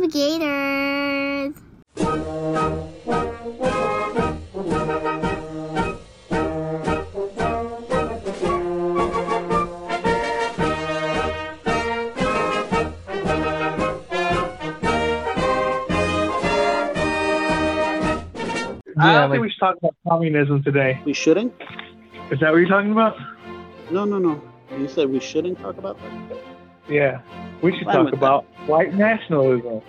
navigators. I don't like- think we should talk about communism today. We shouldn't? Is that what you're talking about? No, no, no. You said we shouldn't talk about that? Yeah. We should talk with about white nationalism.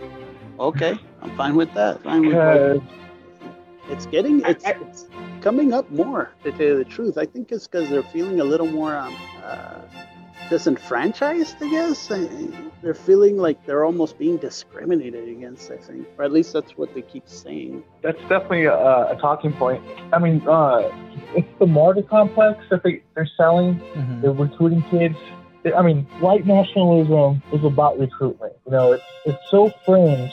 Okay, I'm fine with that. Fine with that. Because It's getting, it's, I- it's coming up more, to tell you the truth. I think it's because they're feeling a little more um, uh, disenfranchised, I guess. They're feeling like they're almost being discriminated against, I think. Or at least that's what they keep saying. that's definitely a, a talking point. I mean, uh, it's the martyr complex that they, they're selling. Mhm. They're recruiting kids. I mean, white nationalism is about recruitment. You know, it's, it's so fringe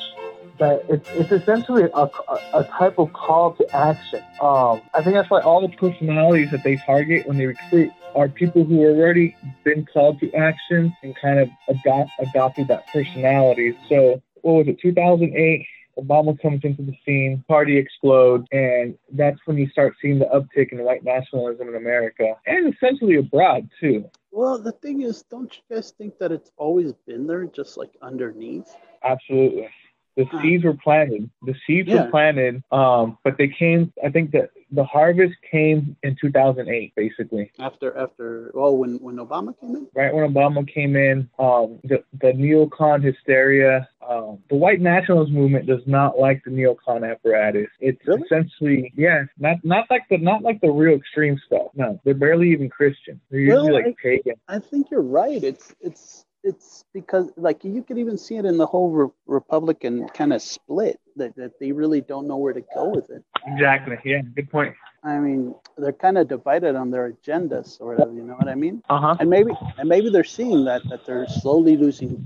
that it's, it's essentially a, a, type of call to action. Um, I think that's why all the personalities that they target when they recruit are people who have already been called to action and kind of adopt, adopted that personality. So, what was it, 2008? Obama comes into the scene, party explodes, and that's when you start seeing the uptick in white nationalism in America and essentially abroad too. Well, the thing is, don't you guys think that it's always been there, just like underneath? Absolutely. The seeds were planted. The seeds Yeah. were planted, um, but they came. I think that the harvest came in 2008, basically, After, after, well, when, when Obama came in? right when Obama came in. Um, the the neocon hysteria. Um, the white nationalist movement does not like the neocon apparatus. It's Really? essentially, yeah, not not like the not like the real extreme stuff. No, they're barely even Christian. They're usually Well, like pagan. I think you're right. It's it's it's because like you could even see it in the whole re- Republican kind of split that, that they really don't know where to go with it. Exactly. Yeah. Good point. I mean, they're kind of divided on their agendas, sort of. You know what I mean? Uh huh. And maybe and maybe they're seeing that that they're slowly losing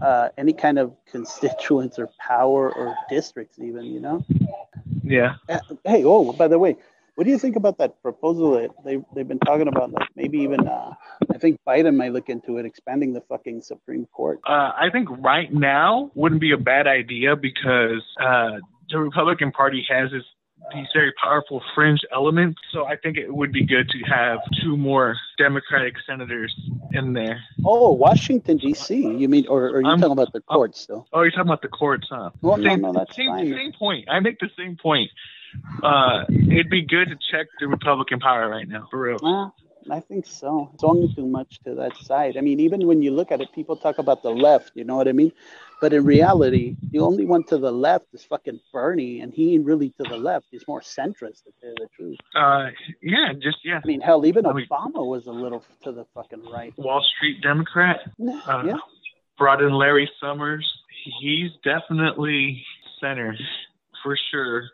uh, any kind of constituents or power or districts, even. You know. Yeah. Uh, Hey, oh, by the way, what do you think about that proposal that they they've been talking about? Like maybe even uh, I think Biden might look into it, expanding the fucking Supreme Court. Uh, I think right now wouldn't be a bad idea because uh, the Republican Party has this, these very powerful fringe elements. So I think it would be good to have two more Democratic senators in there. Oh, Washington D.C. You mean, or, or are you I'm- talking about the courts? still? Oh, you're talking about the courts, huh? Well, no, no, that's same, fine. same point. I make the same point. Uh, it'd be good to check the Republican power right now, for real. I think so. Swung too much to that side. I mean, even when you look at it, people talk about the left. You know what I mean? But in reality, the only one to the left is fucking Bernie, and he ain't really to the left. He's more centrist, to tell you the truth. Uh, yeah, just yeah. I mean, hell, even I mean- Obama was a little to the fucking right. Wall Street Democrat. Uh, yeah. brought in Larry Summers. He's definitely center for sure.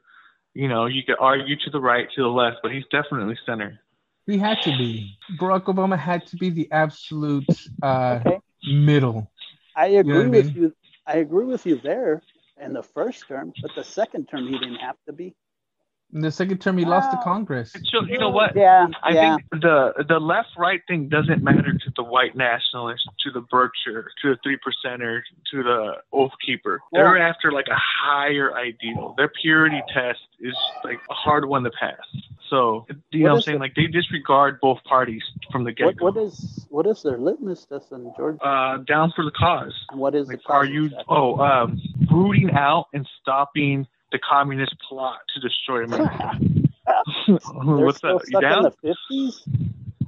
You know, you could argue to the right, to the left, but he's definitely center. He had to be. Barack Obama had to be the absolute uh, Okay. middle. I agree what I with mean? you. I agree with you there in the first term, but the second term he didn't have to be. In the second term, he lost to Wow. Congress. So, you know what? Yeah, I yeah. think the the left right thing doesn't matter to the white nationalist, to the Bircher, to the three percenter, to the Oath Keeper. They're after like a higher ideal. Their purity test is like a hard one to pass. So you What know what I'm saying? it? Like they disregard both parties from the get What, go. what is what is their litmus test in Georgia? uh down for the cause. And what is Like, the cause are you exactly? oh um rooting out and stopping the communist plot to destroy America? What's still that? You stuck in the fifties.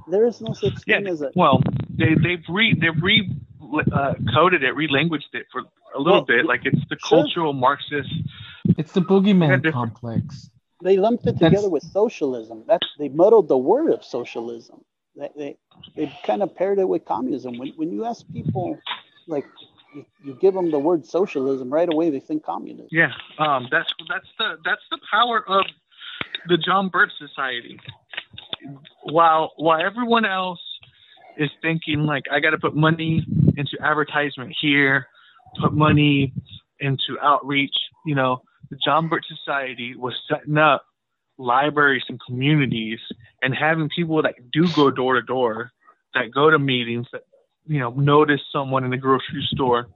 There is no such Yeah. thing as a. Well, they they've re they've re uh, coded it, relanguaged it for a little Well, bit. Like it's the sure. cultural Marxist. It's the Yeah, boogeyman different. complex. They lumped it That's- together with socialism. That's they muddled the word of socialism. They they, they kind of paired it with communism. When when you ask people, like you, you give them the word socialism right away, they think communism. Yeah, um, that's that's the that's the power of the John Birch Society. While while everyone else is thinking like I got to put money into advertisement here, put money into outreach, you know, the John Birch Society was setting up libraries and communities and having people that do go door to door, that go to meetings, that you know notice someone in the grocery store,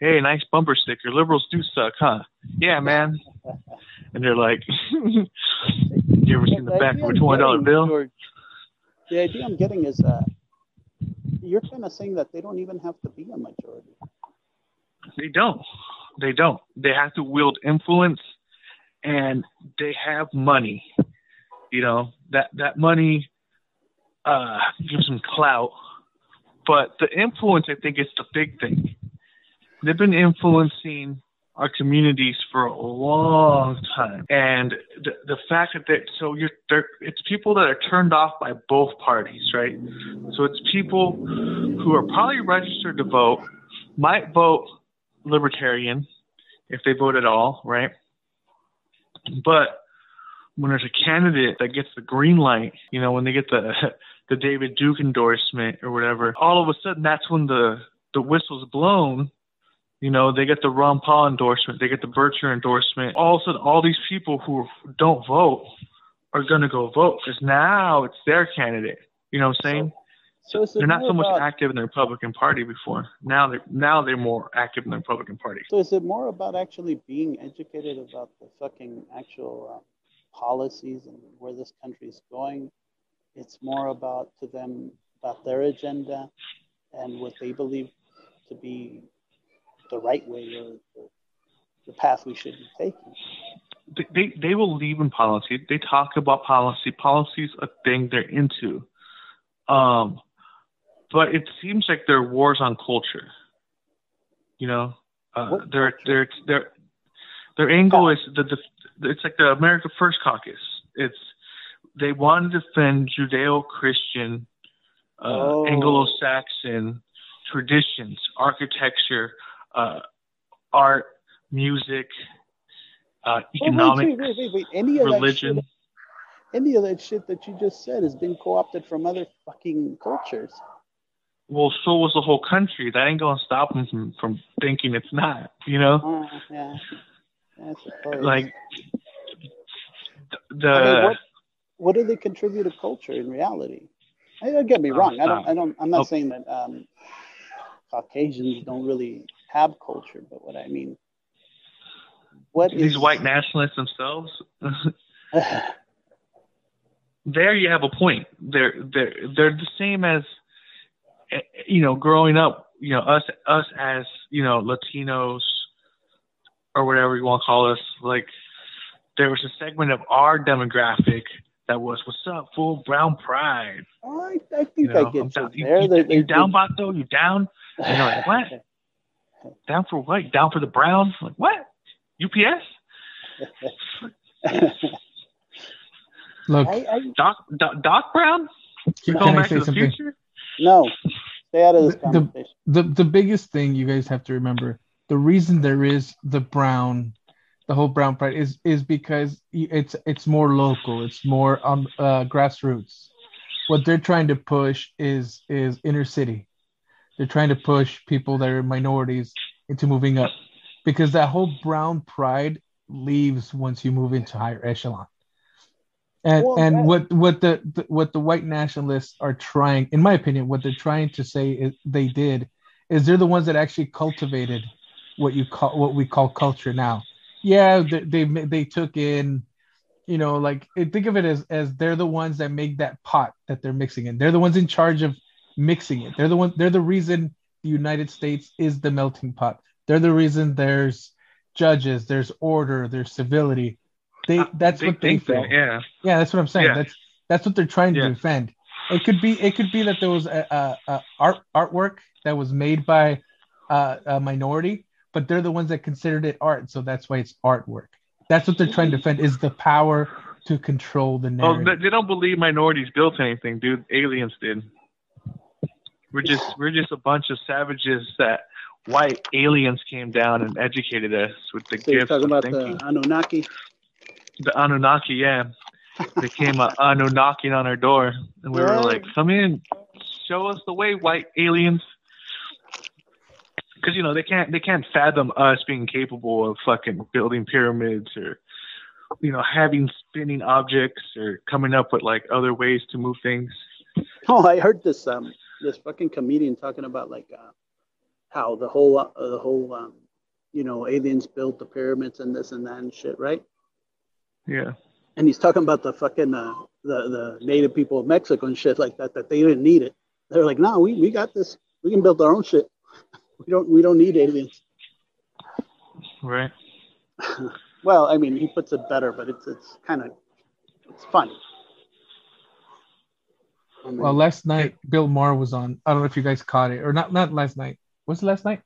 hey, nice bumper sticker. Liberals do suck, huh? Yeah, man. And they're like, you ever seen the back of a twenty dollar bill? George, the idea I'm getting is that you're kind of saying that they don't even have to be a majority. They don't. They don't. They have to wield influence, and they have money. You know that that money uh, gives them clout, but the influence, I think, is the big thing. They've been influencing our communities for a long time, and the the fact that they so you're they're, it's people that are turned off by both parties, right? So it's people who are probably registered to vote, might vote libertarian if they vote at all, right? But when there's a candidate that gets the green light, you know, when they get the the David Duke endorsement or whatever, all of a sudden that's when the the whistle's blown. You know, they get the Ron Paul endorsement, they get the Bircher endorsement. All of a sudden, all these people who don't vote are going to go vote because now it's their candidate. You know what I'm saying? So it they're not so much about, active in the Republican Party before. Now they're now they're more active in the Republican Party. So is it more about actually being educated about the fucking actual uh, policies and where this country is going? It's more about to them about their agenda and what they believe to be the right way or the, the path we should be taking. They, they will leave in policy. They talk about policy. Policy's a thing they're into. Um, but it seems like they're wars on culture. You know, uh, their their their their angle is the, the it's like the America First Caucus. It's they want to defend Judeo-Christian, uh, Oh. Anglo-Saxon traditions, architecture, uh, art, music, uh, Oh, economics, wait, wait, wait. Any of religion. that shit, any of that shit that you just said has been co-opted from other fucking cultures. Well, so was the whole country. That ain't gonna stop them from, from thinking it's not. You know, Uh, yeah, like the I mean, what what do they contribute to culture in reality? I, don't get me Oh, wrong. I don't. I don't. I'm not Oh. saying that um, Caucasians don't really have culture, but what I mean, what these is white nationalists themselves. there you have a point. They're they're they're the same as eh, you know growing up. You know us us as you know Latinos or whatever you want to call us. Like there was a segment of our demographic that was "What's up, full brown pride." Oh, I, I think You know, I get I'm down, you you, there. you, They- you they- down, Bato? You down? And you're like, what? Down for what? Down for the Browns? Like what? UPS? Look, I, I, Doc Doc, Doc Brown? can, Going I back say to the something? future? no, stay out of this The- the- the the biggest thing you guys have to remember the reason there is the brown the whole brown pride is is because it's it's more local it's more on uh, grassroots. What they're trying to push is is inner city. They're trying to push people that are minorities into moving up because that whole brown pride leaves once you move into higher echelon. And Well, and that- what what the, the what the white nationalists are trying in my opinion what they're trying to say is they did is they're the ones that actually cultivated what you call what we call culture now. Yeah, they they, they took in, you know, like think of it as as they're the ones that make that pot that they're mixing in. They're the ones in charge of mixing it. They're the one. They're the reason the United States is the melting pot. They're the reason there's judges, there's order, there's civility. They that's they what they that, feel. yeah. Yeah, that's what I'm saying. Yeah. That's that's what they're trying to Yeah. defend. It could be it could be that there was a, a, a art artwork that was made by uh, a minority, but they're the ones that considered it art, so that's why it's artwork. That's what they're trying to defend is the power to control the Oh, narrative. they, they don't believe minorities built anything, dude. Aliens did. We're just we're just a bunch of savages that white aliens came down and educated us with the So you're talking of about thinking. the Anunnaki. The Anunnaki, yeah. They came uh, Anunnaki on our door, and we were like, "Come in, show us the way, white aliens." Because you know they can't they can't fathom us being capable of fucking building pyramids or you know having spinning objects or coming up with like other ways to move things. Oh, I heard this um this fucking comedian talking about like uh how the whole uh, the whole um, you know aliens built the pyramids and this and that and shit, right? Yeah. And he's talking about the fucking uh, the the native people of Mexico and shit like that that they didn't need it. They're like, no, we, we got this. We can build our own shit. We don't we don't need aliens. Right. well, I mean, he puts it better, but it's it's kind of it's funny. I mean, Well, last night Bill Maher was on. I don't know if you guys caught it or not. Not last night. Was it last night?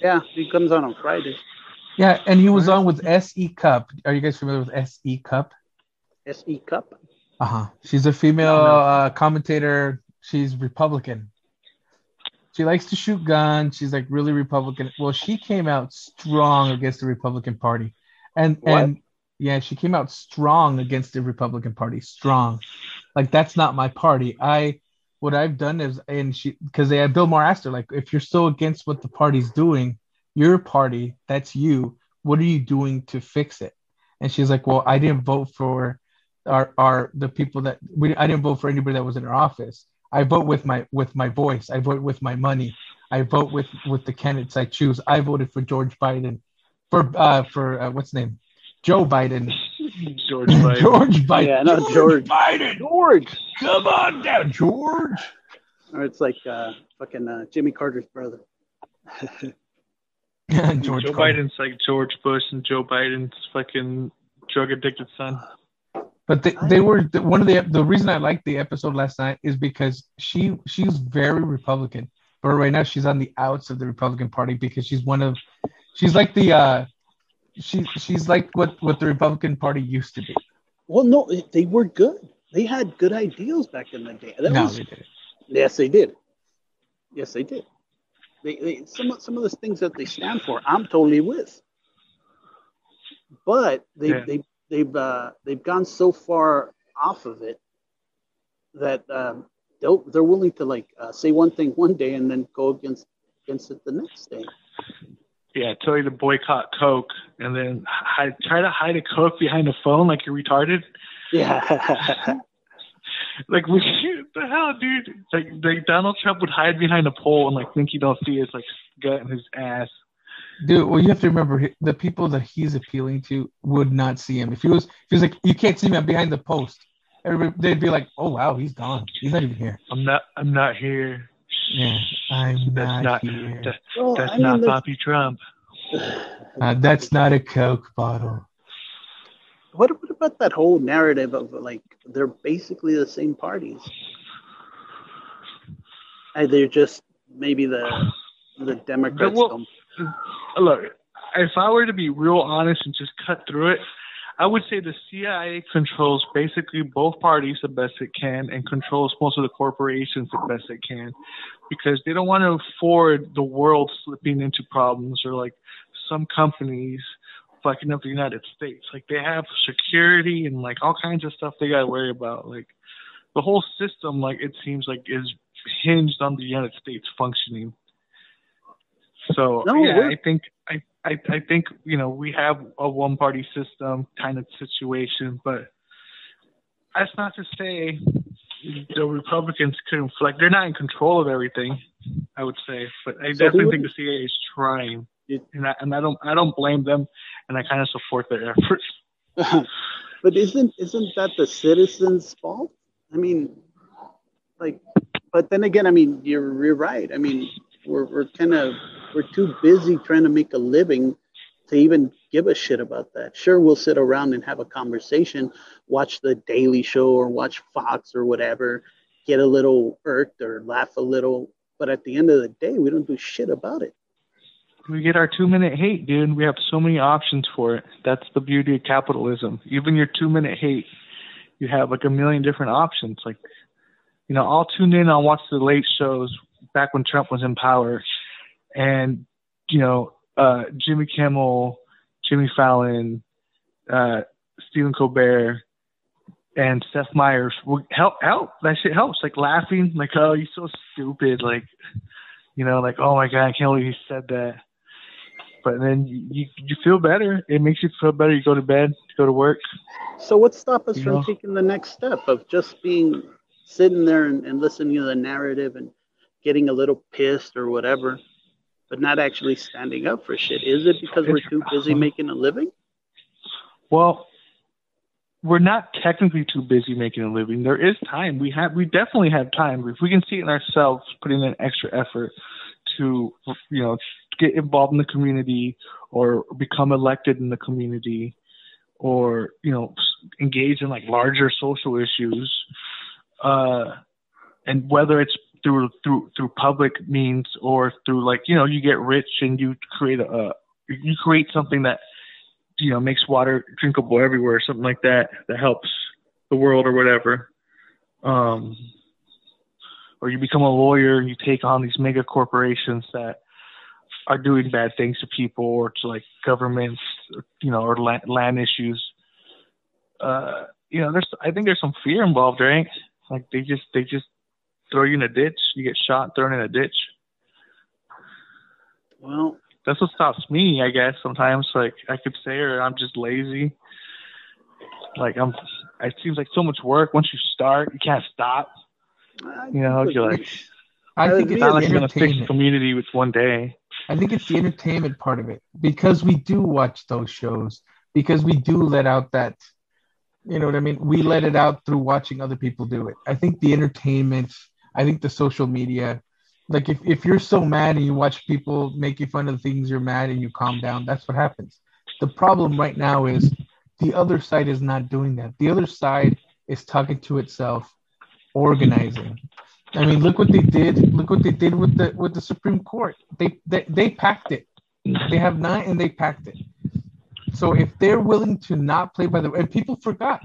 yeah, he comes on on Friday. Yeah, and he was on with SE Cupp. Are you guys familiar with SE Cupp? SE Cupp. Uh huh. She's a female No, no. uh, commentator. She's Republican. She likes to shoot guns. She's like really Republican. Well, she came out strong against the Republican Party, and What? and yeah, she came out strong against the Republican Party. Strong, like that's not my party. I what I've done is, and she because they had Bill Maher asked her like, if you're so against what the party's doing, your party, that's you. What are you doing to fix it? And she's like, well, I didn't vote for are are the people that we I didn't vote for anybody that was in our office. I vote with my with my voice. I vote with my money. I vote with with the candidates I choose. I voted for George Biden for uh for uh, what's his name Joe Biden. George Biden. George Biden. Yeah, no, George. Biden. George. Come on down, George. Or it's like uh, fucking uh, Jimmy Carter's brother. George Joe Carter. Biden's like George Bush and Joe Biden's fucking drug addicted son. But they, they were the- one of the the reason I liked the episode last night is because she she's very Republican, but right now she's on the outs of the Republican Party because she's one of she's like the uh she she's like what what the Republican Party used to be. Well, no, they were good. They had good ideals back in the day. That no, was- they didn't. yes, they did. Yes, they did. They, they some of- some of the things that they stand for, I'm totally with. But they Yeah. they they've uh, they've gone so far off of it that um, they'll, they're willing to like uh, say one thing one day and then go against against it the next day. Yeah, tell you to boycott Coke and then hide, try to hide a Coke behind a phone like you're retarded. Yeah. Like, we, the hell, dude? Like, like Donald Trump would hide behind a pole and like think you don't see his like gut and his ass. Dude, well, you have to remember the people that he's appealing to would not see him. If he was, if he was like, you can't see me, I'm behind the post. Everybody, they'd be like, oh wow, he's gone. He's not even here. I'm not. I'm not here. Yeah, I'm That's not, not. here. that- well, that's I mean, not there's- Poppy Trump. Uh, that's not a Coke bottle. What, what about that whole narrative of like they're basically the same parties? And they're just maybe the the Democrats well- don't. Look, if I were to be real honest and just cut through it, I would say the CIA controls basically both parties the best it can and controls most of the corporations the best it can because they don't want to afford the world slipping into problems or like some companies fucking up the United States. Like they have security and like all kinds of stuff they got to worry about. Like the whole system, like it seems like is hinged on the United States functioning. So No, yeah, I think I, I I think you know we have a one party system kind of situation, but that's not to say the Republicans couldn't like they're not in control of everything. I would say, but I So definitely think the CIA is trying, It- and I and I don't I don't blame them, and I kind of support their efforts. but isn't isn't that the citizens' fault? I mean, like, but then again, I mean, you're you're right. I mean, we're we're kind of we're too busy trying to make a living to even give a shit about that. Sure, we'll sit around and have a conversation, watch the Daily Show or watch Fox or whatever, get a little irked or laugh a little. But at the end of the day, we don't do shit about it. We get our two minute hate, dude. We have so many options for it. That's the beauty of capitalism. Even your two minute hate, you have like a million different options. Like, you know, I'll tune in, I'll watch the late shows back when Trump was in power. And, you know, uh, Jimmy Kimmel, Jimmy Fallon, uh, Stephen Colbert, and Seth Meyers will help help. That shit helps. Like laughing, like, oh, you're so stupid. Like, you know, like, oh my God, I can't believe he said that. But then you, you, feel better. It makes you feel better. You go to bed, you go to work. So what stop us You from know? taking the next step of just being sitting there and, and listening to the narrative and getting a little pissed or whatever? but not actually standing up for shit. Is it because we're too busy making a living? Well, we're not technically too busy making a living. There is time. We have we definitely have time. If we can see it in ourselves, putting in extra effort to you know get involved in the community or become elected in the community or you know engage in like larger social issues uh and whether it's through through through public means or through like you know you get rich and you create a you create something that you know makes water drinkable everywhere something like that that helps the world or whatever. Um or you become a lawyer and you take on these mega corporations that are doing bad things to people or to like governments you know or land, land issues. Uh you know there's i think there's some fear involved right? Like they just they just throw you in a ditch you get shot thrown in a ditch Well, that's what stops me, I guess. Sometimes, like I could say, or I'm just lazy. Like I'm, it seems like so much work. Once you start, you can't stop. You know, you're like, I think it's it's not like you're gonna fix the entertainment. community with one day. I think it's the entertainment part of it because we do watch those shows because we do let out that you know what I mean we let it out through watching other people do it. I think the entertainment, I think the social media like if, if you're so mad and you watch people making fun of the things you're mad and you calm down, that's what happens. The problem right now is the other side is not doing that. The other side is talking to itself, organizing. I mean, look what they did. Look what they did with the with the Supreme Court. They they, they packed it. They have nine and they packed it. So if they're willing to not play by the and people forgot,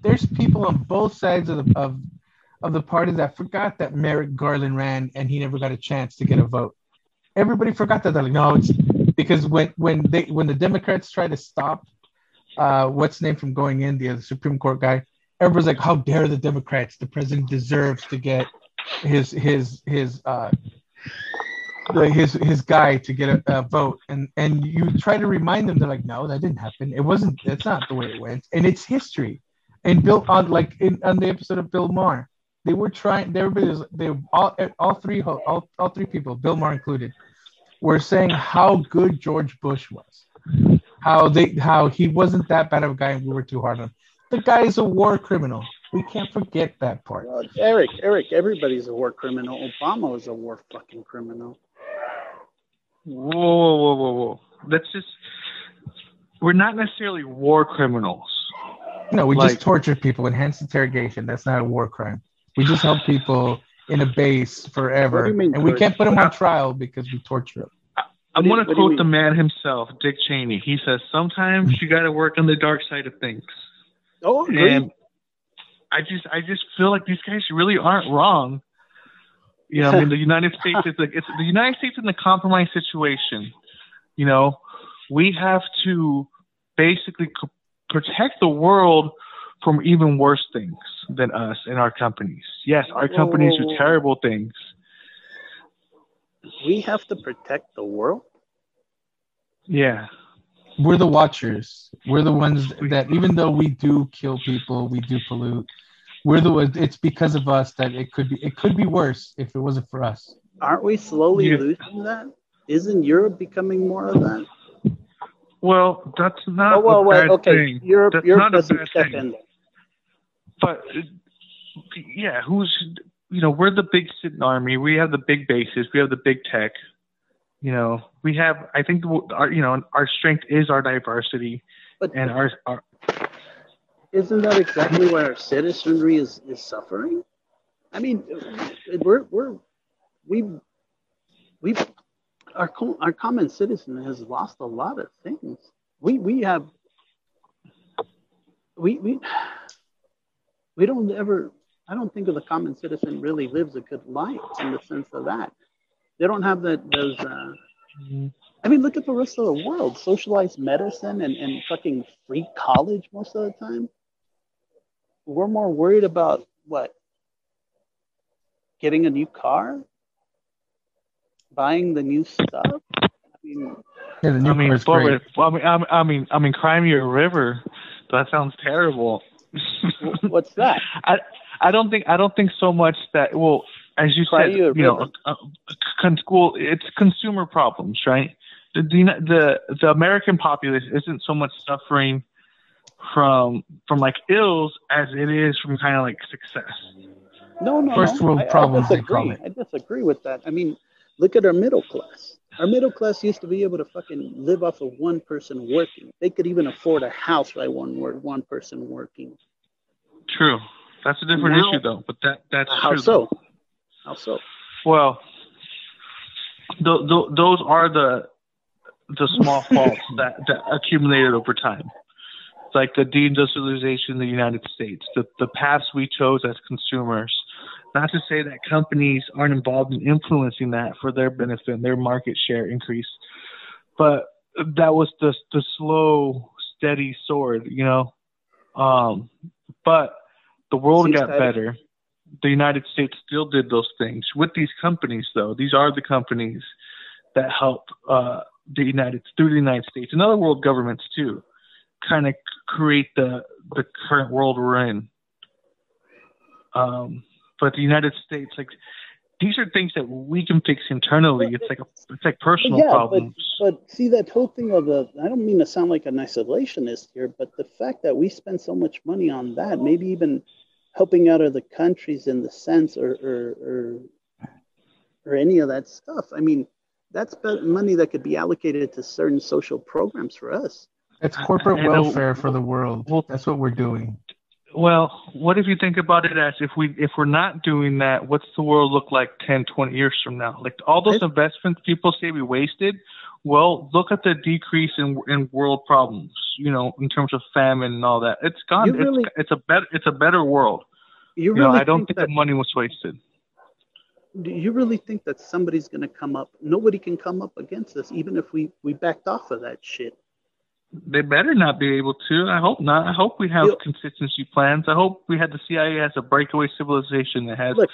there's people on both sides of the of of the party that forgot that Merrick Garland ran and he never got a chance to get a vote. Everybody forgot that. They're like, no, it's because when when they when the Democrats try to stop uh what's name from going in, the, the Supreme Court guy, everybody's like, how dare the Democrats? The president deserves to get his his his uh his his guy to get a, a vote and and you try to remind them they're like no that didn't happen it wasn't that's not the way it went and it's history and bill on like in on the episode of bill maher they were trying everybody was they all all three all, all three people bill maher included were saying how good george bush was how they how he wasn't that bad of a guy and we were too hard on him the guy is a war criminal we can't forget that part Well, Eric, Eric, everybody's a war criminal. Obama was a war fucking criminal. Whoa, whoa, whoa, whoa, whoa. That's just. We're not necessarily war criminals. No, we Like- just torture people, enhanced interrogation. That's not a war crime. We just held people in a base forever, What do you mean and we can't put them on trial because we torture them. I'm do you- going to what do you quote the man himself, Dick Cheney. He says, Sometimes you got to work on the dark side of things. Oh, agree. And I just, I just feel like these guys really aren't wrong. You know, I mean, the United States is like, it's the United States in a compromised situation. You know, we have to basically c- protect the world from even worse things than us and our companies. Yes, our Whoa, companies whoa, do oh. terrible things. we have to protect the world. Yeah. We're the watchers. We're the ones that, even though we do kill people, we do pollute. We're the ones. It's because of us that it could be. It could be worse if it wasn't for us. Aren't we slowly Yeah. losing that? Isn't Europe becoming more of that? Well, that's not oh well, a well bad okay. thing. Europe, That's Europe not doesn't bad step thing. in there. But yeah, who's you know we're the big sitting army. We have the big bases. We have the big tech. You know, we have. I think our you know our strength is our diversity But and our, our isn't that exactly why our citizenry is, is suffering? I mean, we're we're we we our co- our common citizen has lost a lot of things. We we have we we we don't ever. I don't think of the common citizen really lives a good life in the sense of that. They don't have that those. Uh, I mean, look at the rest of the world. Socialized medicine and, and fucking free college most of the time. We're more worried about what? Getting a new car? Buying the new stuff? I mean, Yeah, the new I mean, car's but- great. well, I mean, I mean, I mean, I mean, Crimea River. That sounds terrible. Wh- what's that? I I don't think I don't think so much that well as you said you know uh, uh, con- well, it's consumer problems, right? The, the the American populace isn't so much suffering from from like ills as it is from kind of like success. No, no, First no. world I, I problems, disagree. I disagree with that. I mean, look at our middle class. Our middle class used to be able to fucking live off of one person working. They could even afford a house by one word, one person working. True. That's a different Now- issue though, but that that's How true. so? How so? Well, th- th- those are the the small faults that, that accumulated over time. It's like the deindustrialization in the United States, the the paths we chose as consumers. Not to say that companies aren't involved in influencing that for their benefit and their market share increase, but that was the the slow, steady sword, you know. Um, but the world Seems got better the United States still did those things with these companies, though. These are the companies that help uh, the United through the United States and other world governments too, kind of create the the current world we're in. Um, but the United States, like these are things that we can fix internally. It's like a, it's like personal yeah, problems. But see that whole thing of the I don't mean to sound like an isolationist here, but the fact that we spend so much money on that, maybe even helping out other countries in the sense or or or, or any of that stuff. I mean, that's money that could be allocated to certain social programs for us. It's corporate welfare for the world. That's what we're doing. Well, what if you think about it as if we if we're not doing that, what's the world look like 10, 20 years from now? Like all those investments people say we wasted. Well, look at the decrease in in world problems. You know, in terms of famine and all that. It's gone. Really- it's, it's a better it's a better world. You You know, I don't think think that the money was wasted. do you really think that somebody's going to come up? Nobody can come up against us, even if we we backed off of that shit. They better not be able to. I hope not. I hope we have You- consistency plans. I hope we had the CIA as a breakaway civilization that has Look.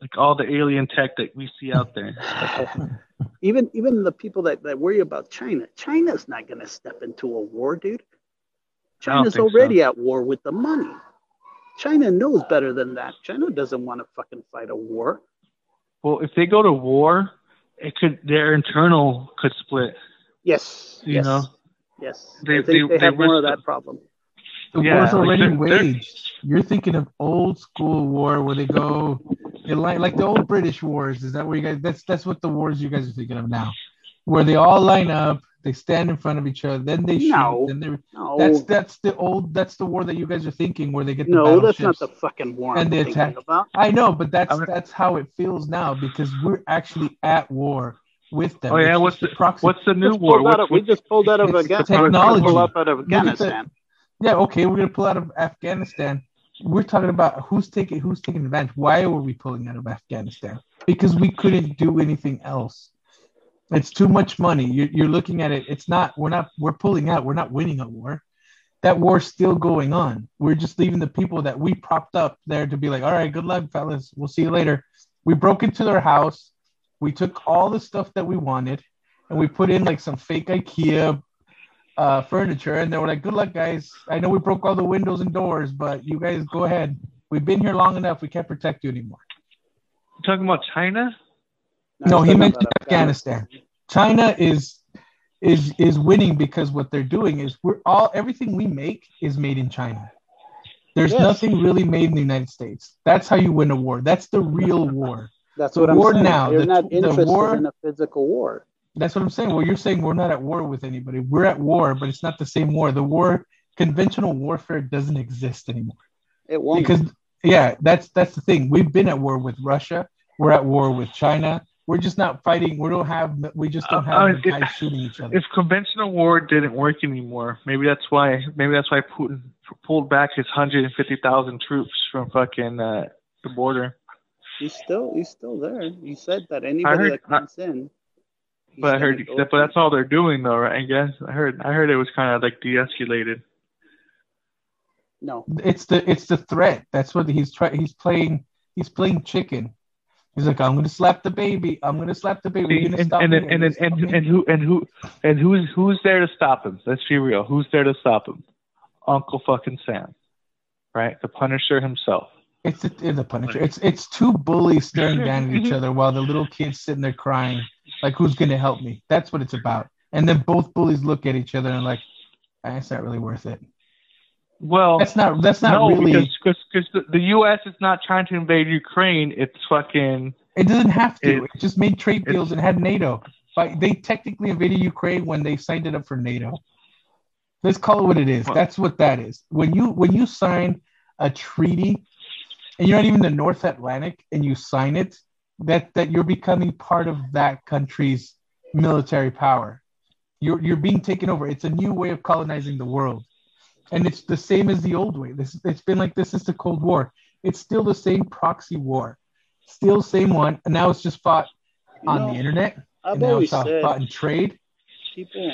like all the alien tech that we see out there. even even the people that, that worry about China, China's not going to step into a war, dude. China's think so. already at war with the money. China knows better than that. China doesn't want to fucking fight a war. Well, if they go to war, it could their internal could split. Yes. You yes. know? Yes. They- I think they- they, have they more of that problem. The Yeah, war's like already they're- they're- waged. You're thinking of old school war where they go, they like like the old British wars. Is that where you guys? That's that's what the wars you guys are thinking of now, where they all line up, they stand in front of each other, then they shoot, No. then they. No, That's that's the old. That's the war that you guys are thinking, where they get the no, that's not battleships. the fucking war and I'm the thinking attack. about. I know, but that's I'm- that's how it feels now because we're actually at war with them. Oh, yeah, what's the- proxy. What's the new Just war? out What's, of, we just pulled out of Afghanistan. technology. Pull up out of Look at Afghanistan. Yeah, okay, we're gonna pull out of Afghanistan. We're talking about who's taking who's taking advantage. Why were we pulling out of Afghanistan? Because we couldn't do anything else. It's too much money. You're, you're looking at it. It's not. We're not. We're pulling out. We're not winning a war. That war's still going on. We're just leaving the people that we propped up there to be like, all right, good luck, fellas. We'll see you later. We broke into their house. We took all the stuff that we wanted, and we put in like some fake IKEA uh, furniture, and they were like, "Good luck, guys. I know we broke all the windows and doors, but you guys go ahead. We've been here long enough. We can't protect you anymore." talking about China? No, I'm he talking mentioned Afghanistan. China is is is winning because what they're doing is we're all everything we make is made in China. There's Yes. nothing really made in the United States. That's how you win a war. That's the real war. That's The what I'm war saying. now, You're the- not the interested war- in a physical war. That's what I'm saying. Well, you're saying we're not at war with anybody. We're at war, but it's not the same war. The war, conventional warfare, doesn't exist anymore. It won't. because yeah that's that's the thing we've been at war with russia we're at war with china we're just not fighting we don't have we just don't Uh, have uh, the it- guys shooting each other If conventional war didn't work anymore, maybe that's why maybe that's why Putin pulled back his 150,000 troops from fucking uh, the border. He's still he's still there. He said that anybody heard- that comes in. But I heard, but that's all they're doing though, right? I guess I heard I heard it was kind of like de-escalated. no. it's the it's the threat that's what he's trying he's playing he's playing chicken he's like i'm gonna slap the baby i'm gonna slap the baby You're And gonna and stop and, me? and, Are and, and, and who and who and who's who's there to stop him? Let's be real. Who's there to stop him? Uncle fucking Sam, right? The Punisher himself. It's a, it's a Punisher. It's it's two bullies staring down at each other while the little kid's sitting there crying, like who's gonna help me? That's what it's about. And then both bullies look at each other and like, "Ah, it's not really worth it. Well, That's not that's not no, really. because cause, 'cause the, the U.S. is not trying to invade Ukraine. It's fucking It doesn't have to. It- It, just made trade deals and had NATO. But they technically invaded Ukraine when they signed it up for NATO. Let's call it what it is. Well- That's what that is. When you when you sign a treaty and you're not even the North Atlantic and you sign it, that that you're becoming part of that country's military power. You're you're being taken over. It's a new way of colonizing the world. And it's the same as the old way. This it's been like this since the Cold War. It's still the same proxy war. Still same one. And now it's just fought You on know, the internet. I've and now it's said fought in trade. people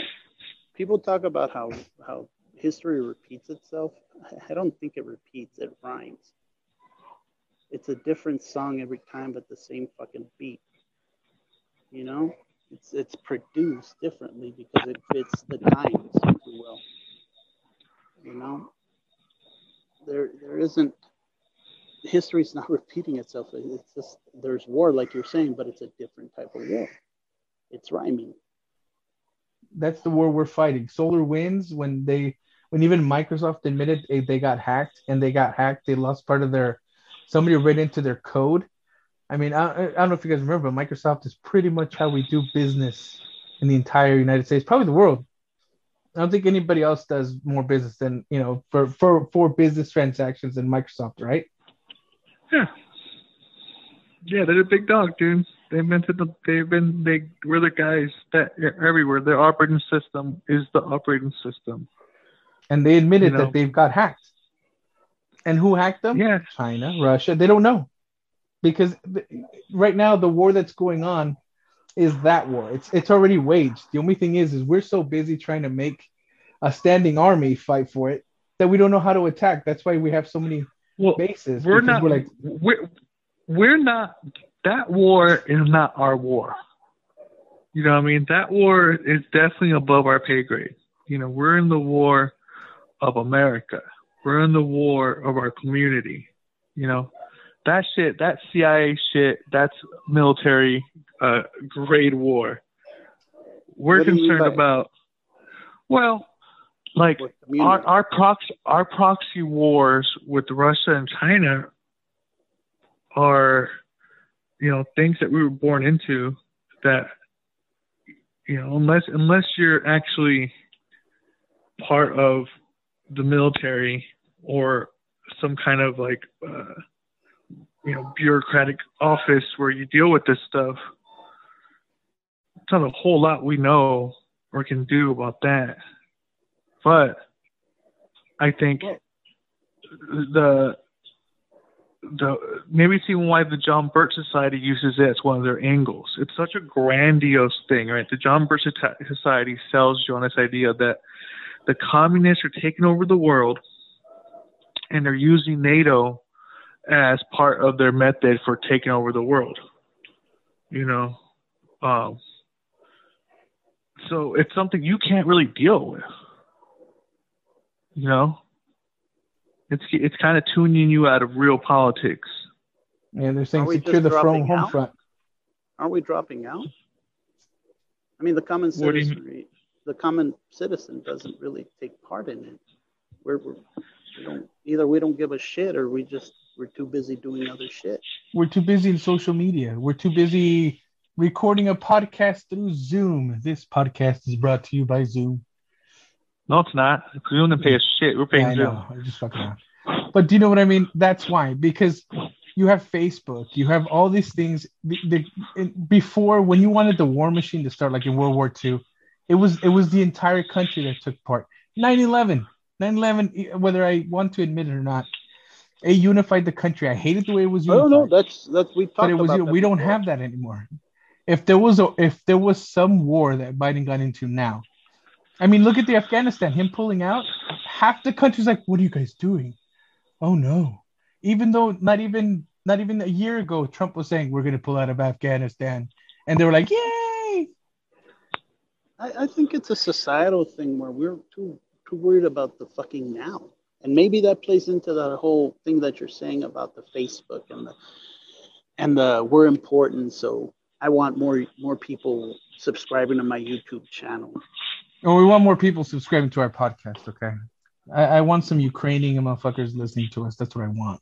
people talk about how how history repeats itself. I don't think it repeats. It rhymes. It's a different song every time, but the same fucking beat. You know, it's it's produced differently because it fits the times, if you will. You know, there there isn't history's not repeating itself. It's just there's war, like you're saying, but it's a different type of war. It's rhyming. That's the war we're fighting. SolarWinds when they when even Microsoft admitted they, they got hacked and they got hacked, they lost part of their somebody read into their code. I mean, I, I don't know if you guys remember, but Microsoft is pretty much how we do business in the entire United States, probably the world. I don't think anybody else does more business than you know for for for business transactions than Microsoft, right? yeah, yeah. They're the big dog, dude. They invented the. They've been. They were the guys that everywhere. Their operating system is the operating system. And they admitted You know. that they've got hacked. And who hacked them? Yeah, China, Russia. They don't know because th- right now the war that's going on is that war. It's it's already waged. The only thing is, is we're so busy trying to make a standing army fight for it that we don't know how to attack. That's why we have so many well, bases. we're not. We're like, we're we're not. That war is not our war. You know what I mean? That war is definitely above our pay grade. You know, we're in the war of America. We're in the war of our community. You know, that shit, that CIA shit, that's military uh, grade war. We're What do you mean concerned about, well, like our our proxy our proxy wars with Russia and China are you know things that we were born into that you know unless unless you're actually part of the military or some kind of like uh, you know bureaucratic office where you deal with this stuff it's not a whole lot we know or can do about that but I think the the maybe it's even why the John Birch Society uses it as one of their angles. It's such a grandiose thing, right? The John Birch Society sells you on this idea that the communists are taking over the world and they're using NATO as part of their method for taking over the world. You know, um, so it's something you can't really deal with. You know, it's it's kind of tuning you out of real politics. yeah, they're saying secure the front dropping home front. Aren't we dropping out? I mean, the common What do you citizen, the common citizen doesn't really take part in it. We're, we're we don't either. We don't give a shit, or we just we're too busy doing other shit. We're too busy in social media. We're too busy recording a podcast through Zoom. This podcast is brought to you by Zoom. No, it's not. We don't pay a shit. We're paying Yeah, I know. I'm just fucking around. But do you know what I mean? That's why because you have Facebook, you have all these things. The, the, before, when you wanted the war machine to start, like in World War II, it was it was the entire country that took part. 9/11, 9/11. Whether I want to admit it or not, it unified the country. I hated the way it was I unified. don't know. That's that's we talked but it was about. you know, that we don't before. have that anymore. If there was a if there was some war that Biden got into now, I mean, look at the Afghanistan. Him pulling out, half the country's like, "What are you guys doing?" Oh no! Even though not even not even a year ago, Trump was saying we're going to pull out of Afghanistan, and they were like, "Yay!" I, I think it's a societal thing where we're too too worried about the fucking now and maybe that plays into the whole thing that you're saying about the Facebook and the and the we're important. So I want more more people subscribing to my YouTube channel. Oh, we want more people subscribing to our podcast. Okay, I, I want some Ukrainian motherfuckers listening to us. That's what I want.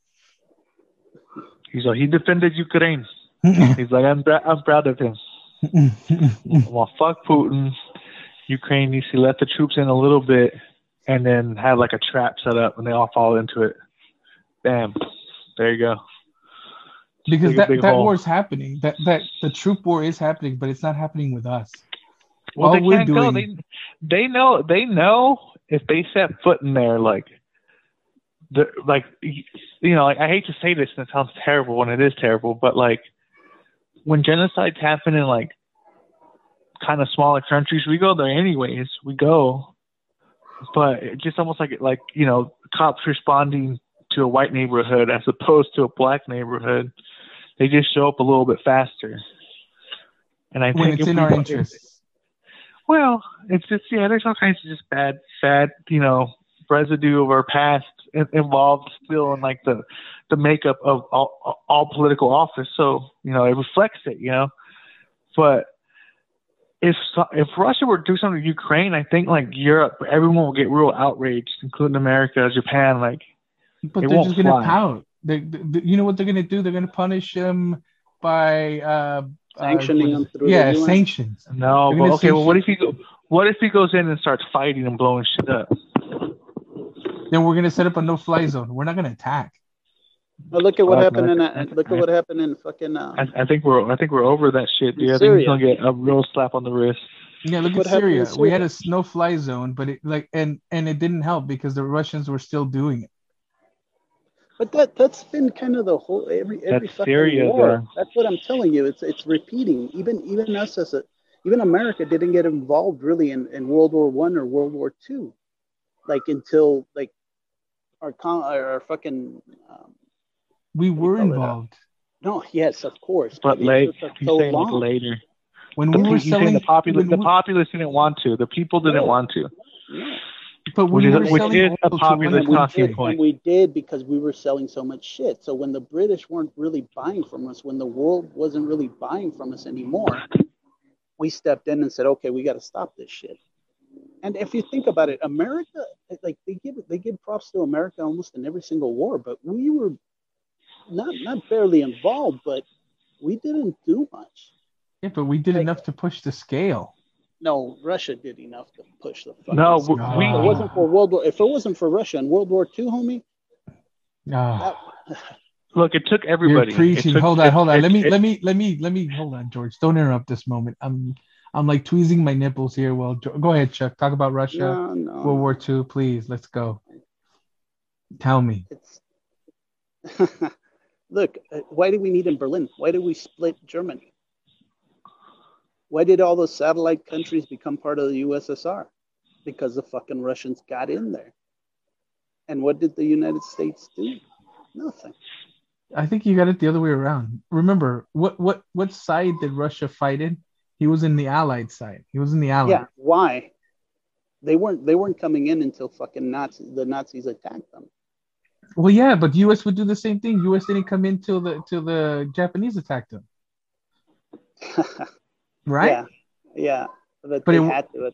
He's like, he defended Ukraine. He's like, I'm, I'm proud of him. well, fuck Putin. Ukraine needs to let the troops in a little bit and then have like a trap set up and they all fall into it. Bam. There you go. Because that, that war is happening. That that the troop war is happening, but it's not happening with us. Well, all they can't doing... go. They, they know they know if they set foot in there, like the like you know, like I hate to say this and it sounds terrible when it is terrible, but like when genocides happen in like kind of smaller countries, we go there anyways. We go, but it's just almost like like you know, cops responding to a white neighborhood as opposed to a black neighborhood. They just show up a little bit faster. And I when think it's in our interest. Well, it's just yeah. There's all kinds of just bad, bad, you know, residue of our past involved still in like the the makeup of all, all political office. So you know, it reflects it. You know, but if if Russia were to do something to Ukraine, I think like Europe, everyone will get real outraged, including America, Japan. Like, but they're just gonna pout. They, they, you know what they're gonna do? They're gonna punish them by uh, sanctioning uh, them through. Yeah, sanctions. No, but okay. Well, what if he go, what if he goes in and starts fighting and blowing shit up? Then we're gonna set up a no-fly zone. We're not gonna attack. Well, look at what happened in uh, look at what happened in fucking. Uh, I, I, think we're I think we're over that shit, dude. I think he's gonna get a real slap on the wrist. Yeah, look at Syria. Syria. We had a no-fly zone, but it like and and it didn't help because the Russians were still doing it. But that that's been kind of the whole every every that's fucking Syria, war. Though. That's what I'm telling you. It's it's repeating. Even even us as a even America didn't get involved really in, in World War One or World War Two, like until like our con our fucking um, we were involved. No, yes, of course. But, but late. So saying like later. When we were selling, the populace, the populace didn't want to. The people didn't want to. Yeah. But which we is, which is a popular talking did, point. And we did because we were selling so much shit. So when the British weren't really buying from us, when the world wasn't really buying from us anymore, we stepped in and said, "Okay, we got to stop this shit." And if you think about it, America, like they give they give props to America almost in every single war, but we were not not barely involved, but we didn't do much. Yeah, but we did like, enough to push the scale. No, Russia did enough to push the. No, scale. we. If it wasn't for World War. If it wasn't for Russia and World War II, homie. No. That, Look, it took everybody. You're preaching. Took, hold on, it, hold on. It, let me, it, let me, let me, let me. Hold on, George. Don't interrupt this moment. I'm, I'm like tweezing my nipples here. Well, go ahead, Chuck. Talk about Russia, no, no. World War II, please. Let's go. Tell me. It's look, uh, why did we need in Berlin? Why did we split Germany? Why did all those satellite countries become part of the USSR? Because the fucking Russians got in there. And what did the United States do? Nothing. I think you got it the other way around. Remember, what what what side did Russia fight in? He was in the Allied side. He was in the Allied. Yeah. Why? They weren't they weren't coming in until fucking Nazis the Nazis attacked them. Well, yeah, but U.S. would do the same thing. U.S. didn't come in till the till the Japanese attacked them, right? Yeah, yeah, but, but they it, had to.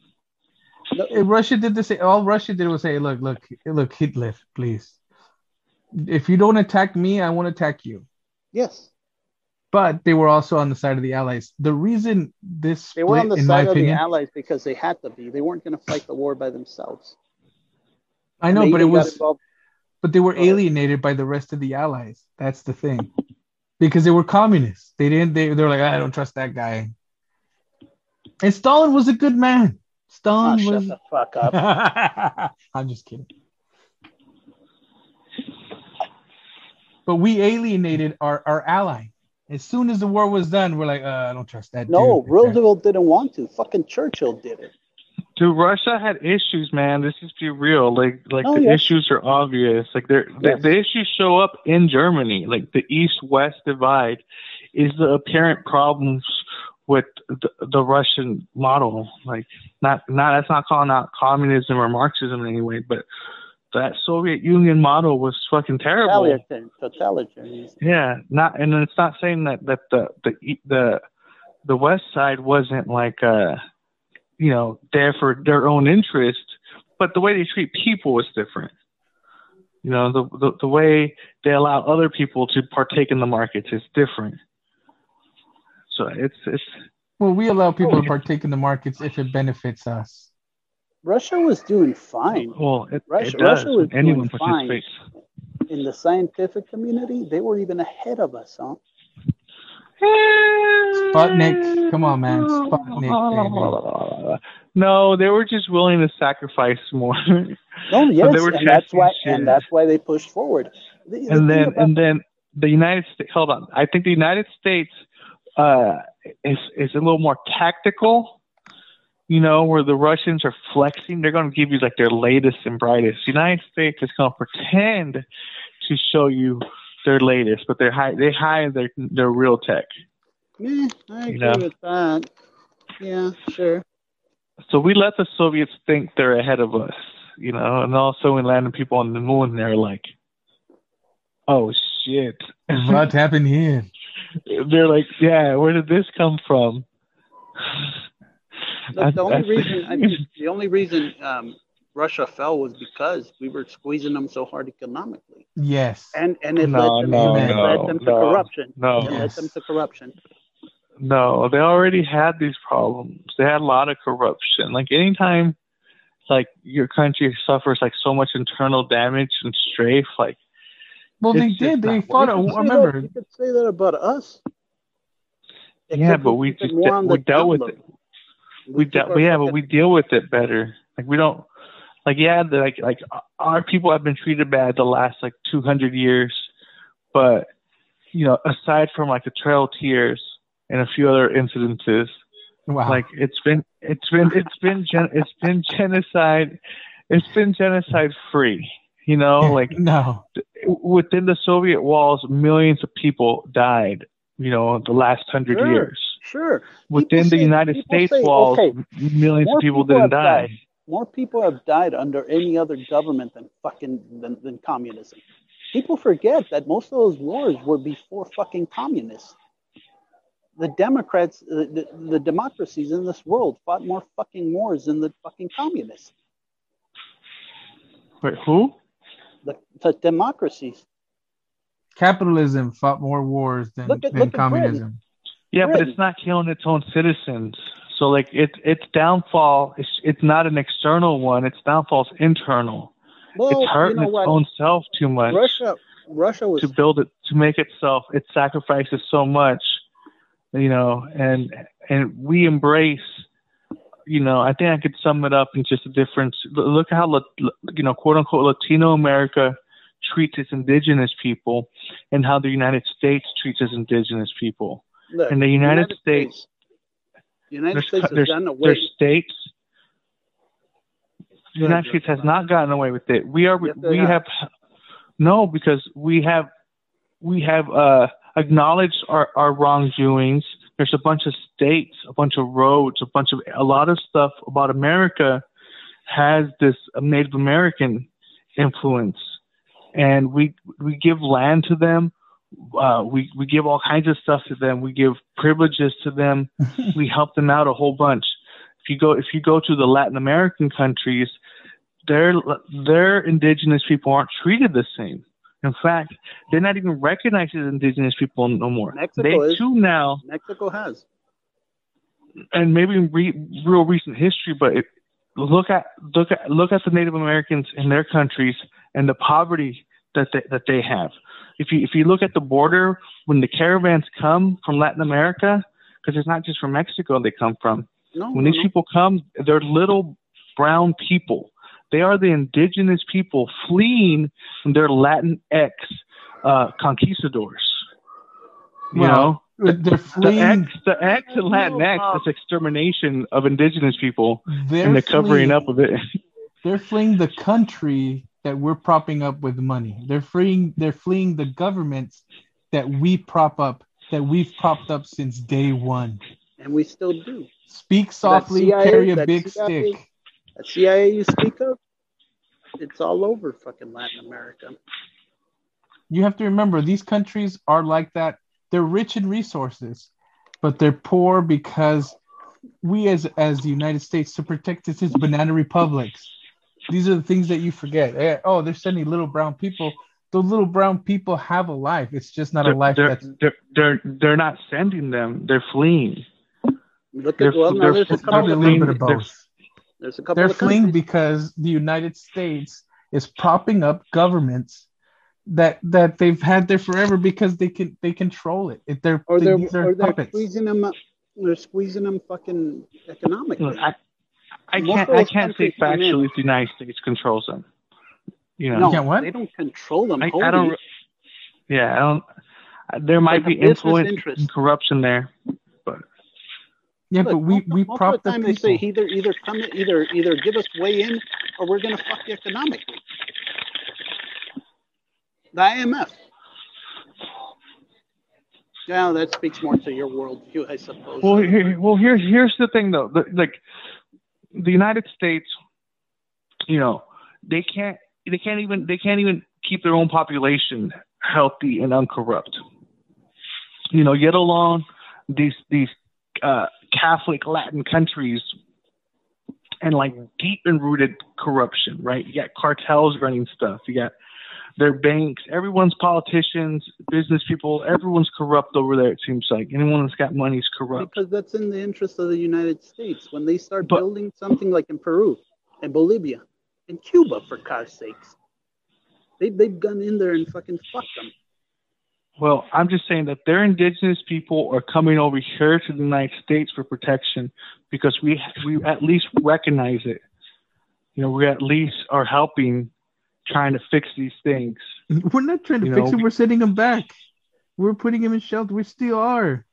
No. Russia did the same. All Russia did was say, "Look, look, look, Hitler, please. If you don't attack me, I won't attack you." Yes. But they were also on the side of the Allies. The reason this they were on the side of opinion, the Allies because they had to be. They weren't going to fight the war by themselves. I know, but it was but they were alienated by the rest of the allies. That's the thing, because they were communists. They didn't. They they're like, I don't trust that guy. And Stalin was a good man. Stalin oh, was. Shut the fuck up. I'm just kidding. But we alienated our, our ally. As soon as the war was done, we're like, uh, I don't trust that. No, dude. Roosevelt didn't want to. Fucking Churchill did it. Dude, Russia had issues, man. This is be real. Like, like Oh, the yes. issues are obvious. Like, they're, Yes. the, the issues show up in Germany. Like, the East-West divide is the apparent problems with the, the Russian model. Like, not, not that's not calling out communism or Marxism in any way, but that Soviet Union model was fucking terrible. Totalitarian. totalitarian. Yeah, not and it's not saying that that the the the the West Side wasn't like uh you know there for their own interest, but the way they treat people is different. You know the the, the way they allow other people to partake in the markets is different. So it's it's Well, we allow people to oh. partake in the markets if it benefits us. Russia was doing fine. well it, Russia- it does. Russia was Anyone doing fine. participates. In the scientific community, they were even ahead of us, huh? Sputnik, come on, man, Sputnik, No, they were just willing to sacrifice more. No, yes, they were and that's why, shit. and that's why they pushed forward. The- the and thing then about- and then the United States. Hold on, I think the United States uh, is is a little more tactical. You know, where the Russians are flexing, they're going to give you like their latest and brightest. The United States is going to pretend to show you their latest, but they're high, they hide their their real tech. Yeah, I agree You know? with that. Yeah, sure. So we let the Soviets think they're ahead of us, you know, and also we landed people on the moon. They're like, "Oh shit!" what happened here? they're like, "Yeah, where did this come from?" Look, the only reason I think- think the only reason um, Russia fell was because we were squeezing them so hard economically, Yes. and and it No, led them, no, it led no, them to no, corruption. no. It led them to corruption. No, they already had these problems. They had a lot of corruption. Like anytime, like your country suffers like so much internal damage and strafe, like Well, they did. They fought. You it. could Remember, that, you could say that about us. yeah, but we keep just more we dealt with it. low. We keep dealt, yeah, but we deal with it better. Like we don't, like yeah, the, like like our people have been treated bad the last like 200 years, but you know, aside from like the Trail of Tears and a few other incidences, wow. like it's been it's been it's been gen- it's been genocide it's been genocide free you know like no. within the soviet walls millions of people died you know the last hundred Sure. years Sure. within People the say- united states say, walls okay, millions more of people, people didn't die died. More people have died under any other government than fucking than, than communism. People forget that most of those wars were before fucking communists. The Democrats, the, the, the democracies in this world fought more fucking wars than the fucking communists. Wait, who The, the democracies. Capitalism fought more wars than, Look at- than look at Britain. communism. yeah but it's not killing its own citizens so like it, its downfall is it's not an external one its downfall's internal. Well, it's hurting you know its what? own self too much Russia, Russia was to build it to make itself it sacrifices so much you know and and we embrace you know i think i could sum it up in just a difference. Look how you know quote unquote latino america treats its indigenous people and how the united states treats its indigenous people. Look, in the united, states, the United there's, States has done away. there's states the United States has not gotten away with it. We are Yes, we have. have no because we have we have uh, acknowledged our, our wrongdoings. There's a bunch of states, a bunch of roads, a bunch of a lot of stuff about America has this Native American influence, and we we give land to them. Uh, we we give all kinds of stuff to them. We give privileges to them. we help them out a whole bunch. If you go if you go to the Latin American countries, their their indigenous people aren't treated the same. In fact, they're not even recognized as indigenous people no more. Mexico they is. too now, Mexico has. and maybe in re, real recent history, but it, look at look at look at the Native Americans in their countries and the poverty that they, that they have. If you if you look at the border when the caravans come from Latin America, because it's not just from Mexico they come from. No, When no, these no. people come, they're little brown people. They are the indigenous people fleeing from their Latinx uh, conquistadors. You Well, know, They're the ex, the X and Latinx, this extermination of indigenous people and the covering fleeing- up of it. They're fleeing the country that we're propping up with money. They're fleeing. They're fleeing the governments that we prop up, that we've propped up since day one. and we still do. Speak softly, CIA carry a big CIA stick. That CIA you speak of, it's all over fucking Latin America. You have to remember these countries are like that. They're rich in resources, but they're poor because we as as the United States to protect its banana republics. These are the things that you forget. Eh, Oh, they're sending little brown people. The little brown people have a life. It's just not a They're, life they're, that's they're, they're, they're not sending them. They're fleeing. Look They're- at well, now there's a couple probably a couple. little Of, bit of both. there's a couple They're fleeing countries. because the United States is propping up governments that that they've had there forever because they can they control it. If they're or they're these are or they're squeezing them up. They're squeezing them fucking economically. Look, I, I can't I can't say countries come in. factually if the United States controls them. You know, no, can't what? they don't control them. I. I don't. Yeah, I don't. There might Like be influence interest. and corruption there. but yeah, Look, but we most, we most prop of the the time they people. say either either come in, either either give us way in or we're gonna fuck you economically. The IMF. Yeah, that speaks more to your worldview, I suppose. Well, here, well, here's here's the thing though. The, like the United States, you know, they can't they can't even they can't even keep their own population healthy and uncorrupt. You know, yet alone these these uh, Catholic Latin countries and like deep and rooted corruption, right? You got cartels running stuff. You got their banks, everyone's politicians, business people, everyone's corrupt over there. It seems like anyone that's got money is corrupt. because that's in the interest of the United States. When they start But- building something like in Peru and Bolivia and Cuba, for God's sakes, they, they've gone in there and fucking fucked them. Well, I'm just saying that their indigenous people are coming over here to the United States for protection because we we at least recognize it. You know, we at least are helping, trying to fix these things. We're not trying to You fix know, it. We're sending them back. We're putting them in shelter. We still are.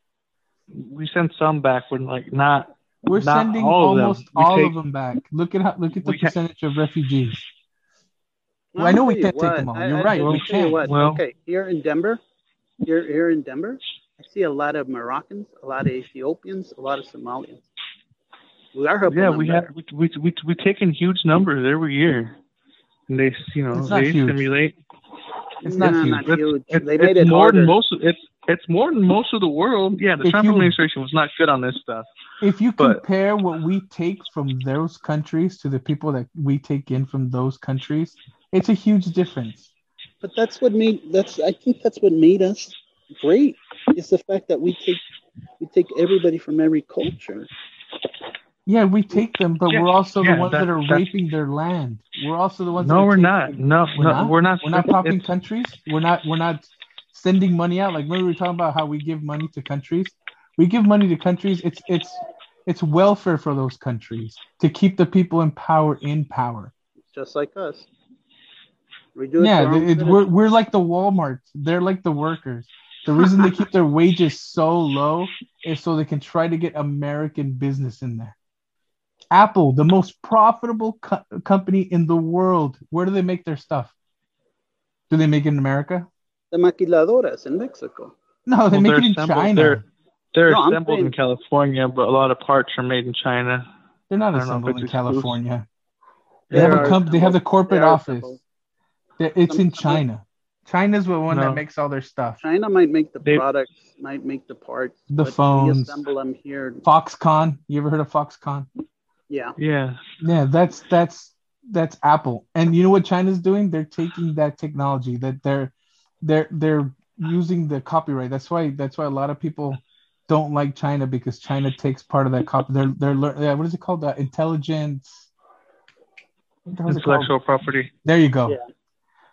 We send some back, but like not. We're not sending all almost We all take- of them back. Look at how look at the We ca- percentage of refugees. Well, I'll know we can't take them all. You're I- right, I'll we you can't. what, Well- okay, here in Denver, here here in Denver, I see a lot of Moroccans, a lot of Ethiopians, a lot of Somalians. We are helping Yeah, them we better. have we we we we take in huge numbers every year, and they you know they huge. simulate. It's not No, huge. not It's, huge. it's, they it's made it more harder. than most. Of, it's it's more than most of the world. Yeah, the If Trump you- administration was not good on this stuff. If you But- compare what we take from those countries to the people that we take in from those countries, it's a huge difference. But that's what made that's I think that's what made us great is the fact that we take we take everybody from every culture. Yeah, we take them, but Yeah, we're also yeah, the ones that- that are raping their land. We're also the ones. No, are we're not. No, We're no, not? we're not. We're not It's- popping it's- countries. We're not. We're not sending money out. Like remember we were talking about how we give money to countries. We give money to countries. It's it's it's welfare for those countries to keep the people in power in power. just like us. We do yeah, for our it, we're we're like the Walmart. They're like the workers. The reason they keep their wages so low is so they can try to get American business in there. Apple, the most profitable co- company in the world. Where do they make their stuff? Do they make it in America? the maquiladoras in Mexico. No, they Well, make they're it in assembled- China. they're- They're No, I'm assembled in California, but a lot of parts are made in China. They're not I don't know if assembled in. California. They They have a comp- They have the corporate They office. assembled. They- It's in Some- some- China. China's the one No. that makes all their stuff. China might make the They- products, might make the parts, The but we phones. assemble them here. Foxconn. You ever heard of Foxconn? Yeah, Yeah. Yeah, that's that's that's Apple. And you know what China's doing? They're taking that technology that they're they're they're using the copyright. That's why that's why a lot of people don't like China because China takes part of that copy. They're they're lear- yeah, what is it called? The intelligence. what the hell is it called? Intellectual property. There you go. Yeah.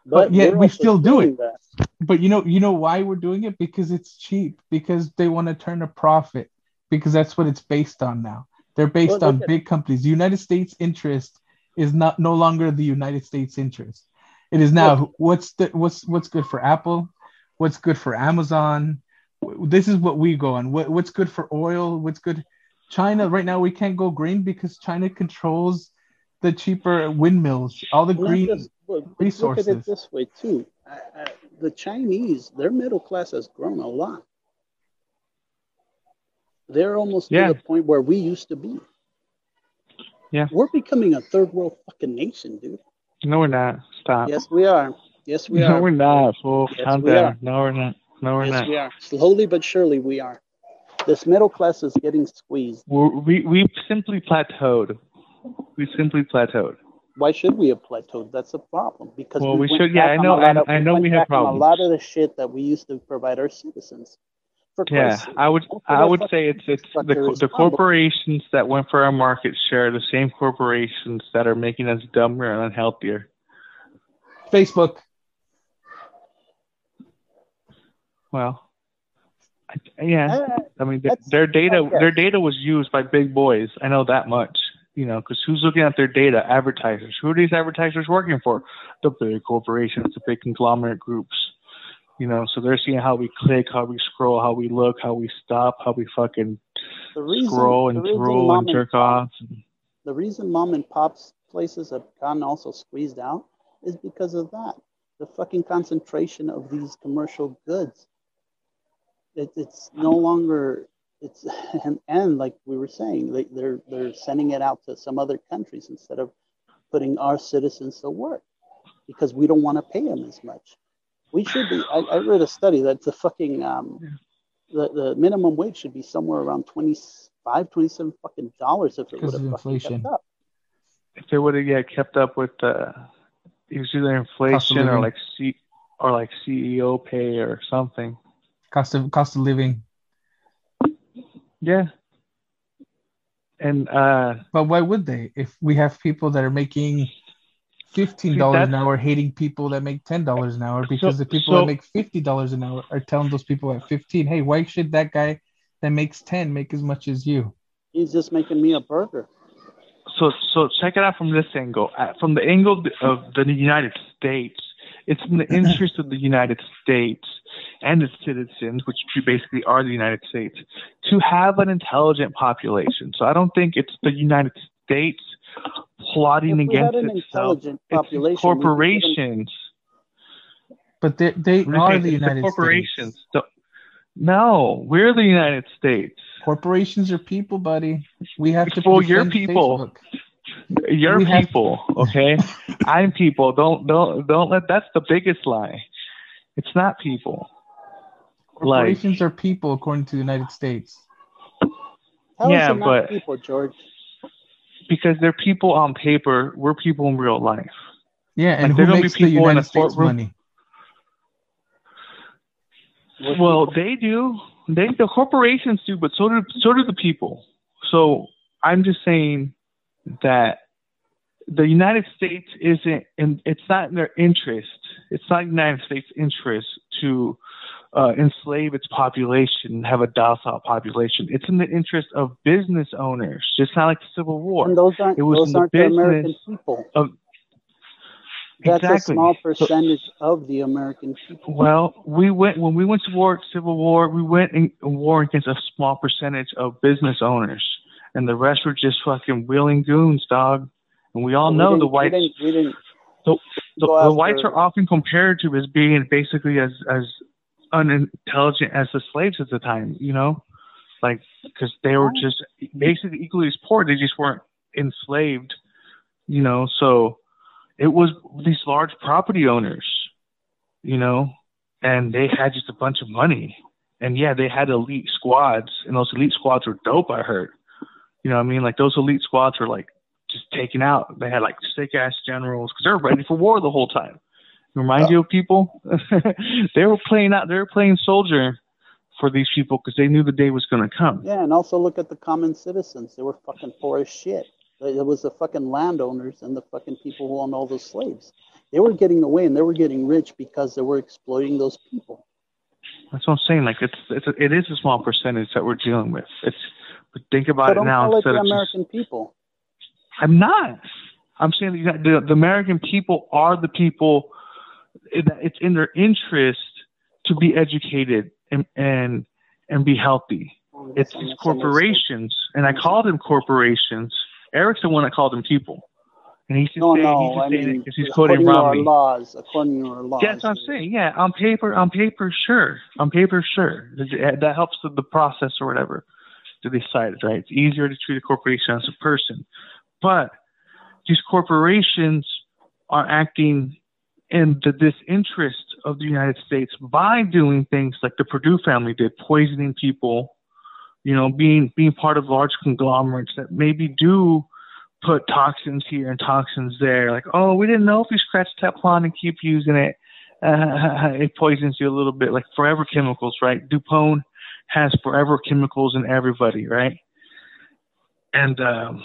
But yet we're we also still do it. that. But you know you know why we're doing it? Because it's cheap. Because they want to turn a profit. Because that's what it's based on now. They're based Well, on big companies. The United States interest is not no longer the United States interest. It is now what's the what's what's good for Apple, what's good for Amazon. This is what we go on. What, what's good for oil? What's good? China right now we can't go green because China controls the cheaper windmills, all the green. just- but- but Look at it this way too. Uh, uh, the Chinese, their middle class has grown a lot. They're almost Yeah. to the point where we used to be. Yeah. We're becoming a third world fucking nation, dude. No, we're not. Stop. Yes, we are. Yes, we no, are. No, we're not. Fool. Yes, Calm we down. are. No, we're not. No, we're yes, not. we are. Slowly but surely, we are. This middle class is getting squeezed. We're, we we simply plateaued. We simply plateaued. Why should we have plateaued? That's a problem because Well, we went should- yeah, I know- I- of- I know went we have problems. A lot of the shit that we used to provide our citizens. For Yeah, Christ's. I would I would say it's it's the fucker co- is the corporations that went for our market share, are the same corporations that are making us dumber and unhealthier. Facebook. Well, I, yeah, Eh, I mean their, their data yeah. their data was used by big boys. I know that much. You know, because who's looking at their data? Advertisers. Who are these advertisers working for? The big corporations, the big conglomerate groups. You know, so they're seeing how we click, how we scroll, how we look, how we stop, how we fucking reason, scroll and drool and and jerk off. the reason mom and pops places have gotten also squeezed out is because of that. The fucking concentration of these commercial goods. It, it's no longer it's and, and like we were saying, they, they're they're sending it out to some other countries instead of putting our citizens to work because we don't want to pay them as much. We should be. I, I read a study that the fucking um, the, the minimum wage should be somewhere around 25 27 fucking dollars if it Because would have inflation. kept up. if they would have yeah kept up with uh, it was either inflation or like C or like CEO pay or something. Cost of cost of living. Yeah. And uh, But why would they? If we have people that are making fifteen dollars an that's- hour hating people that make ten dollars an hour because So- the people so- that make fifty dollars an hour are telling those people at fifteen, hey, why should that guy that makes ten make as much as you? He's just making me a burger. so so check it out from this angle. Uh, from the angle of the United States, it's in the interest of the United States and its citizens, which you basically are the United States, to have an intelligent population. So I don't think it's the United States plotting If we had against an itself. intelligent It's population, we'd be corporations. But they they We're are saying the United corporations. States. So- no, we're the United States. Corporations are people, buddy. We have to Well, you're people. Facebook. You're We have- people, okay? I'm people. Don't don't don't let that's the biggest lie. It's not people. Like Corporations are people according to the United States. How is Yeah, it not but- people, George? Because they're people on paper, we're people in real life. Yeah, and Like, they're who gonna be the people in United a States money? Well, they do. They the corporations do, but so do so do the people. So I'm just saying that the United States isn't, and it's not in their interest. It's not United States' interest to uh, enslave its population, have a docile population. It's in the interest of business owners, just not like the Civil War. and those aren't it was those the aren't the American people. of- That's exactly. a small So- percentage of the American people. Well, we went when we went to war, Civil War. We went in war against a small percentage of business owners, and the rest were just fucking wheeling goons, dog. And we all We know the we whites. didn't- we didn't The, the, go the whites are often compared to as being basically as as unintelligent as the slaves at the time. You know, like because they were just basically equally as poor. They just weren't enslaved. You know, so it was these large property owners. You know, and they had just a bunch of money. And yeah, they had elite squads, and those elite squads were dope. I heard. You know, what I mean, like those elite squads were like just taken out. They had like sick ass generals because they were ready for war the whole time. Remind uh, you of people? they were playing out. They were playing soldier for these people because they knew the day was going to come. Yeah, and also look at the common citizens. They were fucking poor as shit. It was the fucking landowners and the fucking people who owned all those slaves. They were getting away and they were getting rich because they were exploiting those people. That's what I'm saying. Like it's it's a, it is a small percentage that we're dealing with. It's but think about So it don't now call it instead the of just American people. I'm not. I'm saying that the, the American people are the people. It- It's in their interest to be educated and and and be healthy. It's these corporations, and I call them corporations. Eric's the one that called them people, and he's just No, saying, no, he's just I saying mean, he's quoting according to our Romney. laws, according to our laws. That's what I'm saying. Yeah, on paper, on paper, sure. On paper, sure. That helps with the process or whatever to decide it, right? It's easier to treat a corporation as a person. But these corporations are acting in the disinterest of the United States by doing things like the Purdue family did, poisoning people, you know, being being part of large conglomerates that maybe do put toxins here and toxins there. Like, oh, we didn't know if you scratch Teflon and keep using it, uh, it poisons you a little bit. Like forever chemicals, right? Dupont has forever chemicals in everybody, right? And um,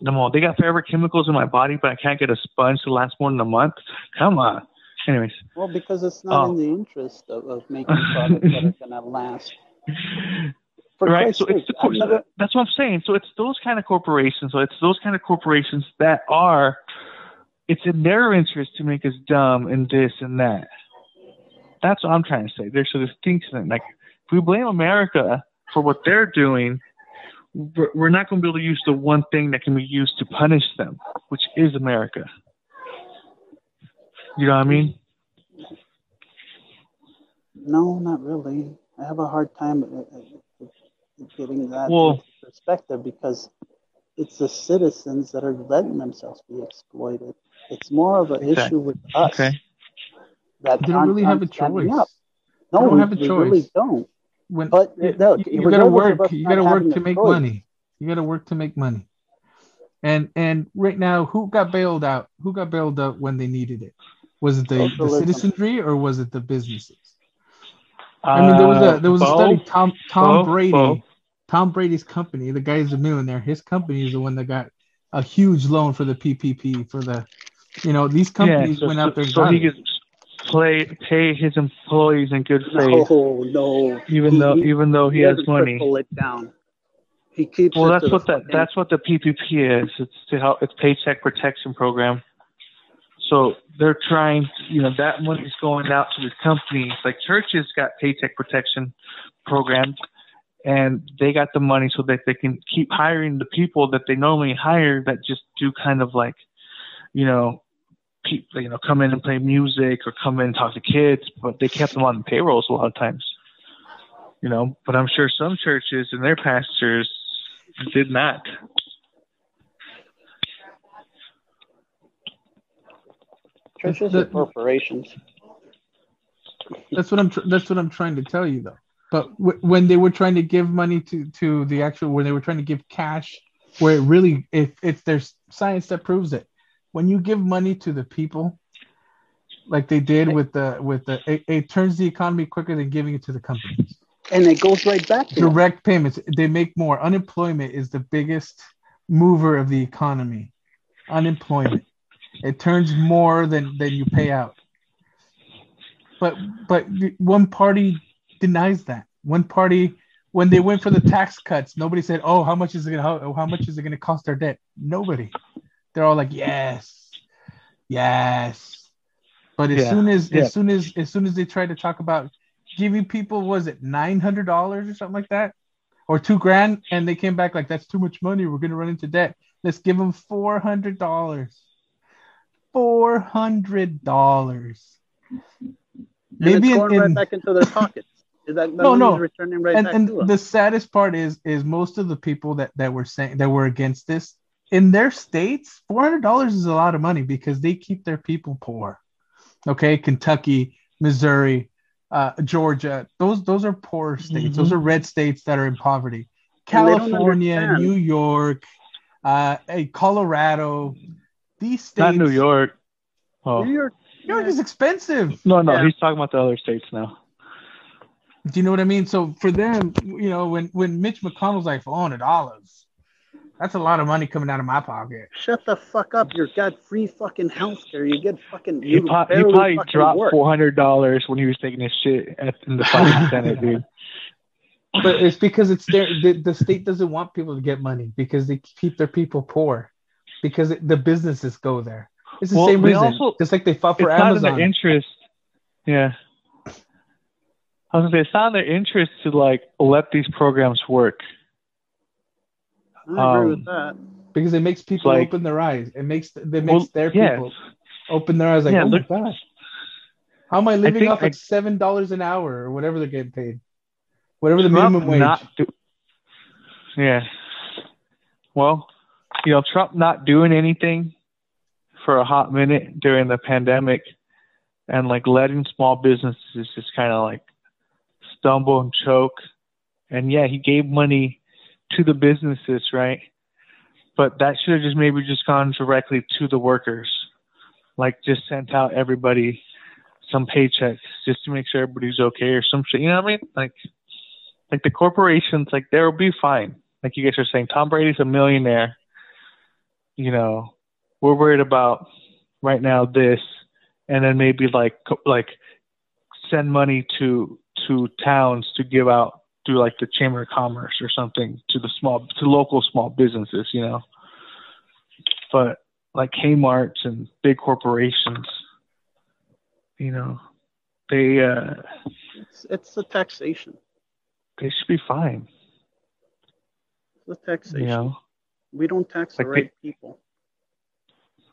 no, more, they got forever chemicals in my body, but I can't get a sponge to last more than a month. Come on. Anyways. Well, because it's not Oh. in the interest of, of making products that are going to last. For right. Christ's So it's the, never- that's what I'm saying. So it's those kind of corporations. So it's those kind of corporations that are. It's in their interest to make us dumb and this and that. That's what I'm trying to say. There's a distinction. Like if we blame America for what they're doing, we're we're not going to be able to use the one thing that can be used to punish them, which is America. You know what I mean? No, not really. I have a hard time uh, uh, getting that Well- perspective because it's the citizens that are letting themselves be exploited. It's more of an Exactly. issue with us Okay. that They don't really have a choice. up. They No, don't we, have a we really don't. When But you, uh, you, you gotta work. You gotta work to make choice, money. You gotta work to make money. And and right now, who got bailed out? Who got bailed out when they needed it? Was it the, the citizenry or was it the businesses? I mean, there was a there was a Uh, study. Tom Tom both, Brady, both. Tom Brady's company. The guy is a millionaire. His company is the one that got a huge loan for the PPP for the, you know, these companies so, went out there. and so he it. Play pay his employees in good faith, No, no. even He- though even though he, has doesn't money. it down. He keeps Well, that's what that that's what the PPP is. It's to help. It's paycheck protection program. So they're trying, you know, that money's going out to the companies. Like churches got paycheck protection programs, and they got the money so that they can keep hiring the people that they normally hire that just do kind of like, you know, pe- you know, come in and play music or come in and talk to kids, but they kept them on the payrolls a lot of times. You know, but I'm sure some churches and their pastors did not. churches the- and corporations. That's what I'm. Tr- that's what I'm trying to tell you, though. But w- when they were trying to give money to to the actual, when they were trying to give cash, where it really, if if there's science that proves it, when you give money to the people, like they did with the with the, it, it turns the economy quicker than giving it to the companies. And it goes right back to them. Direct payments, they make more. Unemployment is the biggest mover of the economy. Unemployment, it turns more than than you pay out. But but one party denies that. One party, when they went for the tax cuts, nobody said, "Oh, how much is it gonna how, how much is it gonna cost our debt?" Nobody. They're all like, "Yes, yes." But as Yeah, soon as yeah. as soon as as soon as they tried to talk about giving people was it nine hundred dollars or something like that, or two grand, and they came back like that's too much money. We're gonna run into debt. Let's give them four hundred dollars. Four hundred dollars. and it's Maybe in, going in- right back into their pockets. Is that, that No, no. returning right and, back and to them. the saddest part is is most of the people that that were saying that were against this in their states, four hundred dollars is a lot of money because they keep their people poor. Okay, Kentucky, Missouri, uh, Georgia, those those are poor states. Those are red states that are in poverty. And they don't California. New York, uh, Colorado, these states. Not New York. Oh New York, New York is expensive. no, no, Yeah. he's talking about the other states now. Do you know what I mean? So for them, you know, when when Mitch McConnell's like four hundred dollars, that's a lot of money coming out of my pocket. shut the fuck up. You got free fucking healthcare. You get fucking. He, You po- he probably fucking dropped work. four hundred dollars when he was taking his shit at, in the fucking Senate, dude. But it's because it's their the, the state doesn't want people to get money because they keep their people poor because it, the businesses go there. It's the Well, same reason. also- just like they fought for Amazon. it's not in their interest. Yeah. I was gonna say it's not in their interest to like let these programs work. I agree um, with that. because it makes people like- open their eyes. It makes it makes Well, their yes. people open their eyes like, Yeah, oh my look- god, how am I living think off I- like seven dollars an hour or whatever they're getting paid, whatever the Trump minimum wage. Not do- yeah. Well, you know, Trump not doing anything for a hot minute during the pandemic, and like letting small businesses just kind of like stumble and choke. And yeah, he gave money to the businesses, right? But that should have just maybe just gone directly to the workers, like just sent out everybody some paychecks just to make sure everybody's okay or some shit. You know what I mean? Like, like the corporations, like they'll be fine. Like you guys are saying, Tom Brady's a millionaire. You know, we're worried about right now this, and then maybe like like send money to to towns to give out through like the chamber of commerce or something to the small to local small businesses, you know. But like Kmart's and big corporations, you know, they uh It's it's the taxation. they should be fine, It's the taxation. you know. We don't tax the Like they- right people.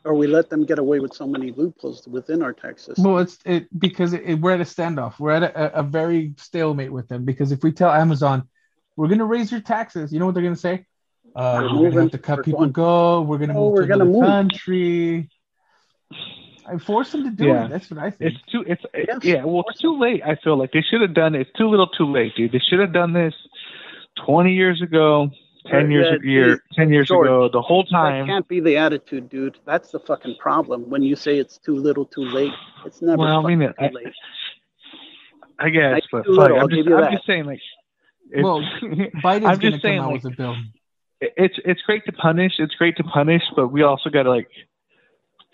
Or we let them get away with so many loopholes within our tax system. Well, it's it because it, it- we're at a standoff. We're at a, a very stalemate with them because if we tell Amazon we're going to raise your taxes, you know what they're going to say? Uh, We're we're going to have to cut We're people going- go. We're going to No, move we're to gonna another move. country. I force them to do Yeah. it. That's what I think. It's too. It's Yes, yeah. Well, it's too late. I feel like they should have done it. It's too little, too late, dude. They should have done this twenty years ago, ten years yeah, year, geez. ten years George, ago. The whole time. That time. can't be the attitude, dude. That's the fucking problem. When you say it's too little, too late, it's never Well, I fucking mean, too I- late. I guess, Like, but fuck, little, I'll I'm just, I'm just saying, like, it's, Well, Biden's I'm going just saying, like, with a bill. it's it's great to punish. It's great to punish, but we also got to like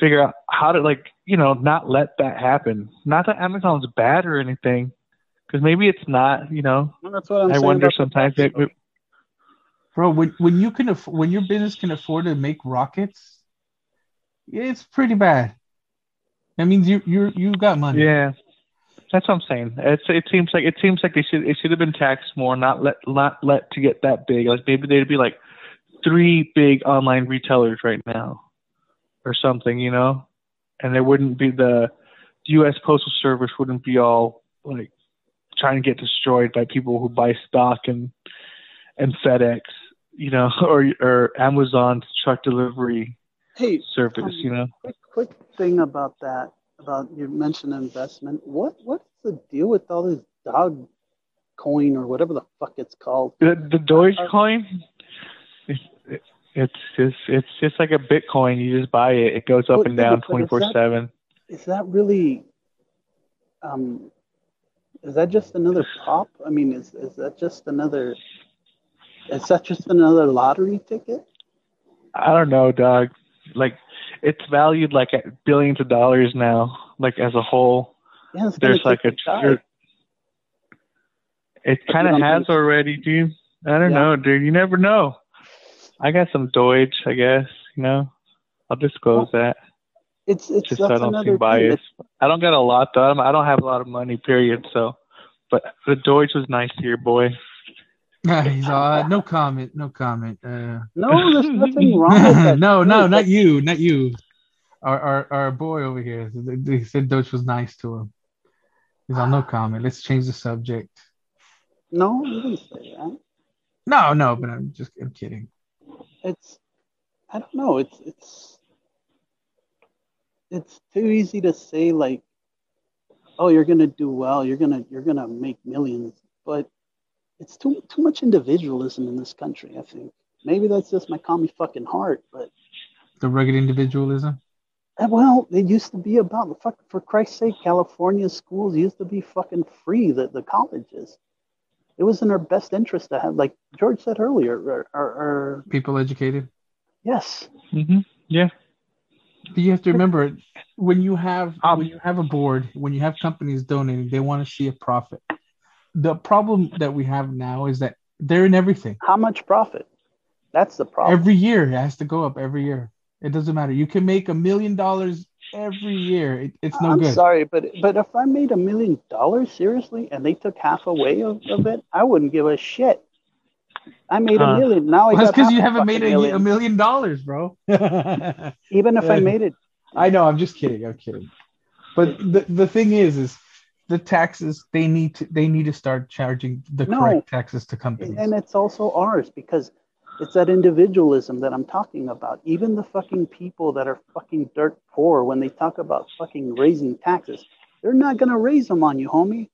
figure out how to like you know not let that happen. Not that Amazon's bad or anything, because maybe it's not. You know, Well, that's what I'm I saying. wonder sometimes. tax It, code. Bro, when, when you can aff- when your business can afford to make rockets, it's pretty bad. That means you you you got money. Yeah, that's what I'm saying. It's it seems like it seems like they should it should have been taxed more, not let not let to get that big. Like maybe they'd be like three big online retailers right now, or something, you know, and there wouldn't be the U.S. Postal Service wouldn't be all like trying to get destroyed by people who buy stock and and FedEx, you know, or or Amazon's truck delivery Hey, service, um, you know. quick, quick thing about that. About you mentioned investment. What what's the deal with all this dog coin or whatever the fuck it's called? The the Dogecoin, it's it's just it's just like a Bitcoin. You just buy it. It goes up and down twenty is four that- seven. Is that really? Um, is that just another pop? I mean, is is that just another? Is that just another lottery ticket? I don't know, dog. Like it's valued like at billions of dollars now. Like as a whole, Yeah, there's like a. It kind of has already, dude. I don't Yeah. know, dude. You never know. I got some Doge, I guess. You know, I'll disclose that. It's it's just so I don't seem biased. I don't got a lot though. I don't have a lot of money, period. So, but the Doge was nice to here, boy. He's uh, no comment, no comment. Uh, No, there's nothing wrong with that. no, no, not you, not you. Our, our our boy over here. They said Doge was nice to him. He's on no comment. Let's change the subject. No, you didn't say that. No, no, but I'm just I'm kidding. It's I don't know. It's it's it's too easy to say like, oh, you're gonna do well. You're gonna you're gonna make millions, but it's too too much individualism in this country. I think maybe that's just my commie fucking heart, but. The rugged individualism. Uh, Well, it used to be about fuck for Christ's sake, California schools used to be fucking free. The the colleges, it was in our best interest to have, like George said earlier, or, or, or People educated. yes, hmm Yeah. But you have to remember when you have Um, when you have a board, when you have companies donating, they want to see a profit. The problem that we have now is that they're in everything. how much profit? That's the problem. Every year it has to go up every year. It doesn't matter. You can make a million dollars every year. It, it's no good. I'm good. sorry, but but if I made a million dollars seriously and they took half away of, of it, I wouldn't give a shit. I made a Uh, million. Now I Well, that's got because you haven't made a, million. a million dollars, bro. Even if I made it, I know. I'm just kidding. I'm kidding. But the, the thing is, is the taxes they need to they need to start charging the No. correct taxes to companies. and it's also ours because It's that individualism that I'm talking about. Even the fucking people that are fucking dirt poor, when they talk about fucking raising taxes, they're not gonna raise them on you, homie.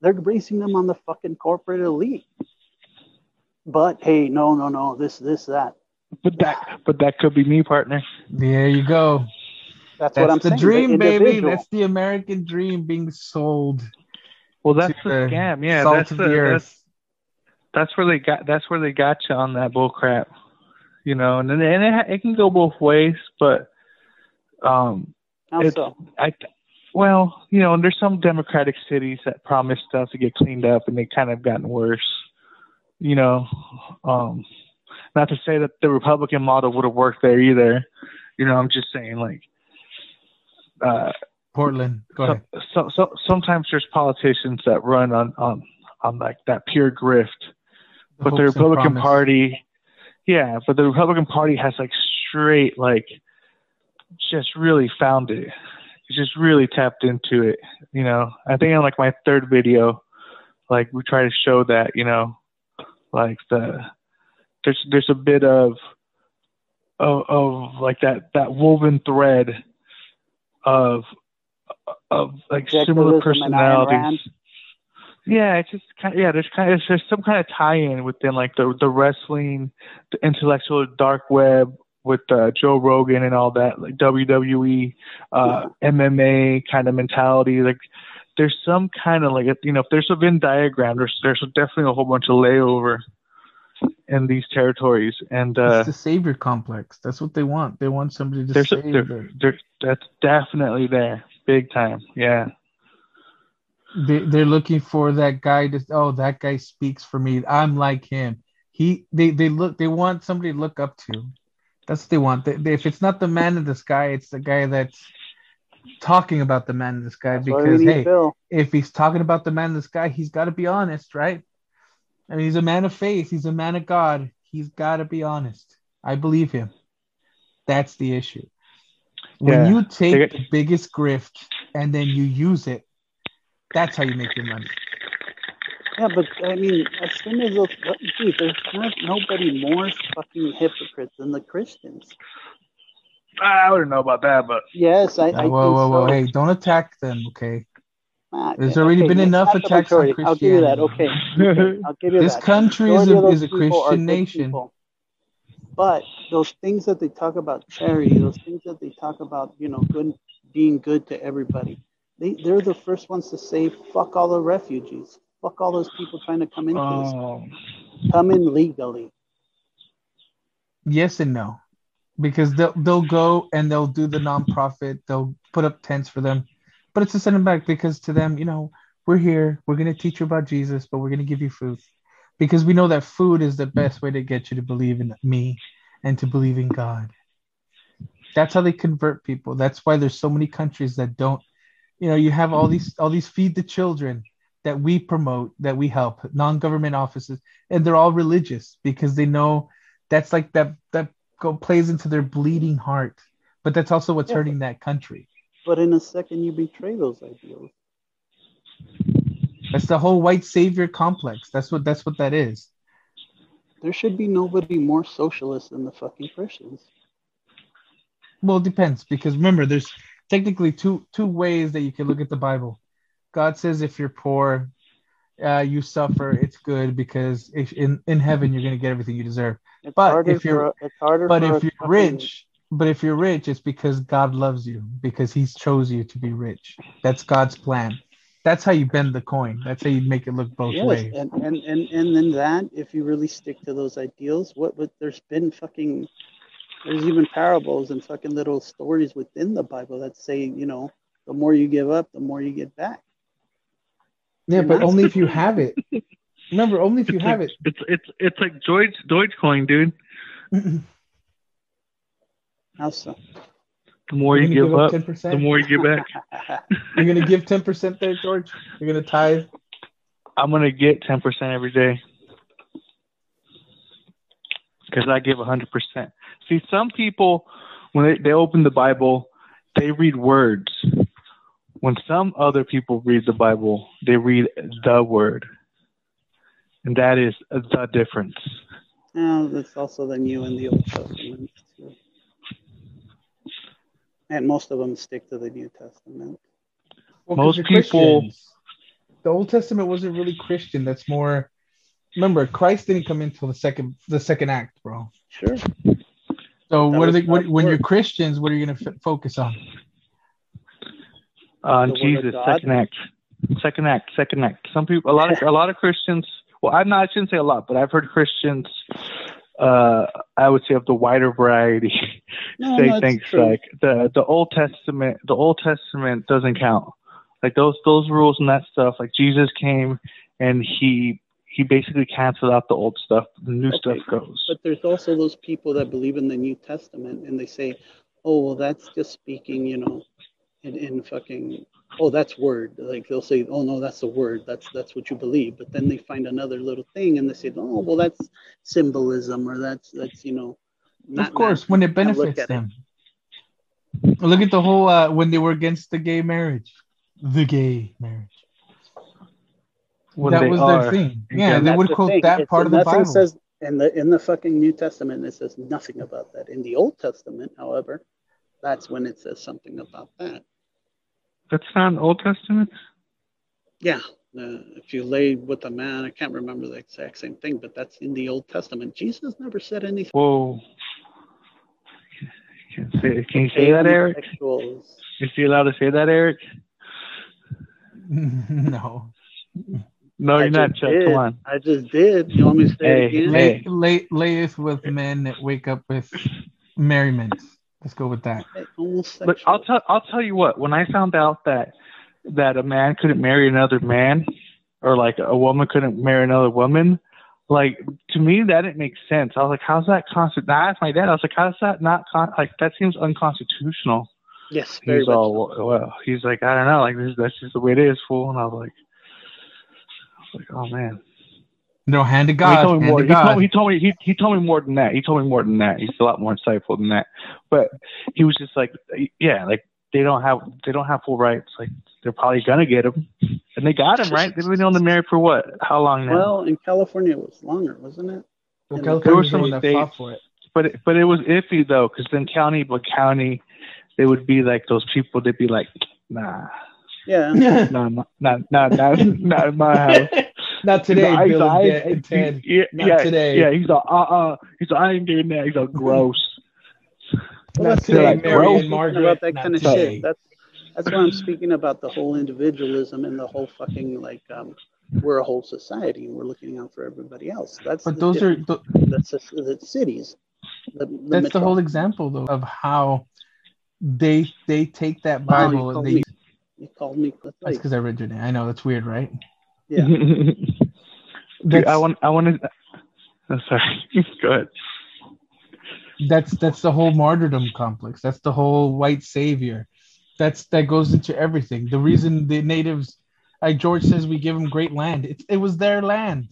They're raising them on the fucking corporate elite. But hey, no, no, no, this, this, that. But that, but that could be me, partner. There you go. That's, That's what I'm the saying. dream, baby. That's the American dream being sold. Well, that's to the scam. Yeah, salt that's of the, the earth. that's that's where they got that's where they got you on that bull crap. You know, and then and it, it can go both ways, but um, How it's- so? I well, you know, and there's some democratic cities that promise stuff to get cleaned up, and they kind of gotten worse. You know, um, not to say that the Republican model would have worked there either. You know, I'm just saying like. Uh, Portland. Go ahead. so, so sometimes there's politicians that run on on on like that pure grift, but the Republican. Party, yeah, but the Republican Party has like straight like just really found it. It's just really tapped into it. You know, I think on like my third video, like we try to show that you know, like the there's there's a bit of of, of like that that woven thread of of like similar Objectivism and Ayn personalities. Yeah, it's just kind of, yeah. There's kind of there's some kind of tie-in within like the the wrestling, the intellectual dark web with uh, Joe Rogan and all that, like WWE, uh, MMA kind of mentality. Like there's some kind of like you know if there's a Venn diagram, there's there's definitely a whole bunch of layover in these territories, and uh, it's the savior complex. That's what they want. They want somebody to there's a, save there, them. there, that's definitely there, big time. Yeah. They, they're looking for that guy to. Oh, that guy speaks for me. I'm like him. He. They. They look. They want somebody to look up to. That's what they want. They, they- if it's not the man in the sky, it's the guy that's talking about the man in the sky. That's why because hey, Phil. if he's talking about the man in the sky, he's got to be honest, right? I mean, he's a man of faith. He's a man of God. He's got to be honest. I believe him. That's the issue. When Yeah. you take the biggest grift and then you use it, that's how you make your money. Yeah, but I mean, as soon as those, dude, there's not nobody more fucking hypocrites than the Christians. I wouldn't know about that, but Yes, I, I whoa, think whoa, whoa! so. Hey, don't attack them, okay? Ah, There's okay, already okay, been it's enough not the attacks on majority. I'll give you that. Okay, Christianity. okay, I'll give you This that. country is a, is a Christian nation. people. But those things that they talk about charity, those things that they talk about, you know, good, being good to everybody, they they're the first ones to say, "Fuck all the refugees, fuck all those people trying to come into this, um, come in legally." Yes and no, because they'll they'll go and they'll do the nonprofit. They'll put up tents for them, but it's to send them back because to them, you know, we're here. We're gonna teach you about Jesus, but we're gonna give you food, because we know that food is the best way to get you to believe in me and to believe in God. That's how they convert people. That's why there's so many countries that don't. You know, you have all these all these feed the children that we promote, that we help, non-government offices, and they're all religious because they know that's like that that go plays into their bleeding heart. But that's also what's hurting that country. But in a second, you betray those ideals. That's the whole white savior complex. That's what that's what that is. There should be nobody more socialist than the fucking Christians. Well, it depends because remember, there's technically two two ways that you can look at the Bible. God says if you're poor, uh, you suffer. It's good because if in in heaven you're gonna get everything you deserve. It's But if you're- a- it's harder. But if you're rich, but if you're rich, it's because God loves you because He's chose you to be rich. That's God's plan. That's how you bend the coin. That's how you make it look both yes, ways. and and and and then that, if you really stick to those ideals, what what there's been fucking, there's even parables and fucking little stories within the Bible that say, you know, the more you give up, the more you get back. Yeah, You're but only if you have it. Remember, only if you it's have like, It's it's it's like Doge Dogecoin, dude. so? The more you gonna give up, ten percent. the more you give back. You're gonna give ten percent there, George. You're gonna tithe. I'm gonna get ten percent every day because I give hundred percent. See, some people when they, they open the Bible, they read words. When some other people read the Bible, they read the word, and that is the difference. Uh, that's also the New and the Old Testament. Too. And most of them stick to the New Testament. Well, 'cause Most people- Christians. The Old Testament wasn't really Christian. That's more. Remember, Christ didn't come until the second the second act, bro. Sure. So That what are they? What, when you're. Christians, what are you gonna f- focus on? on The word of Jesus, second act, second act, second act. Some people, a lot of a lot of Christians. Well, I'm not. I shouldn't say a lot, but I've heard Christians. Uh, I would say of the wider variety No, say things true. like the the Old Testament. The Old Testament doesn't count. Like those those rules and that stuff. Like Jesus came and he he basically canceled out the old stuff. The new Okay, stuff goes. But there's also those people that believe in the New Testament and they say, oh, well, that's just speaking, you know, in, in fucking, oh, that's word. Like they'll say, oh, no, that's the word. That's that's what you believe. But then they find another little thing and they say, oh, well, that's symbolism or that's, that's you know, not, of course, not- when it not look benefits at it. them. Look at the whole uh, when they were against the gay marriage, the gay marriage. When that was are their thing. Yeah, can- they would the quote thing. that It's- part of the nothing Bible. Says, in the in the fucking New Testament, it says nothing about that. In the Old Testament, however, that's when it says something about that. That's not Old Testament. Yeah, uh, if you lay with a man, I can't remember the exact same thing, but that's in the Old Testament. Jesus never said anything. Whoa. Can you say, can you say that, Eric? Is he allowed to say that, Eric? no. No, I you're not, just Chuck. did. Come on. I just did. You want me to say Hey, it again? hey. Lay, lay, layeth with men that wake up with merriment. Let's go with that. But I'll tell I'll tell you what. When I found out that that a man couldn't marry another man, or like a woman couldn't marry another woman, like to me that didn't make sense. I was like, how's that constitutional? I asked my dad. I was like, how's that not con- like that seems unconstitutional. yes, very He's much. all well, well. He's like, I don't know. Like this, that's just the way it is, fool. And I was like, I was like, oh man. No, hand to God. he told me hand more. to He told, he told me he, he told me more than that. He told me more than that. He's a lot more insightful than that. But he was just like, yeah, like they don't have they don't have full rights. Like they're probably gonna get him, and they got him right. They've been on the married for what? How long now? Well, in California, it was longer, wasn't it? Well, there were some one that states- fought for it. but it, but it was iffy though, because then county by county, they would be like those people. They'd be like, nah, Yeah. nah, not not not not, not in my house. Not today, He's Bill like, and I- Ted- and Ted. Yeah, Not yeah, today. Yeah, he's like, uh, uh, he's like, I ain't doing that. He's like, gross. Well, Not that's today, like, Mary bro. and Margaret. about that not kind of today. shit. That's that's why I'm speaking about the whole individualism and the whole fucking like um, we're a whole society and we're looking out for everybody else. That's But those are difference. th- that's just, the cities. The, the that's the whole example though of how they they take that Wow, you Bible called and they me. You called me. That's that's because I read your name. I know that's weird, right? Yeah. Dude, I want, I want to. Oh, sorry. Go ahead. that's that's the whole martyrdom complex. That's the whole white savior. That's that goes into everything. The reason the natives, like George says, we give them great land. It, it was their land.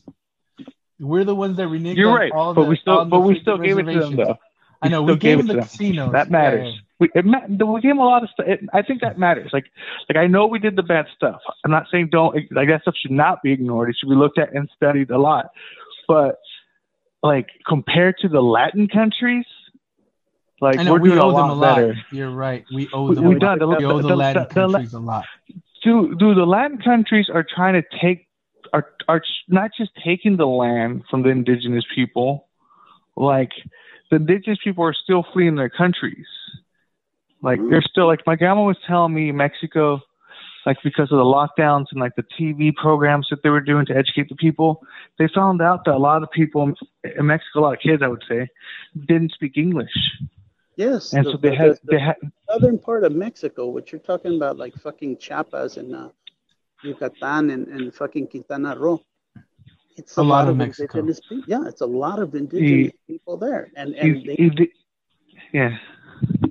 We're the ones that reneged You're right, all but the, we still, but we still gave it to them though. I know we gave gave them the casinos. That matters. yeah. We, it, we gave them a lot of stuff. I think that matters. Like, like I know we did the bad stuff. I'm not saying don't. Like that stuff should not be ignored. It should be looked at and studied a lot. But like compared to the Latin countries, like know we're we doing owe a them lot a lot. better. You're right. We owe We- them. we a done. lot. The- we owe the, the- the- Latin countries a lot. dude, dude, the Latin countries are trying to take are are not just taking the land from the indigenous people, like the indigenous people are still fleeing their countries. Like they're still like my grandma was telling me Mexico, like because of the lockdowns and like the TV programs that they were doing to educate the people, they found out that a lot of people in Mexico, a lot of kids, I would say, didn't speak English, Yes. and the, so they the- had the they had southern part of Mexico, what you're talking about, like fucking Chiapas and uh, Yucatan and, and fucking Quintana Roo. It's A lot of Mexico. indigenous people. Yeah, it's a lot of indigenous people there, and and he- they, he yeah,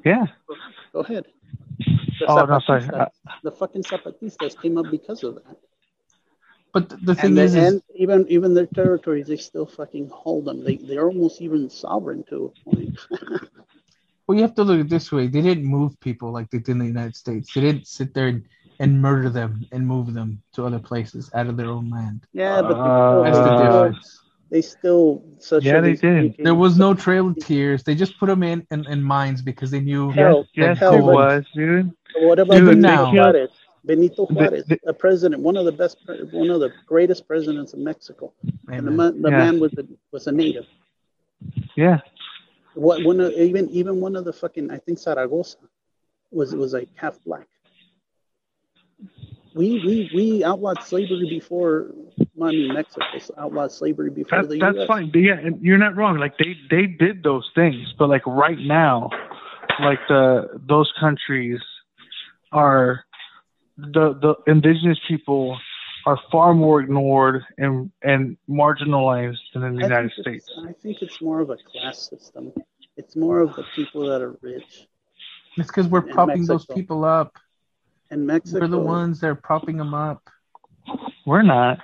yeah. go ahead. The Oh no, sorry. Zapatistas- the fucking Zapatistas came up because of that. But the, the thing And, is, they, is and even even their territories, they still fucking hold them. They they're almost even sovereign to a point. well, you have to look at it this way. They didn't move people like they did in the United States. They didn't sit there and, and murder them and move them to other places out of their own land. yeah, but Uh, That's the Uh, difference. They still such Yeah, a they did. communications- There was no Trail of Tears. They just put them in in, in mines because they knew. Hell, Yes, hell, it was, dude. What about Even Benito. Juarez? Benito Juarez, the- a president, one of the best, one of the greatest presidents of Mexico, and the, man, the Yeah. man was a, was a native. Yeah. What one of, even even one of the fucking I think Zaragoza was was like half black. We we we outlawed slavery before. I mean, Mexico outlawed slavery before That, the that's U.S. fine. But yeah, and you're not wrong. Like they they did those things, but like right now, like the those countries are the the indigenous people are far more ignored and and marginalized than in the I United States. I think it's more of a class system. It's more of the people that are rich. It's because we're In propping those people up. And Mexico, We're the ones that are propping them up. We're not.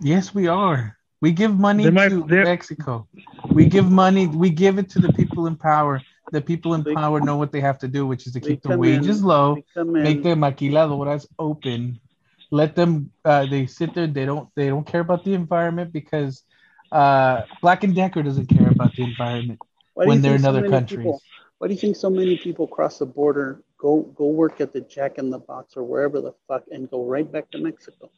Yes, we are. We give money They might- to they're- Mexico. We give money. We give it to the people in power. The people in They- power know what they have to do, which is to keep the wages in- low, they come in, make the maquiladoras open, let them. Uh, they sit there. They don't. They don't care about the environment because uh, Black and Decker doesn't care about the environment when they're in so other countries. people- why do you think so many people cross the border, go go work at the Jack in the Box or wherever the fuck, and go right back to Mexico?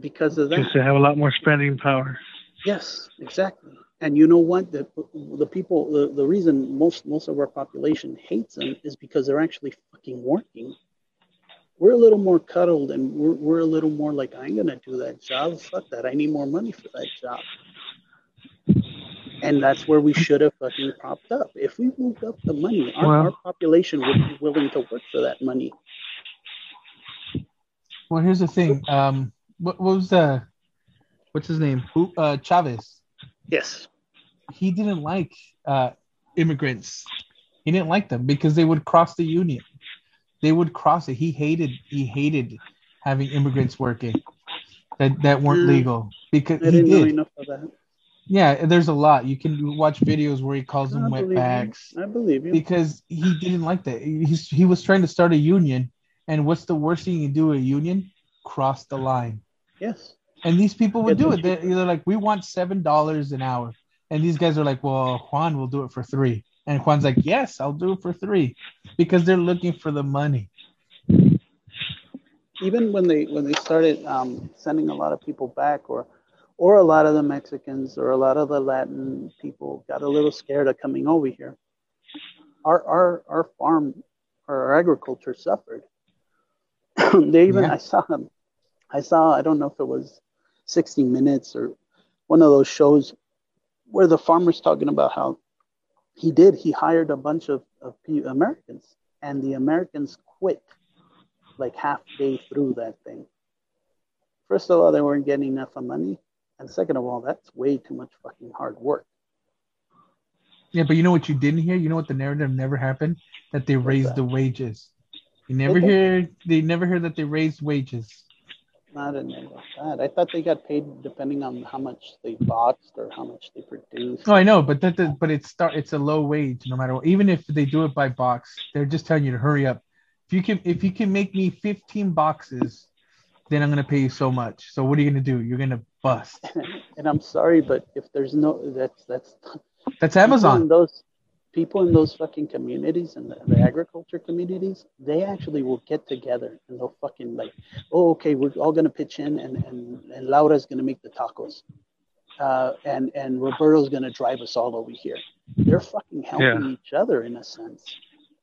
Because of that. Just to have a lot more spending power. Yes, exactly. And you know what? The the people, the, the reason most most of our population hates them is because they're actually fucking working. We're a little more cuddled, and we're, we're a little more like, I'm gonna do that job. Fuck that. I need more money for that job. And that's where we should have fucking propped up. If we moved up the money, our, Well- our population would be willing to work for that money. Well, here's the thing. Um, what, what was the, what's his name? Who? Uh, Chavez. Yes. He didn't like uh, immigrants. He didn't like them because they would cross the union. They would cross it. He hated. He hated having immigrants working that that weren't Mm. legal because I he did. Enough of that. Yeah, there's a lot. You can watch videos where he calls them wetbacks. I believe you. because he didn't like that. He's, he was trying to start a union, and what's the worst thing you do? A union cross the line. Yes. And these people would Yeah, do it. They're, they're like, we want seven dollars an hour, and these guys are like, well, Juan will do it for three, and Juan's like, yes, I'll do it for three, because they're looking for the money. even when they when they started um, sending a lot of people back or or a lot of the Mexicans or a lot of the Latin people got a little scared of coming over here. Our our our farm or our agriculture suffered. they even Yeah. I saw them. I saw I don't know if it was 60 Minutes or one of those shows where the farmer's talking about how he did he hired a bunch of, of Americans and the Americans quit like halfway through that thing. First of all, they weren't getting enough of money. And second of all, that's way too much fucking hard work. Yeah, but you know what you didn't hear? You know what the narrative never happened? That they raised the wages. You never hear. They never hear that they raised wages. I didn't know that. I thought they got paid depending on how much they boxed or how much they produced. Oh, I know, but that, that but it's start. It's a low wage, no matter what. Even if they do it by box, they're just telling you to hurry up. If you can, if you can make me 15 boxes, then I'm gonna pay you so much. So what are you gonna do? You're gonna bust. And I'm sorry, but if there's no that's that's That's people Amazon. those people in those fucking communities and the, the agriculture communities, they actually will get together and they'll fucking like, oh, okay, we're all gonna pitch in and and, and Laura's gonna make the tacos. Uh, and and Roberto's gonna drive us all over here. They're fucking helping Yeah. each other in a sense.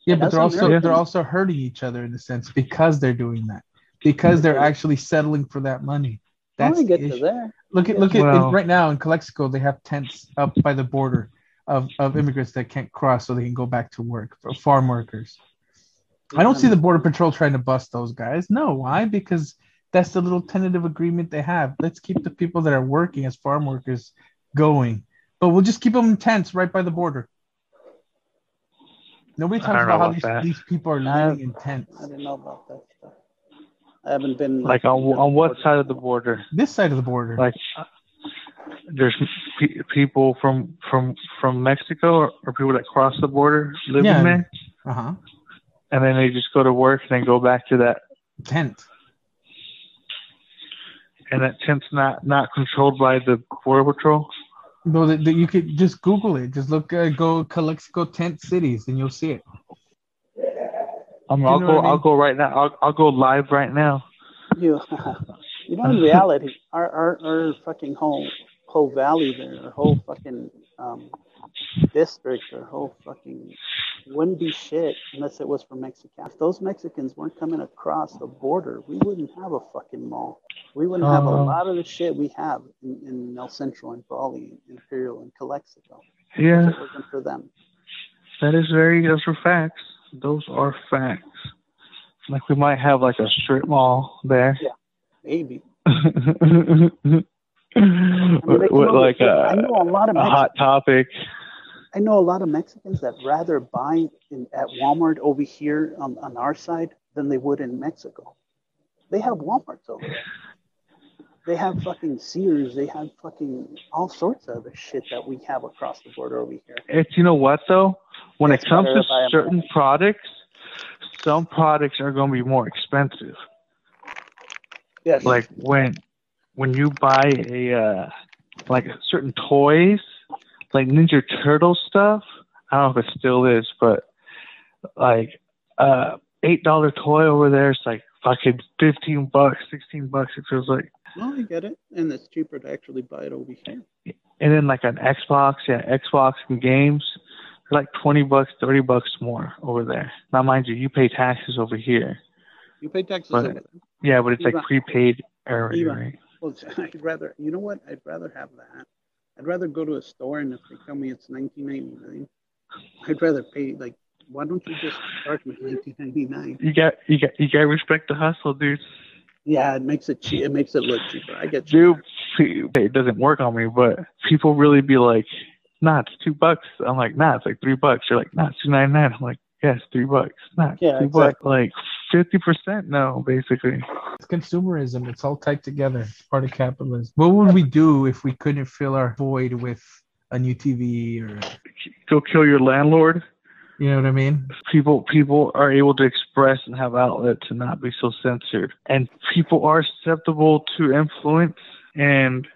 Yeah, but they're also American. they're also hurting each other in a sense because they're doing that. Because they're actually settling for that money. That's want to the get to there. Look at look at Well- right now in Calexico, they have tents up by the border of, of immigrants that can't cross so they can go back to work for farm workers. I don't see the border patrol trying to bust those guys. No, why? Because that's the little tentative agreement they have. Let's keep the people that are working as farm workers going, but we'll just keep them in tents right by the border. Nobody talks don't about how about these, that. these people are Nah. living in tents. I didn't know about that stuff. I haven't been Like on on what side of the border? This side of the border. Like there's pe- people from from from Mexico or, or people that cross the border living Yeah. there, Uh huh. and then they just go to work and then go back to that. Tent. and that tent's not not controlled by the border patrol. No, that, that you could just Google it. Just look, uh, go Calexico tent cities, and you'll see it. Um, You I'll go. I mean? I'll go right now. I'll, I'll go live right now. You, you know, in reality, our, our, our fucking whole whole valley there, our whole fucking um, district, our whole fucking wouldn't be shit unless it was for Mexicans. If those Mexicans weren't coming across the border, we wouldn't have a fucking mall. We wouldn't have a Uh. lot of the shit we have in, in El Centro and Brawley, Imperial, and Calexico. Yeah, If it wasn't for them. that is very. Those are facts. Those are facts. Like we might have like a strip mall there. Yeah, maybe. I mean, with like a, I know a lot of a hot topic. I know a lot of Mexicans that rather buy in, at Walmart over here on, on our side than they would in Mexico. They have Walmarts over there. They have fucking Sears. They have fucking all sorts of other shit that we have across the border over here. It's you know what though, when It's it comes to to buy 'em certain products, some products are going to be more expensive. Yes. Like when when you buy a uh, like certain toys, like Ninja Turtle stuff. I don't know if it still is, but like uh eight dollar toy over there is like fucking fifteen bucks, sixteen bucks. It feels like. No, I get it, and it's cheaper to actually buy it over here. And then like an Xbox, yeah, Xbox and games, they're like twenty bucks, thirty bucks more over there. Now, mind you, you pay taxes over here. You pay taxes But- over there. Yeah, but it's like prepaid already, even- right? Well, I'd rather, you know what? I'd rather have that. I'd rather go to a store and if they tell me it's 19.99, I'd rather pay like. Why don't you just charge me 19.99? You got you got you got respect the hustle, dude. Yeah, it makes it cheap. It makes it look cheaper. I get Dude, you. it doesn't work on me, but people really be like, "Nah, it's two bucks." I'm like, "Nah, it's like three bucks." You're like, "Nah, it's two ninety nine. I'm like, "Yes, three bucks." Nah, it's Yeah, two bucks. Like fifty percent, no, basically. It's consumerism. It's all tied together. It's part of capitalism. What would we do if we couldn't fill our void with a new TV or Go kill your landlord. You know what I mean? people people are able to express and have outlets and not be so censored and people are susceptible to influence and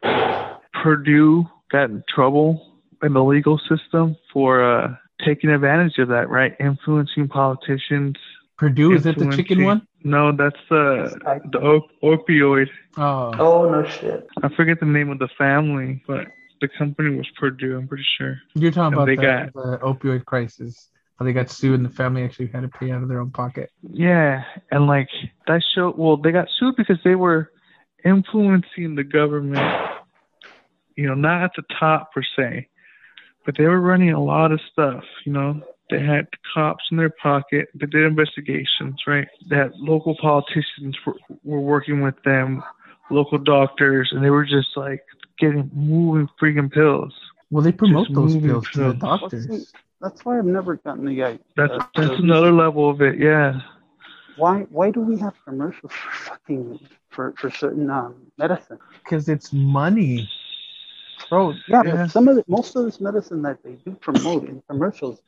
purdue got in trouble in the legal system for uh taking advantage of that right influencing politicians Purdue is that the chicken one? no that's uh the op- opioid Oh, Oh no shit. i forget the name of the family but the company was purdue i'm pretty sure you're talking And about they the, the opioid crisis. They got sued and the family actually had to pay out of their own pocket. Yeah, and like that show. Well, they got sued because they were influencing the government. You know, not at the top per se, but they were running a lot of stuff. You know, they had cops in their pocket. They did investigations, right? That local politicians were, were working with them, local doctors, and they were just like getting moving freaking pills. Well, they promote Just those moving pills to the doctors. That's why I've never gotten the idea. That's that's the- another level of it. Yeah. Why why do we have commercials for fucking for for certain um, medicine? Because it's money. Bro, Yeah, Yeah. but some of the, most of this medicine that they do promote in commercials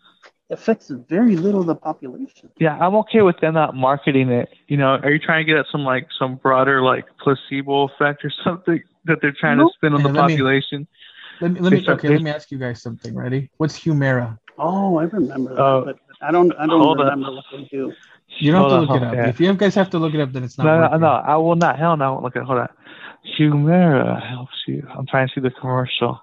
affects very little of the population. Yeah, I'm okay with them not marketing it. You know, are you trying to get at some like some broader like placebo effect or something that they're trying No. to spin on Yeah, the let me- population? let me, let me okay, they- let me ask you guys something. Ready? What's Humira? Oh, I remember that, Oh. but I don't I don't Hold up. remember what they do. You don't Hold have on, to look it up. yeah. If you guys have to look it up, then it's not No, no, no, I will not. Hell no. I won't look at. Hold on. Humira helps you. I'm trying to see the commercial.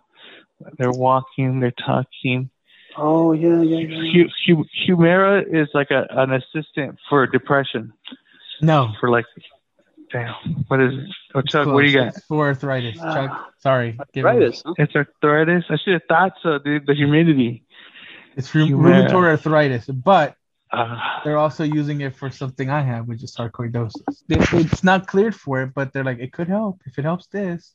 They're walking. They're talking. Oh yeah, yeah, yeah. Hu- Hu- Humira is like a, an assistant for depression. No. For like, damn, what is it? Oh, Chuck, what do you got? It's for arthritis. Ah. Chuck, sorry. give me- Arthritis, huh? It's arthritis. I should have thought so, dude. The humidity. It's rheum- rheumatoid arthritis, but Uh, they're also using it for something I have, which is sarcoidosis. It- It's not cleared for it, but they're like, it could help if it helps this,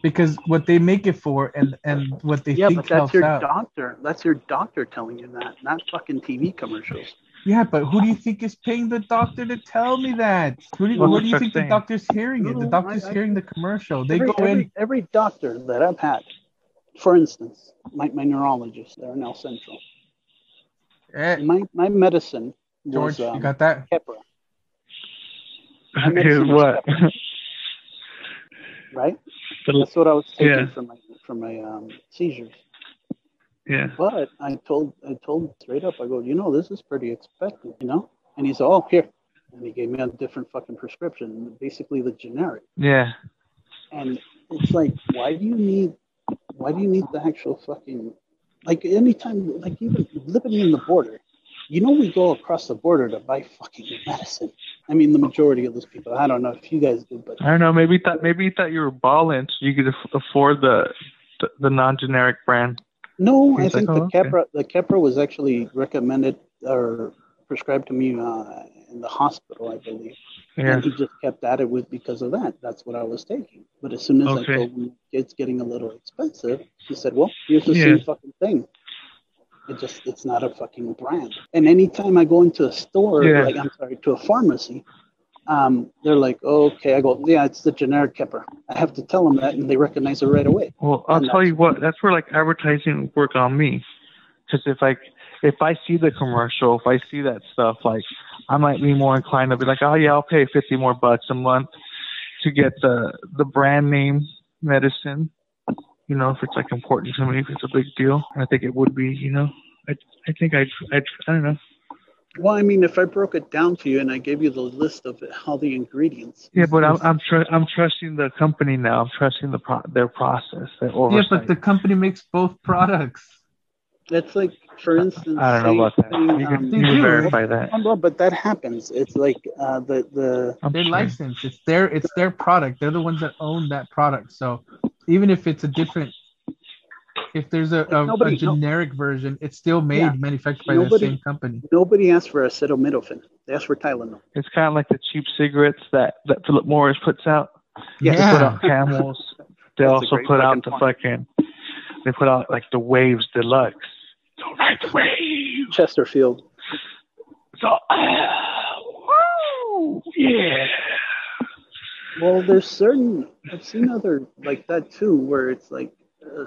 because what they make it for and and what they Yeah, think but that's helps your out. doctor. That's your doctor telling you that, not fucking TV commercials. Yeah, but who do you think is paying the doctor to tell me that? Who do you, Well, where do you that's think the doctor's hearing it? The doctor's I- I- hearing the commercial. They every, go in. every, every doctor that I've had, for instance, my, my neurologist there in El Centro, Eh, my, my medicine George, was um, you got that? Keppra. is what? right? The- That's what I was taking Yeah. for my for my um, seizures. yeah. But I told I told straight up, I go, you know, this is pretty expected, you know? And he said, Oh, here. And he gave me a different fucking prescription, basically the generic. Yeah. And it's like, why do you need why do you need the actual fucking like anytime like even living in the border, you know we go across the border to buy fucking medicine. I mean the majority of those people. I don't know if you guys do, but I don't know. Maybe you thought maybe you thought you were balling, so you could afford the the, the non-generic brand. No, I think like, the "Oh, okay." The Keppra was actually recommended or prescribed to me uh, in the hospital, I believe. Yeah. And he just kept at it with because of that. That's what I was taking. But as soon as I Okay. told him it's getting a little expensive, he said, "Well, here's the Yeah. same fucking thing. It just it's not a fucking brand." And anytime I go into a store, Yeah. like I'm sorry, to a pharmacy, um, they're like, "Okay," I go, "Yeah, it's the generic Keppra." I have to tell them that, and they recognize it right away. Well, I'll And tell you what. That's where like advertising would work on me, because if like if I see the commercial, if I see that stuff, like I might be more inclined to be like, oh yeah, I'll pay fifty more bucks a month to get the the brand name medicine. You know, if it's like important to me, if it's a big deal, I think it would be. You know, I I think I'd I'd I don't know. Well, I mean, if I broke it down to you and I gave you the list of all the ingredients, Yeah, but I'm I'm tr- I'm trusting the company now. I'm trusting the pro- their process, their Yeah, but the company makes both products. That's like, for instance, I don't know about that. saying, You um, can, They you can verify that. But that happens. It's like uh, the the I'm They're sure. licensed. It's their it's their product. They're the ones that own that product. So even if it's a different, if there's a, a, Nobody- a generic version, it's still made Yeah. manufactured by Nobody- the same company. nobody asked for acetaminophen. They asked for Tylenol. It's kind of like the cheap cigarettes that, that Philip Morris puts out. Yes. They put out Camels. They That's also put out the point. fucking. They put out like the Waves Deluxe. Don't ride the wave. Chesterfield. So, woo, yeah. Well, there's certain I've seen other like that too, where it's like uh,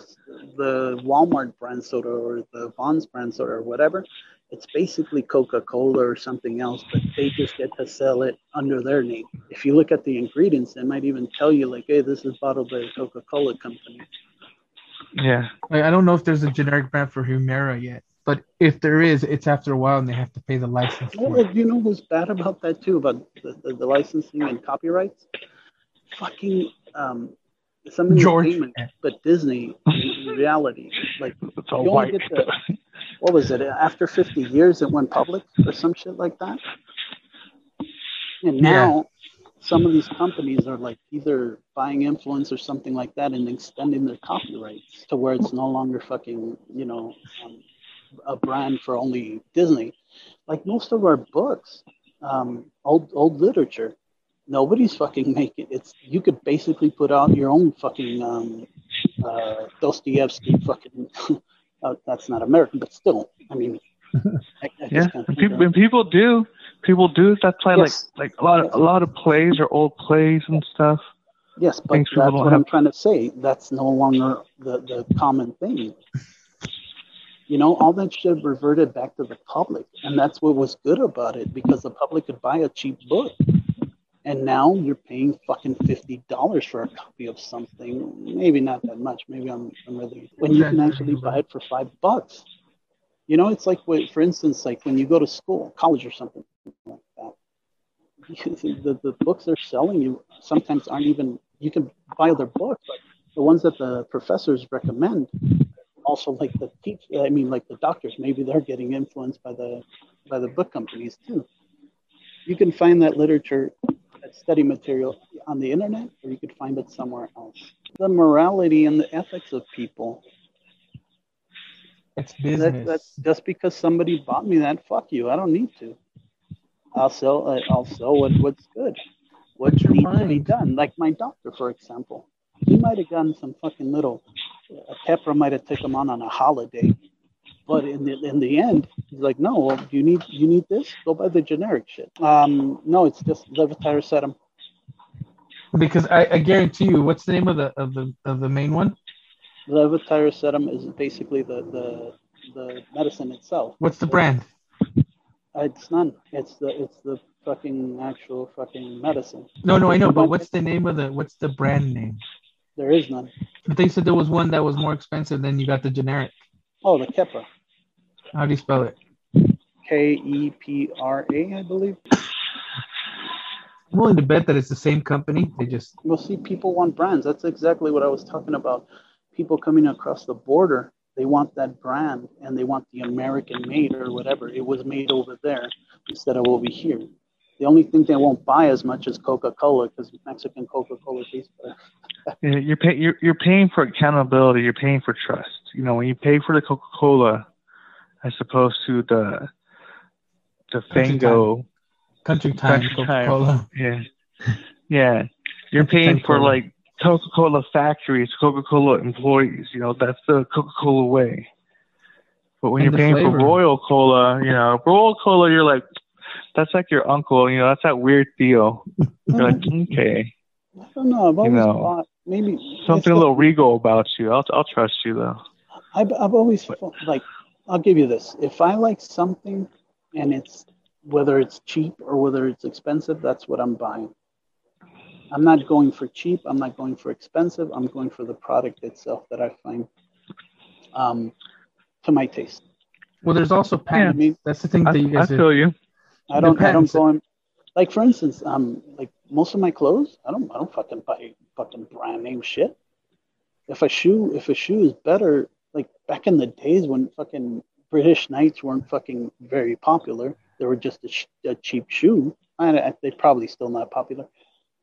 the Walmart brand soda or the Vons brand soda or whatever. It's basically Coca-Cola or something else, but they just get to sell it under their name. If you look at the ingredients, they might even tell you like, "Hey, this is bottled by the Coca-Cola company." Yeah. Like, I don't know if there's a generic brand for Humira yet, but if there is, it's after a while and they have to pay the license Well, you know what's bad about that too, about the, the, the licensing and copyrights? Fucking um, some George. entertainment, but Disney in reality, like It's all You only white. get the- what was it? After 50 years, it went public or some shit like that. And now, some of these companies are like either buying influence or something like that and extending their copyrights to where it's no longer fucking, you know, um, a brand for only Disney. Like most of our books, um, old old literature, nobody's fucking making it's. You could basically put out your own fucking um, uh, Dostoevsky fucking. uh, that's not American, but still, I mean, I, I Yeah, just can't and think people, of- and people do. People do. That's why, Yes. like, like a lot of a lot of plays or old plays and stuff. Yes, but Things that's don't what I'm trying to say. That's no longer the, the common thing. You know, all that shit reverted back to the public. And that's what was good about it because the public could buy a cheap book. And now you're paying fucking fifty dollars for a copy of something. Maybe not that much. Maybe I'm, I'm really when you can actually buy it for five bucks. You know, it's like what, for instance, like when you go to school, college or something like that. The, the books they're selling you sometimes aren't even you can buy their books, but the ones that the professors recommend, also like the teach, I mean, like the doctors, maybe they're getting influenced by the by the book companies too. You can find that literature, that study material on the internet, or you could find it somewhere else. The morality and the ethics of people. It's That, that's just because somebody bought me that. Fuck you. I don't need to. I'll sell. uh, I'll sell what, what's good. What your needs to be done. Like my doctor, for example, he might have gotten some fucking little. A Pepper might have took him on on a holiday, but in the in the end, he's like, no. Well, you need you need this. Go buy the generic shit. Um, no, it's just levetiracetam. because I, I guarantee you, what's the name of the of the of the main one? Levetiracetam is basically the the the medicine itself. What's the brand? Uh, it's none. It's the it's the fucking actual fucking medicine. No, no, I know, but what's the name of the what's the brand name? There is none. But they said there was one that was more expensive than you got the generic. Oh, the Keppra. How do you spell it? K E P R A, I believe. I'm willing to bet that it's the same company. They just Well, see, people want brands. That's exactly what I was talking about. People coming across the border, they want that brand and they want the American made or whatever. It was made over there instead of over here. The only thing they won't buy as much is Coca Cola because Mexican Coca Cola tastes better. Yeah, You're pay, you're you're paying for accountability. You're paying for trust. You know, when you pay for the Coca Cola, as opposed to the the Country Fango. country time Country Coca Cola. Yeah, yeah. You're paying for like Coca Cola factories, Coca Cola employees. You know, that's the Coca Cola way. But when And you're paying flavor. for Royal Cola, you know, Royal Cola, you're like, that's like your uncle. You know, that's that weird deal. You're like, okay, I don't know. I've always know, bought maybe something a little regal about you. I'll I'll trust you though. I've, I've always felt like I'll give you this. If I like something and it's whether it's cheap or whether it's expensive, that's what I'm buying. I'm not going for cheap. I'm not going for expensive. I'm going for the product itself that I find um, to my taste. Well, there's also I patents. mean, That's the thing I, that you I guys do. feel you. I don't. I don't go in. Like for instance, um, like most of my clothes, I don't. I don't fucking buy fucking brand name shit. If a shoe, if a shoe is better, like back in the days when fucking British Knights weren't fucking very popular, they were just a, sh- a cheap shoe. And I, they're probably still not popular.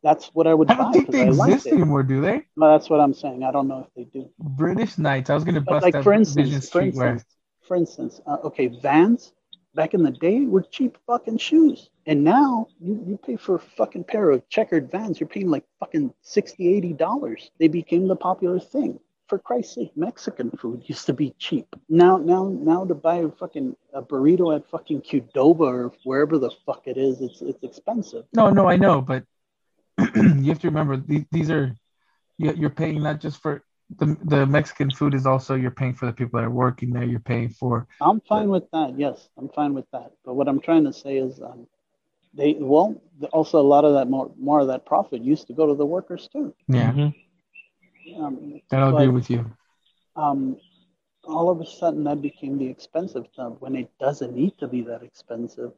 That's what I would I don't think they I exist anymore, do they? No, that's what I'm saying. I don't know if they do. British Knights. I was gonna But bust like that for instance, for instance, for instance, uh, okay, Vans back in the day were cheap fucking shoes, and now you, you pay for a fucking pair of checkered Vans, you're paying like fucking 60 80 dollars. They became the popular thing. For Christ's sake, Mexican food used to be cheap. Now, now, now to buy a fucking a burrito at fucking Qdoba or wherever the fuck it is, it's it's expensive. No, no, I know, but you have to remember these, these are you- you're paying not just for the the Mexican food is also you're paying for the people that are working there. You're paying for I'm fine with that. Yes, I'm fine with that. But what I'm trying to say is, um, they well, also a lot of that more more of that profit used to go to the workers too. yeah. Mhm. Um, I'll But- agree with you. um, all of a sudden, that became the expensive stuff when it doesn't need to be that expensive.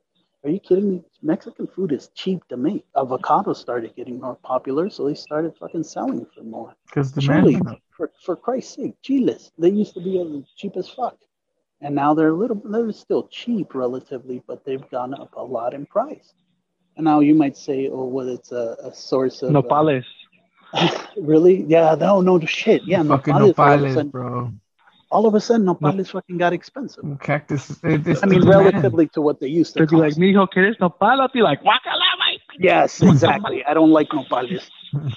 Are you kidding me? Mexican food is cheap to make. Avocados started getting more popular, so they started fucking selling for more. Because the Chili, man, for, for Christ's sake, chiles. They used to be as cheap as fuck. And now they're a little, they're still cheap relatively, but they've gone up a lot in price. And now you might say, oh, well, it's a, a source of. uh, Nopales. really? Yeah, no, no shit. Yeah, fucking nopales, all, nopales, sudden, bro. All of a sudden, nopales fucking got expensive. Cactus. It, it's I mean, the demand. relatively to what they used to They'd be like, cost. mijo, ¿quieres nopal? I'll be like, guacala, Yes, exactly. I don't like nopales.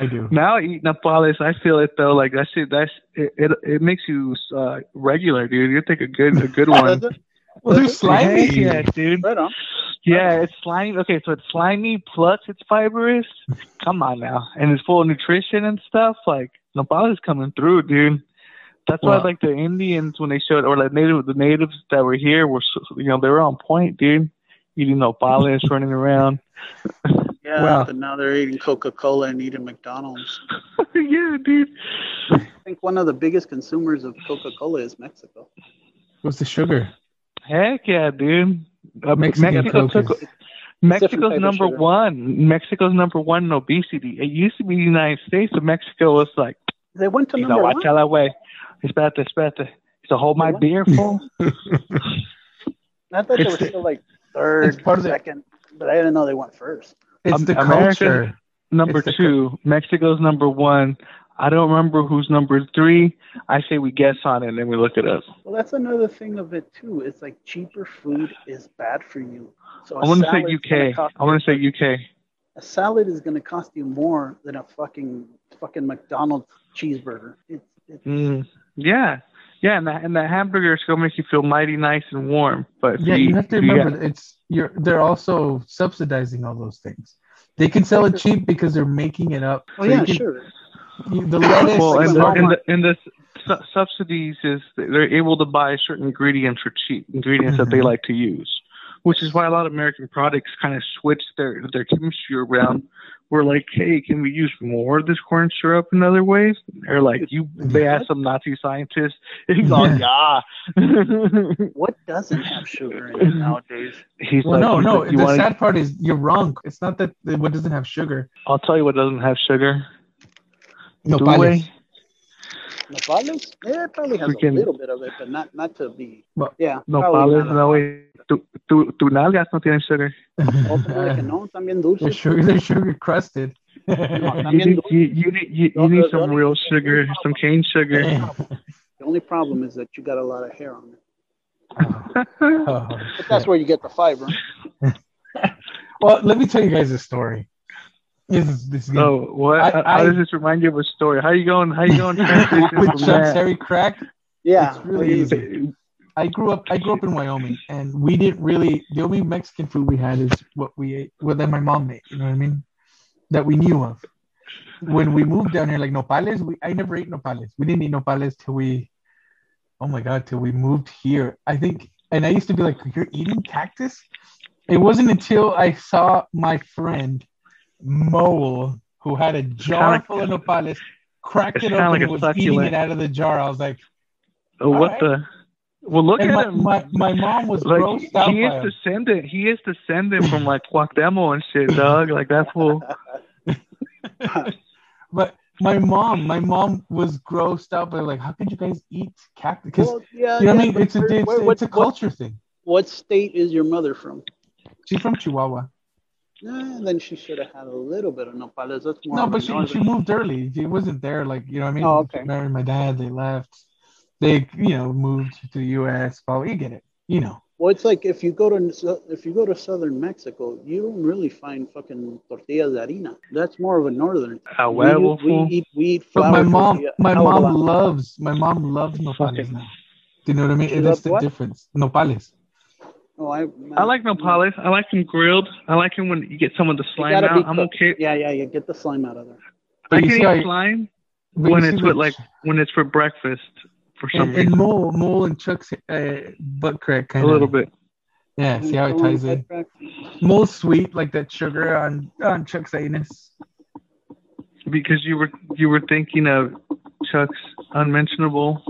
I do. Now I eat nopales. I feel it though. Like that shit. That's it. It, it makes you uh, regular, dude. You take a good a good one. Well, they're slimy. Heck yeah, dude. right on. Yeah, it's slimy. Okay, so it's slimy plus it's fibrous. Come on now, and it's full of nutrition and stuff. Like nopal is coming through, dude. That's why Well- like the Indians when they showed or like native the natives that were here were you know they were on point, dude. Eating nopales, running around. Yeah, Well- but now they're eating Coca Cola and eating McDonald's. yeah, dude. I think one of the biggest consumers of Coca Cola is Mexico. What's the sugar? Heck yeah, dude. Uh, Mexican Mexico Coke took is- Mexico's number one. Mexico's number one in obesity. It used to be the United States, but Mexico was like, They went to you know, number watch one. out that way. Espérate, espérate. So hold my What? beer full. I thought they were It's the- still like third, it's part of the- second, but I didn't know they went first. It's Um, the American- culture. number It's the two. Mexico's number one. I don't remember who's number three. I say we guess on it and then we look it up. Well, that's another thing of it too. It's like cheaper food is bad for you. So I want to say UK. I want to say UK. a salad is going to cost you more than a fucking fucking McDonald's cheeseburger. It's, it's Mm, yeah. Yeah, and the, and the hamburger is going to make you feel mighty nice and warm. But Yeah, you have to if you remember got- it's you're they're also subsidizing all those things. They can sell it cheap because they're making it up. oh So yeah, can, sure. You- The lettuce. well, and the, and the, and the su- subsidies is they're able to buy certain ingredients for cheap ingredients that they Mhm. like to use, which is why a lot of American products kind of switch their their chemistry around. We're like, hey, can we use more of this corn syrup in other ways? Or like you, they ask some Nazi scientist, he's like, yeah. What doesn't have sugar in it nowadays? he's well, like, no, no. like, you the wanna- sad part is you're wrong. It's not that what doesn't have sugar. I'll tell you what doesn't have sugar. No, Due. Pales. Nopales? Yeah, it probably has Freaking- a little bit of it, but not not to be. Well, yeah. No, probably no way. Tu, tu, tu nalgas no tienen sugar. Otro no, también They're dulces. sugar. They're sugar crusted. You need, you, you need, you, you need some real sugar, some cane sugar. The only problem is that you got a lot of hair on it. Oh, oh But that's where you get the fiber. Well, let me tell you guys a story. This is this is Oh, what? I- how I- does this remind you of a story? How you going? How you going? with from Chuck's? Harry Crack. Yeah. It's really easy. I grew up. I grew up in Wyoming, and we didn't really. The only Mexican food we had is what we ate, what that my mom made. You know what I mean? That we knew of. When we moved down here, like nopales, we I never ate nopales. We didn't eat nopales till we. Oh my god! Till we moved here, I think. And I used to be like, "You're eating cactus." It wasn't until I saw my friend Mole, who had a jar kinda- full of nopales, cracked it open like and was succulent. eating it out of the jar. I was like, Oh, what Alright. the? Well, look and at my, him. my, my mom was like grossed out he by is him. descendant. He is descendant from like Cuauhtemoc and shit, dog. Like that's fool. But my mom, my mom was grossed out by like, how could you guys eat cactus? Because Well, yeah, you know what I mean? It's a it's, what- it's a what- culture thing. What state is your mother from? She's from Chihuahua. Eh, then she should have had a little bit of nopales. That's more No, but she, she moved early. She wasn't there, like you know what I mean. Oh, okay. She married my dad. They left. They you know moved to the U.S. Well, you get it. You know. Well, it's like if you go to if you go to southern Mexico, you don't really find fucking tortillas de harina. That's more of a northern. A We, huevo, we eat we eat But my mom, tortilla. my mom loves my mom loves nopales now. Do you know what I mean? She And loves that's the what? difference. Nopales. Oh, I, I like nopales. I like them grilled. I like them when you get some of the slime gotta be out. I'm okay. Yeah, yeah, yeah. Get the slime out of there. But I you can see eat I- slime But you when it's with like when it's for breakfast for some and, and. Mole, Mole and Chuck's uh, butt crack A kind of little bit. Yeah, see how it ties in. More sweet, like that sugar on on Chuck's anus. because you were you were thinking of Chuck's unmentionable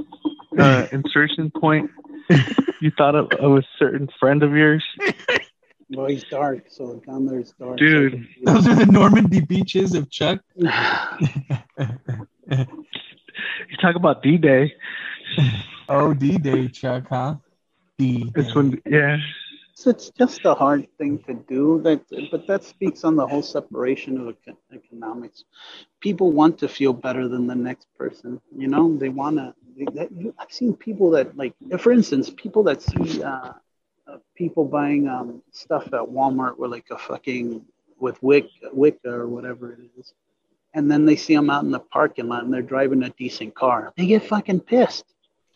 uh, insertion point. You thought of, of a certain friend of yours, Well, he's dark, so is dark. Dude. Those are the Normandy beaches of Chuck. you talk about D Day. oh, D Day, Chuck, huh? D. It's when yeah, So it's just a hard thing to do. That, but that speaks on the whole separation of economics. People want to feel better than the next person. You know, they want to. That, you, I've seen people that like, for instance, people that see uh, uh, people buying um, stuff at Walmart with like a fucking with Wick Wicca or whatever it is, and then they see them out in the parking lot and they're driving a decent car. They get fucking pissed.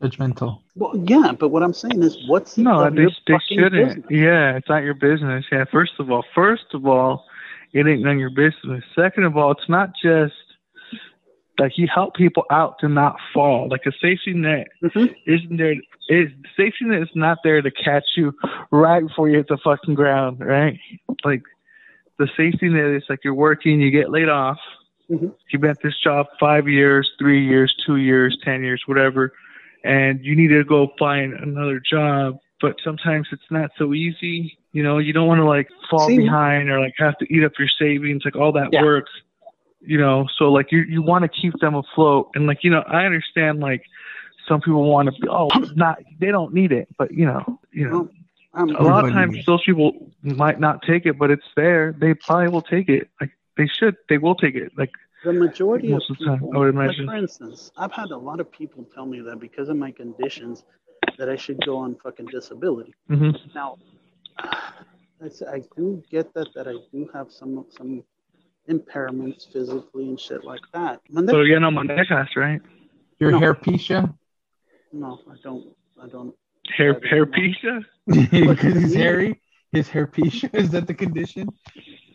Judgmental. Well, yeah, but what I'm saying is, what's no, of they, your they shouldn't. business? Yeah, it's not your business. Yeah, first of all, first of all, it ain't none of your business. Second of all, it's not just like you help people out to not fall. Like a safety net Mhm. isn't there. Is safety net is not there to catch you right before you hit the fucking ground, right? Like the safety net is like you're working, you get laid off. Mhm. You've been at this job five years, three years, two years, ten years, whatever, and you need to go find another job. But sometimes it's not so easy. You know, you don't want to like fall See- behind or like have to eat up your savings, like all that Yeah. work. You know, so like you you want to keep them afloat, and like you know, I understand like some people want to be oh not they don't need it, but you know, you know, Um, a lot of times those people might not take it, but it's there. They probably will take it. Like they should. They will take it. Like the majority most of of the time, people, I would like for instance, I've had a lot of people tell me that because of my conditions, that I should go on fucking disability. hmm Now, I do get that that I do have some some impairments physically and shit like that. And So then- yeah, no mandejas, right? Your No. hair pisha? no, I don't. I don't. Hair hair pisha. because he's hairy. His hair pisha is that the condition?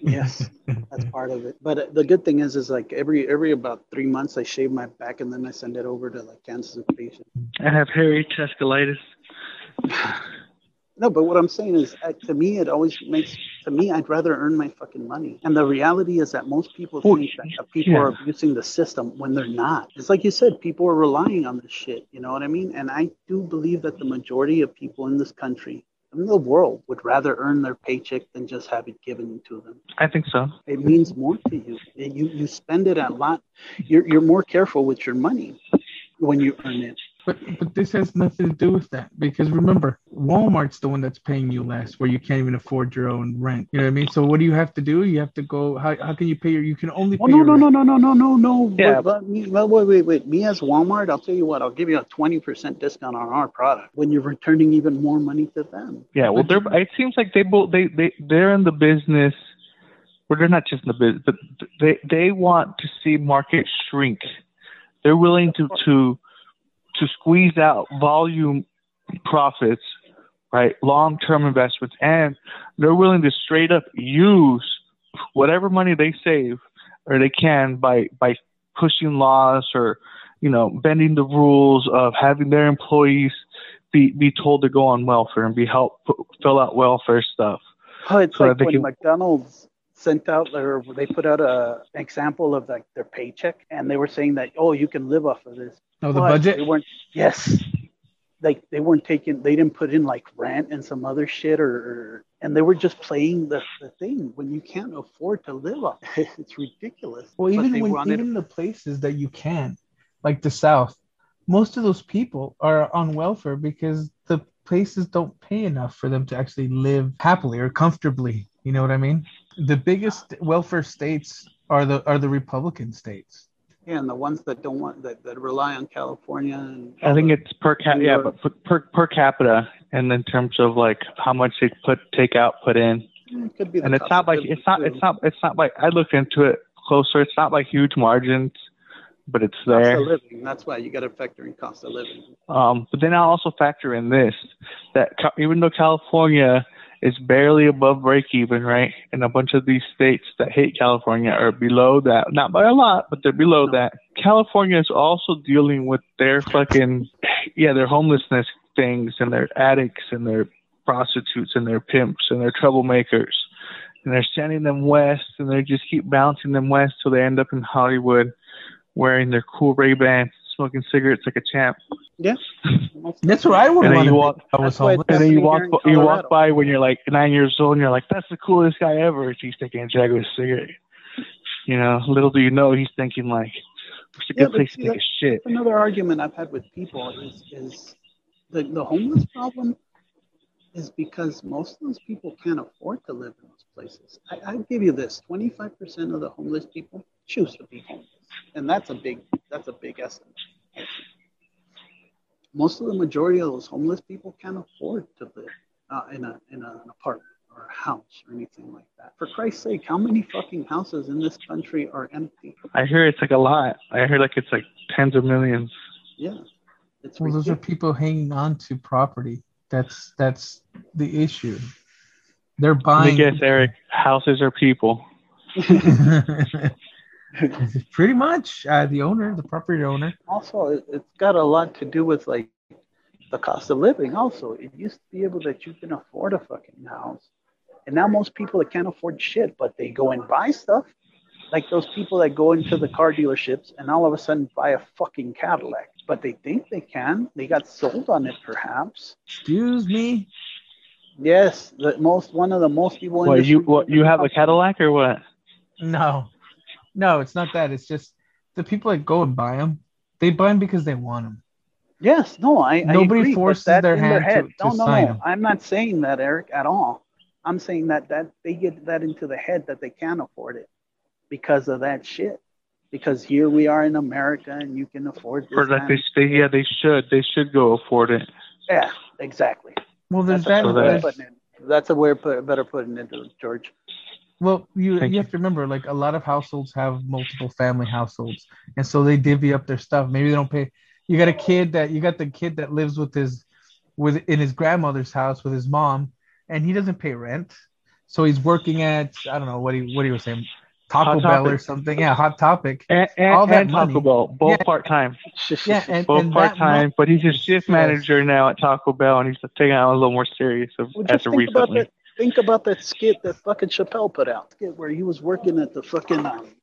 Yes, that's part of it. But uh, the good thing is, is like every every about three months, I shave my back and then I send it over to like cancer patients. I have hairy testicolitis. No, but what I'm saying is, uh, to me, it always makes to me, I'd rather earn my fucking money. And the reality is that most people think that people yeah. are abusing the system when they're not. It's like you said, people are relying on this shit. You know what I mean? And I do believe that the majority of people in this country, in the world, would rather earn their paycheck than just have it given to them. I think so. It means more to you. You you spend it a lot. You're you're more careful with your money when you earn it. But but this has nothing to do with that because remember, Walmart's the one that's paying you less, where you can't even afford your own rent. You know what I mean? So what do you have to do? You have to go. How, how can you pay your? You can only oh, pay Oh no your no rent. no no no no no no. Yeah. But, but me, well, wait wait wait. Me as Walmart, I'll tell you what. I'll give you a twenty percent discount on our product when you're returning even more money to them. Yeah, well, they're. It seems like they both they they they're in the business. Well, they're not just in the business, but they they want to see market shrink. They're willing to to to squeeze out volume profits, right? Long term investments, and they're willing to straight up use whatever money they save or they can by by pushing laws or you know bending the rules of having their employees be be told to go on welfare and be help fill out welfare stuff. Oh, it's So like when can- McDonald's sent out or they put out a example of like their paycheck, and they were saying that oh, you can live off of this. Oh, the But budget. They weren't. Yes. Like they weren't taking. They didn't put in like rent and some other shit, or, or and they were just playing the, the thing when you can't afford to live off. It's ridiculous. Well, But even when wanted- even the places that you can, like the South, most of those people are on welfare because the places don't pay enough for them to actually live happily or comfortably. You know what I mean? The biggest welfare states are the are the Republican states. yeah, and the ones that don't want that, that rely on California and I think it's per cap, yeah, but per per capita, and in terms of like how much they put take out, put in, it could be. The and it's not of like living, it's not too. it's not it's not like I looked into it closer. It's not like huge margins, but it's there. cost of living. That's why you got to factor in cost of living. Um, but then I also factor in this that even though California is barely above break even, right, and a bunch of these states that hate California are below that, not by a lot, but they're below that. California is also dealing with their fucking, yeah, their homelessness things and their addicts and their prostitutes and their pimps and their troublemakers. And they're sending them west and they just keep bouncing them west till they end up in Hollywood wearing their cool Ray Bans, smoking cigarettes like a champ. Yeah. That's where I would And then want you walk- I was That's homeless. And then you walk, Happening you walk by when you're like nine years old, and you're like, "That's the coolest guy ever." He's taking a jag of a cigarette. You know, little do you know, he's thinking like, "It's a Yeah, good but place see, to take a shit." Another argument I've had with people is is the, the homeless problem is because most of those people can't afford to live in those places. I, I'll give you this: twenty five percent of the homeless people choose to be homeless, and that's a big that's a big estimate. Most of the majority of those homeless people can't afford to live uh, in a in a, an apartment or a house or anything like that. For Christ's sake, how many fucking houses in this country are empty? I hear it's like a lot. I hear like it's like tens of millions. Yeah, it's Well, those are people hanging on to property. That's that's the issue. They're Let me buying. guess, Eric. Houses are people. Pretty much, uh, the owner, the property owner. also it, it's got a lot to do with like the cost of living also. It used to be able that you can afford a fucking house. And now most people that can't afford shit but they go and buy stuff. Like those people that go into the car dealerships and all of a sudden buy a fucking cadillac. But they think they can. They got sold on it perhaps. Excuse me. yes the most one of the most people in What you what you have a Cadillac or what? No, no, it's not that. It's just the people that go and buy them. They buy them because they want them. Yes, no, I Nobody I agree, forces that's their hand head. to- to no, no, sign no. 'em. I'm not saying that, Eric, at all. I'm saying that that they get that into the head that they can't afford it because of that shit. Because here we are in America and you can afford this. Or like they, of- they yeah they should they should go afford it. yeah, exactly. Well, there's That's that. a better way that- putting it. That's a way better putting it, George. Well, you Thank you you. have to remember, like a lot of households have multiple family households, and so they divvy up their stuff. Maybe they don't pay. You got a kid that you got the kid that lives with his with in his grandmother's house with his mom, and he doesn't pay rent. So he's working at I don't know what he what he was saying, Taco Hot Bell or something. Yeah, Hot Topic. And, and, All that and Taco. Bell, both Yeah. part time, Yeah, and, both and part time. But he's a shift Yes. manager now at Taco Bell, and he's taking out a little more serious of, Well, as of think about recently. Think about that skit that fucking Chappelle put out, skit where he was working at the fucking um,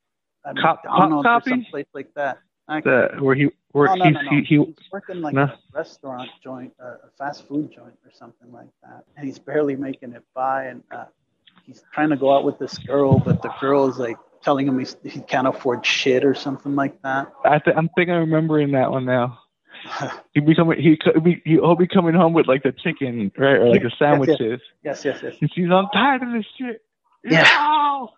Cop- McDonald's Cop or Copy? someplace like that. I- The, where he where no, no, he's, no, he, he He's working like a restaurant joint, uh, a fast food joint or something like that, and he's barely making it by, and uh, he's trying to go out with this girl, but the girl is like telling him he's, he can't afford shit or something like that. I th- I'm thinking I'm remembering that one now. He be coming. He be. He'll be coming home with like the chicken, right, or like the Yes, yes. sandwiches. yes, yes, yes. And she's, I'm tired of this shit. Yeah. No!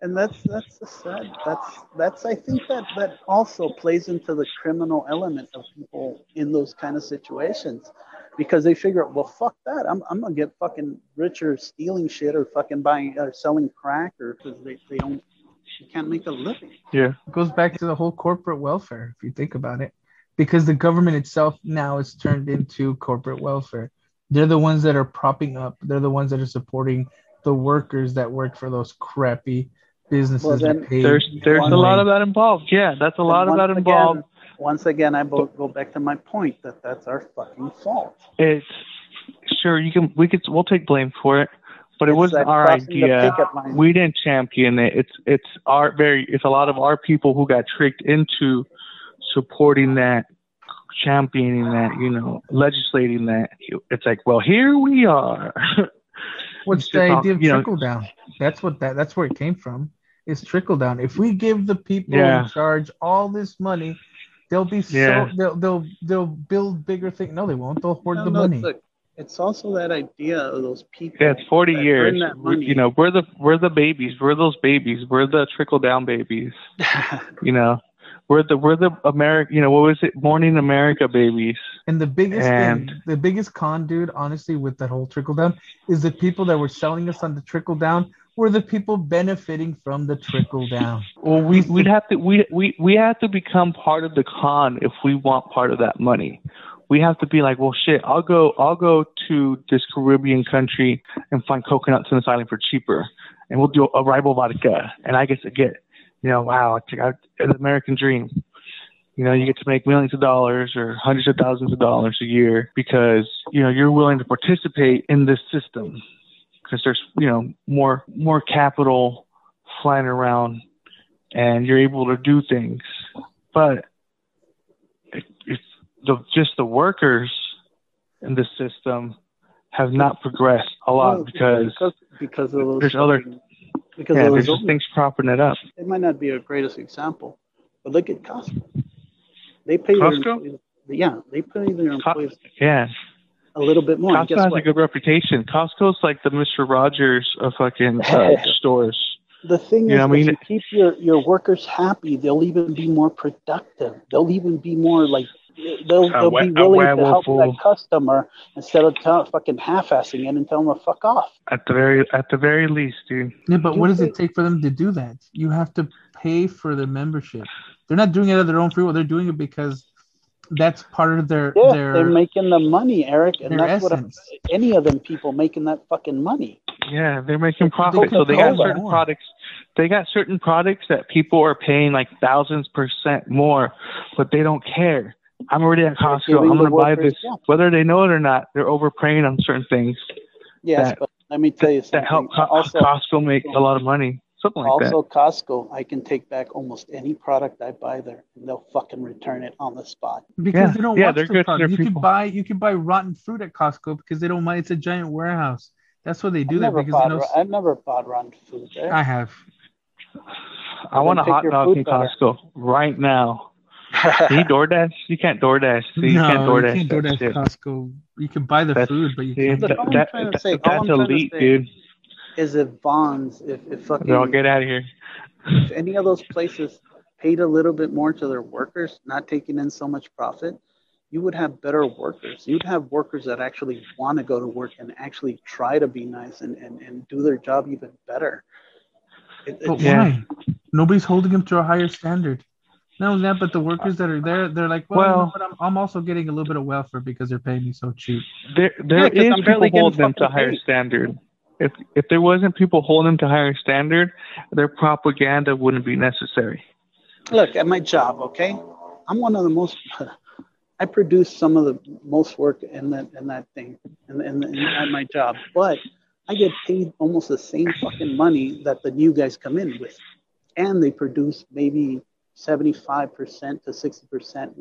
and that's that's the sad that's that's i think that that also plays into the criminal element of people in those kind of situations because they figure well fuck that i'm, I'm gonna get fucking richer stealing shit or fucking buying or selling crack or because they, they don't you can't make a living yeah. It goes back to the whole corporate welfare, if you think about it, because the government itself now is turned into corporate welfare. They're the ones that are propping up. They're the ones that are supporting the workers that work for those crappy businesses. Well, that then pay There's there's One a lot of that involved. Yeah, that's a lot of that involved. again, once again i bo- go back to my point that that's our fucking fault It's sure you can. We could. We'll take blame for it, but it It's wasn't our idea. We didn't champion it. It's it's our very. It's a lot of our people who got tricked into supporting that, championing that. You know, legislating that. It's like, well, here we are. What's the idea of you know- trickle down? That's what that that's where it came from. Is trickle down. If we give the people Yeah. in charge all this money, they'll be Yeah. so they'll they'll they'll build bigger things. No, they won't. They'll hoard No, the no, money. look, it's also that idea of those people Yeah, it's 40 that years. earn that We- money. You know, we're the we're the babies. We're those babies. We're the trickle down babies. You know, we're the we're the America. You know, what was it? Morning America babies. And the biggest And- thing, the biggest con, dude, honestly, with that whole trickle down, is the people that were selling us on the trickle down were the people benefiting from the trickle down. Well, we we'd have to we we we have to become part of the con if we want part of that money. We have to be like, well, shit. I'll go. I'll go to this Caribbean country and find coconuts on this island for cheaper, and we'll do a rival vodka, and I get to get, you know, wow, an American dream. You know, you get to make millions of dollars or hundreds of thousands of dollars a year because you know you're willing to participate in this system because there's you know more more capital flying around and you're able to do things. But the just the workers in the system have not progressed a lot Well, because because because of those there's other- because yeah, there's just things propping it up. it might not be a greatest example, but look at Costco. They pay Costco? employees, yeah, they pay their employees Yeah, a little bit more. Costco has what? a good reputation. Costco's like the Mister Rogers of fucking uh, stores. The thing You is, know I if mean? you keep your, your workers happy, they'll even be more productive. They'll even be more like they'll they'll we- be willing to help werewolf that customer instead of tell, fucking half-assing it and tell them to fuck off. At the very at the very least, dude. Yeah, but You what does pay- it take for them to do that? You have to pay for the membership. They're not doing it of their own free will. They're doing it because that's part of their Yeah, their they're making the money, Eric, and their that's what I'm, any of them people making that fucking money. Yeah, they're making profit. can So they got certain more. products. They got certain products that people are paying like thousands percent more, but they don't care. I'm already at Costco. giving I'm gonna buy this, yeah. whether they know it or not. They're overpraying on certain things Yes, That- but let me tell you something. that help Co- also, Costco make a lot of money. Something like also Costco, I can take back almost any product I buy there, and they'll fucking return it on the spot. because Yeah, they don't yeah, watch they're the good to product. their You can buy you can buy rotten fruit at Costco because they don't mind. It's a giant warehouse. That's why they do I've that because bought. they know. I've never bought rotten food there. I have. that. I want a hot dog food in better. Costco right now. Can you DoorDash? You can't DoorDash. So you no, can't DoorDash. you can't that DoorDash shit. Costco. You can buy the That's- food, but you See, can't. Look, that, all I'm that, trying to say- all that's I'm trying to elite, say- dude. Is if Vons, if if fucking No, get out of here. if any of those places paid a little bit more to their workers, not taking in so much profit, you would have better workers. You'd have workers that actually want to go to work and actually try to be nice and, and, and do their job even better. It, But it's- Yeah. why? Nobody's holding them to a higher standard. Not only that, but the workers that are there, they're like, well, Well- you know what, I'm, I'm also getting a little bit of welfare because they're paying me so cheap. There, there Yeah, 'cause is people holding them to fucking higher paid. standard. If if there wasn't people holding them to higher standard, their propaganda wouldn't be necessary. Look at my job, okay? I'm one of the most. I produce some of the most work in that in that thing, in, in, in at my job, but I get paid almost the same fucking money that the new guys come in with, and they produce maybe 75 percent to 60 percent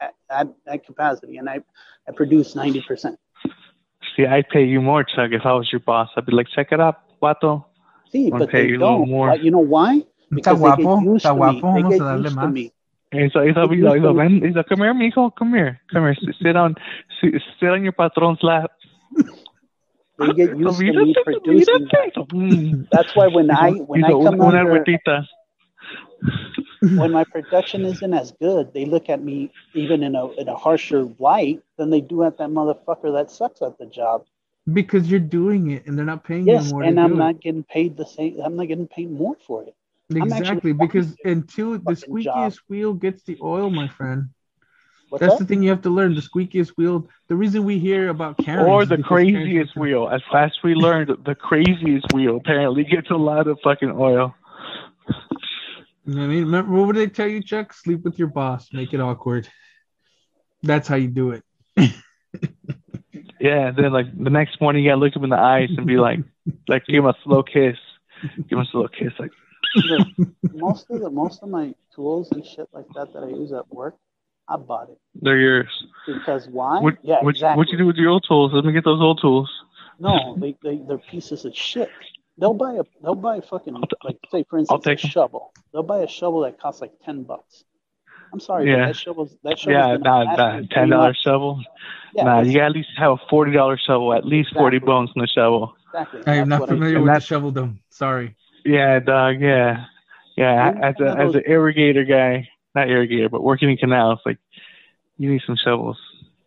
at, at at capacity, and I I produce 90 percent. See, I'd pay you more, Chuck, if I was your boss. I'd be like, check it out, vato. See, but pay they you don't. more. But you know why? Because they guapo, get used está to me. guapo, They vamos a get darle used to más. me. And so, hizo, They hizo, used ven, hizo, come here, mijo, come here, come here, sit, sit on, sit, sit on your patron's lap. They get used to me producing. that. That's why when I when I come una under, vueltita. When my production isn't as good, they look at me even in a in a harsher light than they do at that motherfucker that sucks at the job. Because you're doing it and they're not paying Yes, you more and to I'm do not getting paid the same. I'm not getting paid more for it. it. I'm actually Exactly, because until the fucking job. squeakiest wheel gets the oil, my friend. What's That's that? the thing you have to learn. The squeakiest wheel. The reason we hear about Karen Or the craziest wheel. As fast we learned, the craziest wheel apparently gets a lot of fucking oil. You know what I mean? Remember, what would they tell you, Chuck? Sleep with your boss. Make it awkward. That's how you do it. Yeah, and then like the next morning, you gotta look him in the eyes and be like, like give him a slow kiss, give him a slow kiss, like most of the most of my tools and shit like that that I use at work, I bought it they're yours. because why? What, yeah, what, exactly. what you do with your old tools? Let me get those old tools. No, they, they they're pieces of shit. They'll buy a they'll buy a fucking like say for I'll instance take a 'em. shovel. They'll buy a shovel that costs like ten bucks. I'm sorry, Yeah. but that shovel's that shovel's Yeah, gonna nah, last nah, you three ten dollar months. shovel. Yeah, nah, you gotta at least have a forty dollar shovel, at least forty Exactly. bones in the shovel. exactly. I am That's not what I familiar with the that's- shovel dome. Sorry. Yeah, dog. Yeah, yeah. I'm As a one of as an irrigator guy, not irrigator, but working in canals, like you need some shovels.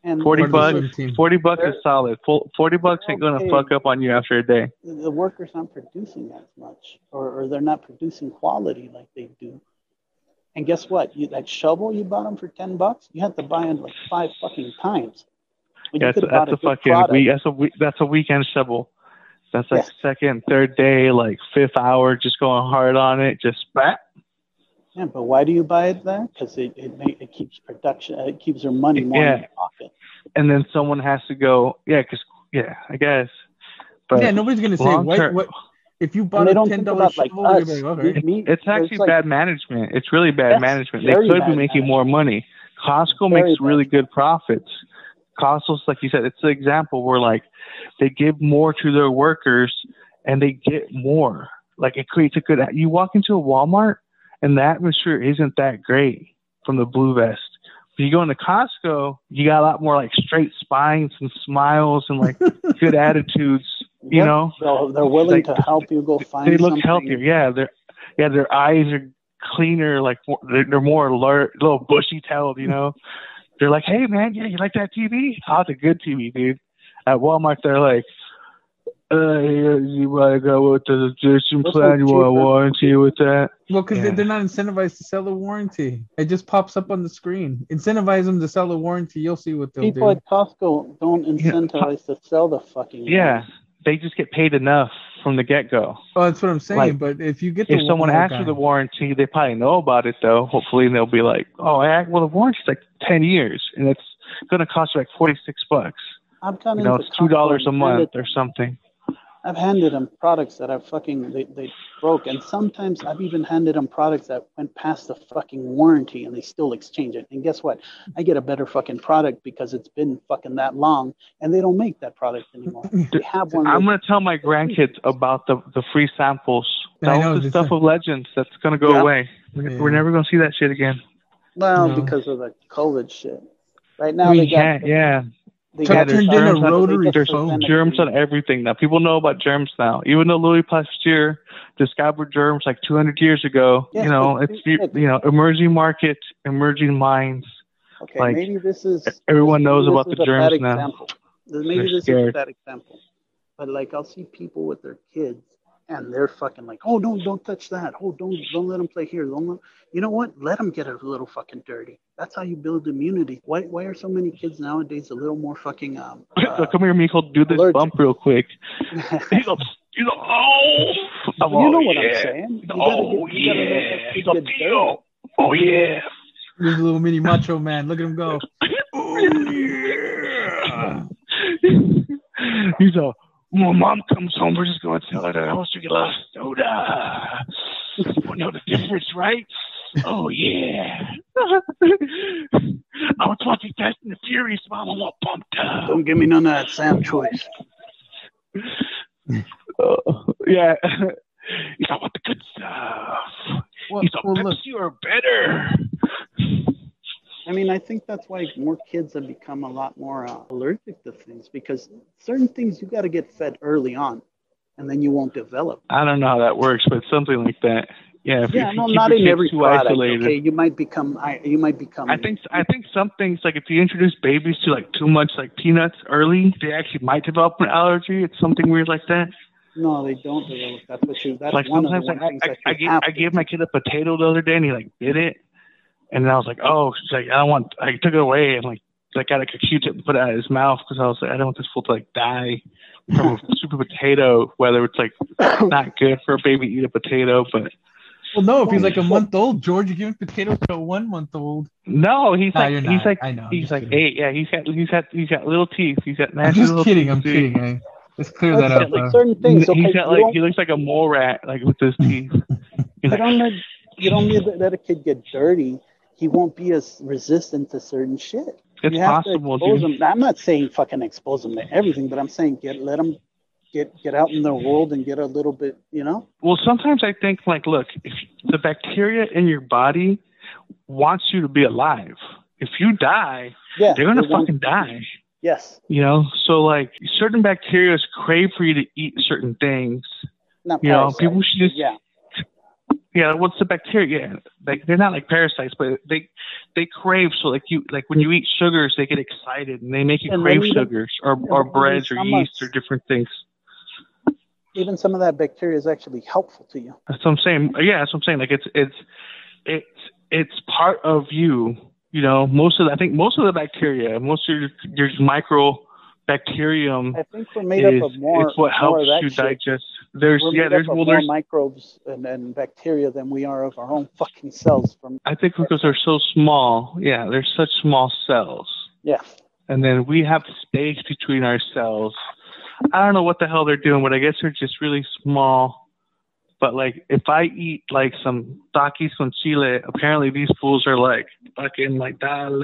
And 40 Part of the bucks. Forty bucks is solid. Forty bucks ain't gonna fuck up on you after a day. the workers aren't producing as much, or, or they're not producing quality like they do. And guess what? You, that shovel you bought them for ten bucks, you have to buy it like five fucking times. When That's that's a good fucking week. That's a week. That's a weekend shovel. That's like Yeah. second, third day, like fifth hour, just going hard on it. Just bat. Yeah, but why do you buy it then? Because it it, ma- it keeps production, it keeps their money more in Yeah. your pocket. and then someone has to go. Yeah, cause yeah, I guess. But yeah, nobody's gonna say long what, what if you And bought a ten dollar dollar like us. you'd be like, okay. Me- it's there's actually like- bad management. It's really bad management. They could be making more money. Costco Very makes bad. really good profits. Costco's like you said, it's an example where like they give more to their workers and they get more. Like it creates a good. You walk into a Walmart and the atmosphere isn't that great from the blue vest. If you go into Costco, you got a lot more like straight spines and smiles and like good attitudes. You Yep. know, They're, they're willing Like, to help you go find they look something. healthier. Yeah, they're yeah, their eyes are cleaner. Like more- they're, they're more alert, a little bushy tailed. You know, they're like, hey man, yeah, you like that TV? Oh, it's a good TV, dude. At Walmart, they're like, uh, you you wanna go with the subscription Those plan? You want a warranty with that? Well, because Yeah. they're not incentivized to sell a warranty. It just pops up on the screen. Incentivize them to sell a warranty. You'll see what they'll People do. People at Costco don't Yeah. incentivize to sell the fucking. Yeah, they just get paid enough from the get go. Oh, that's what I'm saying. Like, but if you get the If someone Walmart asks guy- for the warranty, they probably know about it though. Hopefully, they'll be like, "Oh, I, well, the warranty's like ten years, and it's going to cost you like forty six bucks. I've gone You know, it's two dollars a month or something." I've handed them products that I fucking they, they broke, and sometimes I've even handed them products that went past the fucking warranty, and they still exchange it. And guess what? I get a better fucking product because it's been fucking that long, and they don't make that product anymore. They have one. I'm gonna tell my grandkids about the the free samples. I That know, was the stuff is- of legends that's gonna go Yeah. away. We're, Yeah. we're never gonna see that shit again. well, No. because of the COVID shit. Right now, we they got can't. Yeah, they got there's turned in a germs on- rotary there's phone. germs on everything now. People know about germs now. Even though Louis Pasteur discovered germs like 200 years ago, Yes, you know, but- it's you know, emerging market, emerging minds. Okay, Like, maybe this is everyone knows about the is a bad germs now. example. Maybe They're this is a bad example. But like I'll see people with their kids and they're fucking like, oh, don't don't touch that. Oh, don't don't let them play here. Don't let, you know what? Let them get a little fucking dirty. That's how you build immunity. Why why are so many kids nowadays a little more fucking um? Uh, Come here, Miko. Do this allergic. bump real quick. He's a, he's a, oh, I'm you all, know what yeah. I'm saying? You gotta Oh get- you yeah, that he's kid a get. Oh yeah. This little mini macho man. Look at him go. Oh yeah. he's a. When mom comes home, we're just going to tell her that I was drinking a lot of soda. You know the difference, right? Oh yeah. I was watching Fast and the Furious, mom. I'm all pumped up. Don't give me none of that Sam choice. Uh, yeah. He's all about the good stuff. Well, He's a well, look, Pepsi or better. I mean, I think that's why more kids have become a lot more uh, allergic to things because certain things you got to get fed early on, and then you won't develop. I don't know how that works, but something like that. Yeah, if, Yeah, if no, not in every too product. isolated. Okay, you might become. I, you might become. I think I think some things like if you introduce babies to like too much like peanuts early, they actually might develop an allergy. It's something weird like that. No, they don't develop. That's what you. That's like one of the sometimes one I, I, I, gave, I gave my kid a potato the other day and he like bit it, and then I was like, oh, she's like, I don't want. I took it away and like like got like a Q-tip and put it out of his mouth because I was like, I don't want this fool to like die from a super potato. Whether it's like not good for a baby to eat a potato, but well, no, if he's like a month old, George, you're giving potatoes to a one month old. no, he's Nah, like you're he's not. like I know. He's like kidding. eight. Yeah, he's got he's got he's got little teeth. He's got I'm just kidding. teeth, I'm kidding. I, let's clear That's that it, up. like uh, certain things. Okay, he's got like he looks like a mole rat, like with his teeth. He's you like, don't let you don't need to let a kid get dirty. He won't be as resistant to certain shit. it's you have possible, I'm not saying fucking expose them to everything, but I'm saying get let them get get out in the world and get a little bit, you know. Well, sometimes I think like, look, if the bacteria in your body wants you to be alive, if you die, Yeah, they're gonna fucking die. Yes, You know, so like certain bacteria crave for you to eat certain things. not You know, people should just yeah. Yeah. What's the bacteria? Yeah, like they're not like parasites, but they they crave. So like you like when you eat sugars, they get excited and they make you And crave sugars or or breads or yeast or different things. Even some of that bacteria is actually helpful to you. That's what I'm saying. Yeah, that's what I'm saying. Like it's it's it's it's part of you. You know, most of the, I think most of the bacteria, most of your your micro bacterium I think we're made is up of more. it's what more helps you shit. digest. There's We're yeah, there's well more there's microbes and, and bacteria than we are of our own fucking cells. From I think because they're so small. Yeah, they're such small cells. yeah, and then we have space between our cells. I don't know what the hell they're doing, but I guess they're just really small. But like, if I eat like some takis con chile, apparently these fools are like fucking like dale,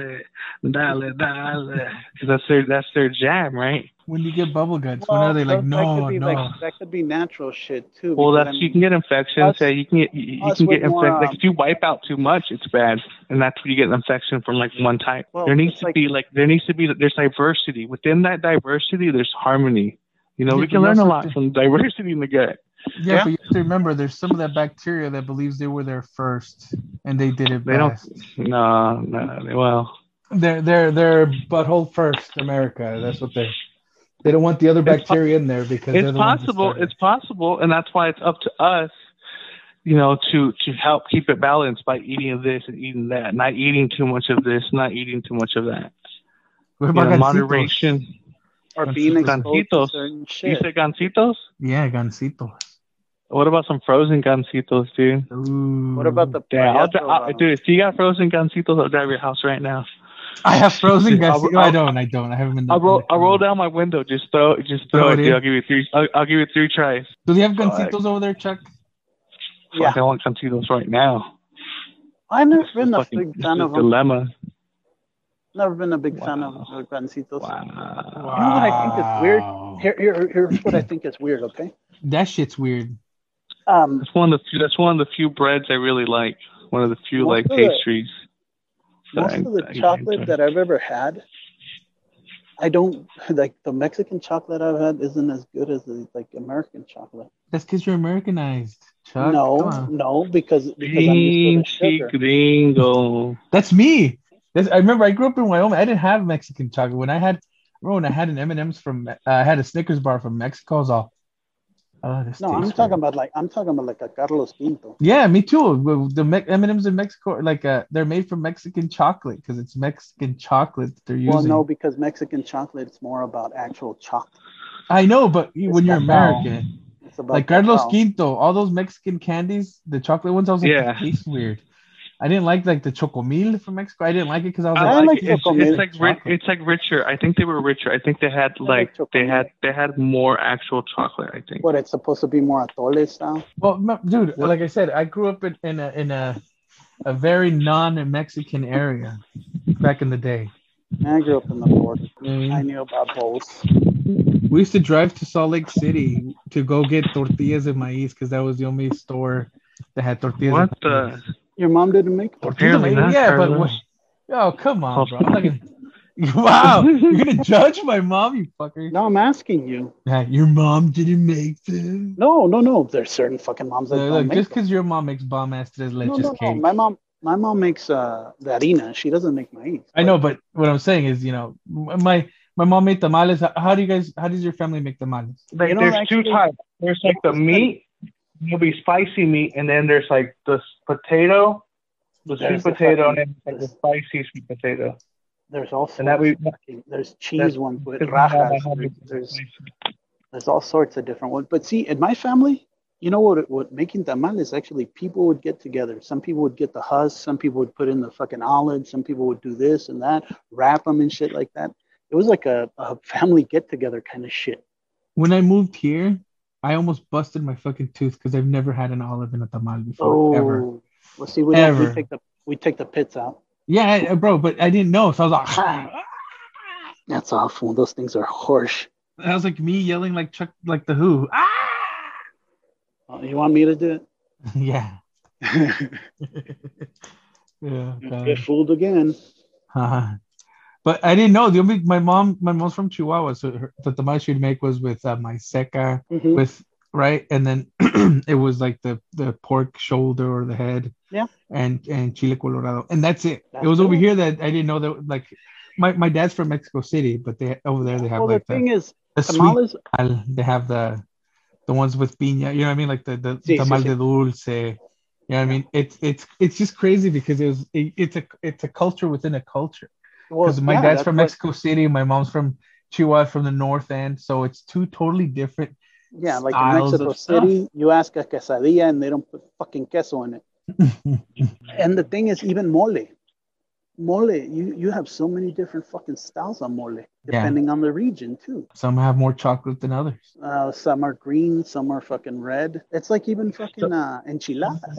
dale, dale, because that's their that's their jam, right? when do you get bubble guts? when are they like, no, that could be no? like that could be natural shit too. Well, that's I you can get infections. yeah, you can get you, you can get with more, infected. Like um, if you wipe out too much, it's bad, and that's when you get an infection from like one type. Well, there needs to like- be like there needs to be there's diversity within that diversity. There's harmony. You know, Yeah, we but can learn a lot to- from diversity in the gut. Yeah, yeah. but you have to remember, there's some of that bacteria that believes they were there first and they did it They don't. best. No, no. they- Well, They're they're they're butthole first, America. That's what they. They don't want the other bacteria in there because it's the possible. It's possible, and that's why it's up to us. You know, to to help keep it balanced by eating this and eating that, not eating too much of this, not eating too much of that. What You about know, moderation. or being exposed Gansitos. to certain You shit. said Gansitos? Yeah, Gansitos. What about some frozen Gansitos, dude? Ooh. What about the Damn, I'll, Prieto, I'll, uh, dude, if you got frozen Gansitos, I'll drive your house right now. I have frozen Dude, I'll- Gansitos. No, I don't. I don't. I haven't been. I'll roll, I'll roll down my window. Just throw, just throw Throw it. it I'll give you three. I'll, I'll give you three tries. Do they have Fuck. Gansitos over there, Chuck? Yeah. Fuck, I want Gansitos right now. I've never This is been a fucking- big fan of them. dilemma. Never been a big fan of Wow. Gansitos. Wow. You know what I think is weird? Here, here, here's what I think is weird. Okay. That shit's weird. Um, That's one of the few, that's one of the few breads I really like. One of the few like of the- pastries. most I- of the I chocolate enjoy. that I've ever had, I don't like the Mexican chocolate I've had isn't as good as the like American chocolate. That's because you're Americanized, Chuck. no, no, because because I'm used to the sugar. gringo. That's me. That's, I remember I grew up in Wyoming. I didn't have Mexican chocolate. When I had, I remember when I had an M and M's from, uh, I had a Snickers bar from Mexico. I was all, Oh, this No, I'm tastes talking weird. about like I'm talking about like a Carlos Quinto. Yeah, me too. The Me- M&Ms in Mexico, like uh, they're made from Mexican chocolate because it's Mexican chocolate that they're using. Well, no, because Mexican chocolate it's more about actual chocolate. I know, but you- when you're. American, It's about like Carlos cacao. Quinto, all those Mexican candies, the chocolate ones, I was like, Yeah. they taste weird. I didn't like like the chocomil from Mexico. I didn't like it because I was I like, I like like. It's, Chocomil. it's like ri- Chocolate. it's like richer. I think they were richer. I think they had like like they had they had more actual chocolate. I think. What it's supposed to be more atole style. well, m- dude, like I said, I grew up in, in a in a a very non-Mexican area back in the day. I grew up in the border. You know I I knew about both. We used to drive to Salt Lake City to go get tortillas de maíz because that was the only store that had tortillas. What de the? Maíz. Your mom didn't make Tortilla Apparently not, Yeah, but what? Oh, come on, bro. I'm not gonna. Wow, you're gonna judge my mom, you fucker. No, I'm asking you. Yeah, your mom didn't make them. No, no, no. There's certain fucking moms that Uh, don't look, make just because your mom makes bomb ass tres No, leches no, no. cake. My mom, my mom makes uh the harina. She doesn't make my maíz. I know, but what I'm saying is, you know, my my mom made tamales. How- How do you guys? How does your family make tamales? Like You know, there's actually- two types. There's like the meat. There'll be spicy meat, and then there's like the s- potato, the There's sweet the potato, fucking- and then like the spicy sweet potato. There's also And that we- there's cheese that's- ones with Because my mom rajas. There's, there's there's all sorts of different ones. But see, in my family, you know what? What making tamales actually people would get together. Some people would get the husk. Some people would put in the fucking olives. Some people would do this and that, wrap them and shit like that. It was like a, a family get together kind of shit. When I moved here, I almost busted my fucking tooth because I've never had an olive in a tamal before, ever. Oh, well, see, we, don't, we take the we take the pits out. Yeah, I- bro, but I didn't know, so I was like, That's awful. Those things are harsh. that was like me yelling like Chuck, like the Who. Ah! Uh, you want me to do yeah, it? yeah. God. Get fooled again. Uh-huh. But I didn't know. The only my mom, my mom's from Chihuahua, so her, the tamal she'd make was with uh, my seca, Mhm. with right, and then it was like the the pork shoulder or the head, Yeah. and and chile colorado, and that's it. That's it was over here that I didn't know that like my, my dad's from Mexico City, but they over there they have Well, the like the, thing is, the sweet tamales. tamal. They have the the ones with piña. You know what I mean? Like the the Sí, sí, tamal sí. de dulce. You know what I mean? It's it's it's just crazy because it was it, it's a it's a culture within a culture. Well, Because my yeah, dad's from what- Mexico City, my mom's from Chihuahua from the north end, so it's two totally different. Yeah, like in Mexico of stuff. City, you ask a quesadilla and they don't put fucking queso in it. And the thing is, even mole, mole, you you have so many different fucking styles of mole, depending on the region too. Some have more chocolate than others. Uh, some are green, some are fucking red. It's like even fucking uh, enchiladas.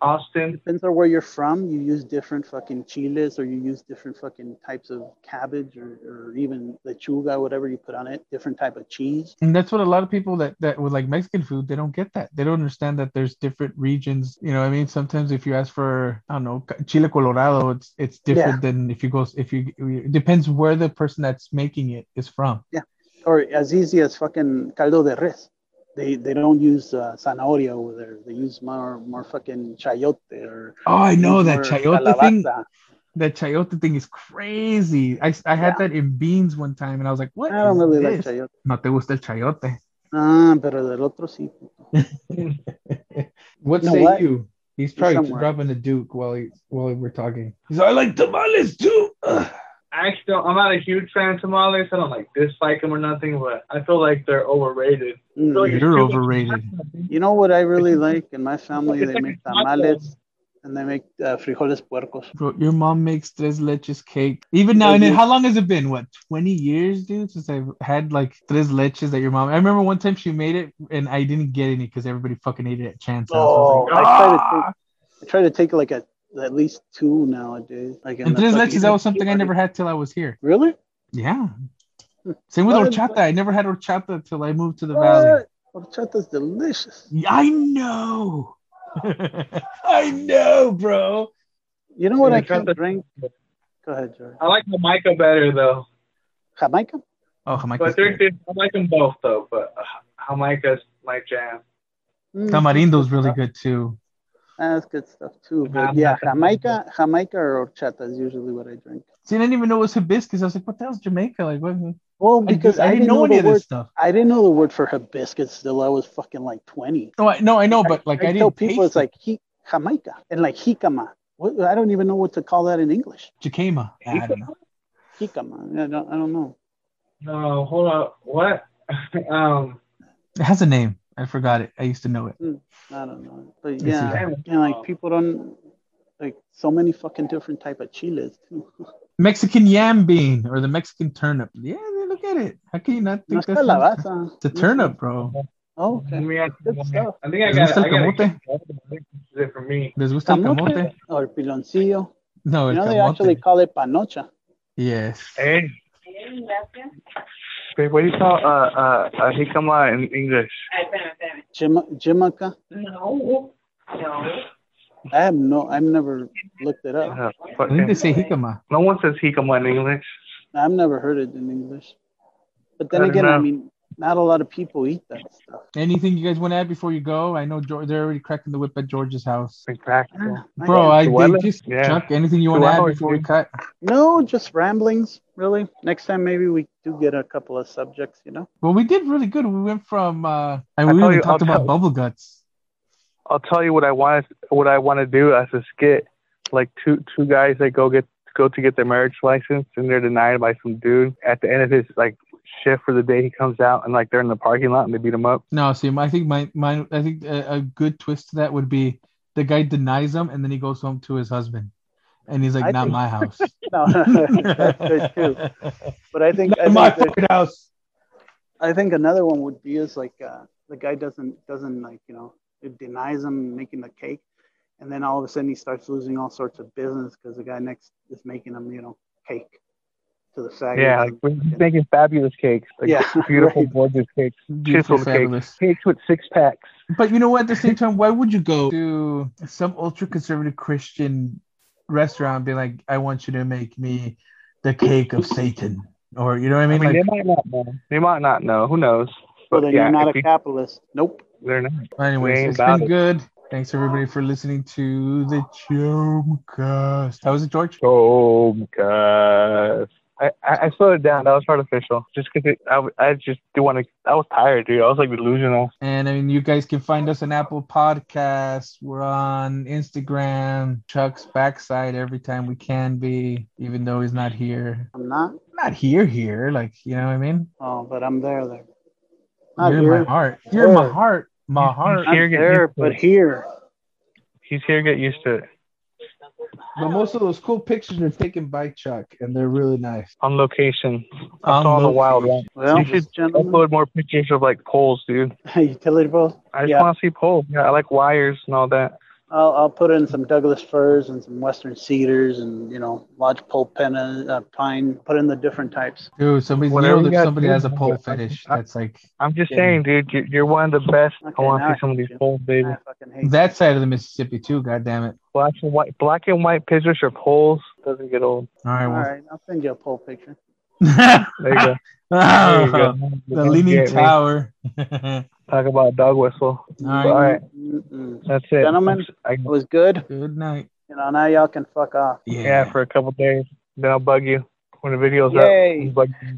Like Austin. Depends on where you're from. You use different fucking chiles, or you use different fucking types of cabbage, or, or even lechuga, whatever you put on it. Different type of cheese. And that's what a lot of people that that with like Mexican food, they don't get that. They don't understand that there's different regions. You know, I mean, sometimes if you ask for I don't know chile colorado, it's it's different than if you go if you it depends where the person that's making it is from. Yeah. Or as easy as fucking caldo de res. They they don't use uh, zanahoria over there. They use more more fucking chayote or Oh, I know that more chayote thing. That chayote thing is crazy. I, I had Yeah. that in beans one time, and I was like, "What I don't is really like this? chayote. No te gusta el chayote. Ah, pero del otro sí. What know say what? you? He's probably somewhere. dropping a Duke while he while we're talking. He's like, I like tamales too. Ugh. Actually, don't- I'm not a huge fan of tamales. I don't like dislike them or nothing, but I feel like they're overrated. Mm. So You're overrated. You know what I really like in my family? They make tamales and they make uh, frijoles puercos. Bro, your mom makes tres leches cake. Even now, and then how long has it been? What, 20 years, dude, since I've had like tres leches that your mom. I remember one time she made it and I didn't get any because everybody fucking ate it at chance. House. I was Oh, I try to "Ah!" take I try to take like a at least two nowadays. Like in And tres leches, that was something I never had till I was here. Really? Yeah. Same with What? horchata. I never had horchata till I moved to the valley. What? Horchata's delicious. Yeah, I know. I know, bro. You know what I Yeah, can't drink? Go ahead, George. I like Jamaica better though. Jamaica? Oh, Jamaica. But they're, I like them both though. But uh, Jamaica's my jam. Mm, Tamarindo's really good too. That's good stuff too. But yeah, not gonna- Jamaica, Jamaica or horchata is usually what I drink. See, I didn't even know it was hibiscus. I was like, what the hell's Jamaica? Like, what? Well, because I, I, didn't know the any of word. this stuff. I didn't know the word for hibiscus till I was fucking like twenty. No, I, no, I know, but like I, I, didn't tell people taste it's like he, Jamaica and like jicama. What, I don't even know what to call that in English. it. jicama. I don't know. Jicama. I don't. I don't know. No, hold up. What? um, It has a name. I forgot it. I used to know it. Hmm, I don't know. But see. yeah, you know, like people don't like so many fucking different type of chiles too. Mexican yam bean or the Mexican turnip. Yeah, look at it. How can you not No think es that's calabaza. it's a turnip, bro? Oh, let okay. me ask you Good stuff. I think I ¿Les got. gusta el I got camote? Is it for me? ¿Les gusta el Camote camote? or piloncillo. No, You el know they actually call it panocha. Yes. Hey. Babe, what do you call uh uh uh jicama in English? Jim, Jimaca. No. No. I have no. I've never looked it up. Uh, I think they fucking, say jicama. no one says jicama in English. I've never heard it in English. But then I don't again, I mean, not a lot of people eat that stuff. Anything you guys want to add before you go? I know George, they're already cracking the whip at George's house. Exactly. Bro, I Well, did just yeah. Chuck. Anything you want to add hours, before we cut? no, just ramblings. Really. Next time, maybe we do get a couple of subjects. You know. Well, we did really good. We went from uh, and I'll we tell even you- talked I'll about tell- bubble guts. I'll tell you what I want what I want to do as a skit. Like two two guys that go get go to get their marriage license and they're denied by some dude. At the end of his like shift for the day, he comes out and like they're in the parking lot and they beat him up. No, see, I think my mine. I think a, a good twist to that would be the guy denies him and then he goes home to his husband, and he's like, I "Not think- my house." No, that's good too. But I think I Not my think, there- fucking house. I think another one would be is like uh, the guy doesn't doesn't like you know it denies him making the cake, and then all of a sudden he starts losing all sorts of business because the guy next is making him you know cake to the faggots. Yeah, like we're making fabulous cakes, like Yeah, beautiful, right. gorgeous cakes, Beautiful, chiseled cakes, cakes with six packs. But you know what? At the same time, why would you go to some ultra conservative Christian restaurant and be like, "I want you to make me the cake of Satan," or you know what I I mean? mean, like, they might not know. They might not know. Who knows? well, But then yeah, you're not if a you- capitalist. Nope. they're not. anyways, Ain't it's about been it. good. Thanks everybody for listening to the Chomcast. How was it, George? Oh, God. I, I I slowed it down. That was artificial. Just because I, I just do want to. I was tired, dude. I was like delusional. And I mean, you guys can find us on Apple Podcasts. We're on Instagram. Chuck's backside every time we can be, even though he's not here. I'm not. Not here, here. Like, you know what I mean? Oh, but I'm there. There. Not You're in here. my heart. You're in my heart. My heart. Not Here, there, but here. He's here. Get used to it. But most of those cool pictures are taken by Chuck, and they're really nice. On location. On I'm the wild location. one. Well, you should gentlemen, upload more pictures of like poles, dude. utility poles. I just Yeah. want to see poles. Yeah, I like wires and all that. I'll, I'll put in some Douglas firs and some Western cedars and you know lodgepole penna, uh, pine. Put in the different types. Dude, somebody, you Whatever know, if somebody has a pole I- fetish, I- that's like I'm just Yeah. saying, dude. You're, you're one of the best. Okay, I want to see some of these poles, baby. I fucking that side of the Mississippi too. God damn it! Black and white, black and white pictures or poles doesn't get old. All right, All well, right, I'll send you a pole picture. There you go. There you go. the leaning tower. All Talk about dog whistle. right, All right, Mm-mm. that's it. Gentlemen. I, It was good. good night. You know, now y'all can fuck off. Yeah. yeah, for a couple days. Then I'll bug you when the video's Yay. up. I'll bug you.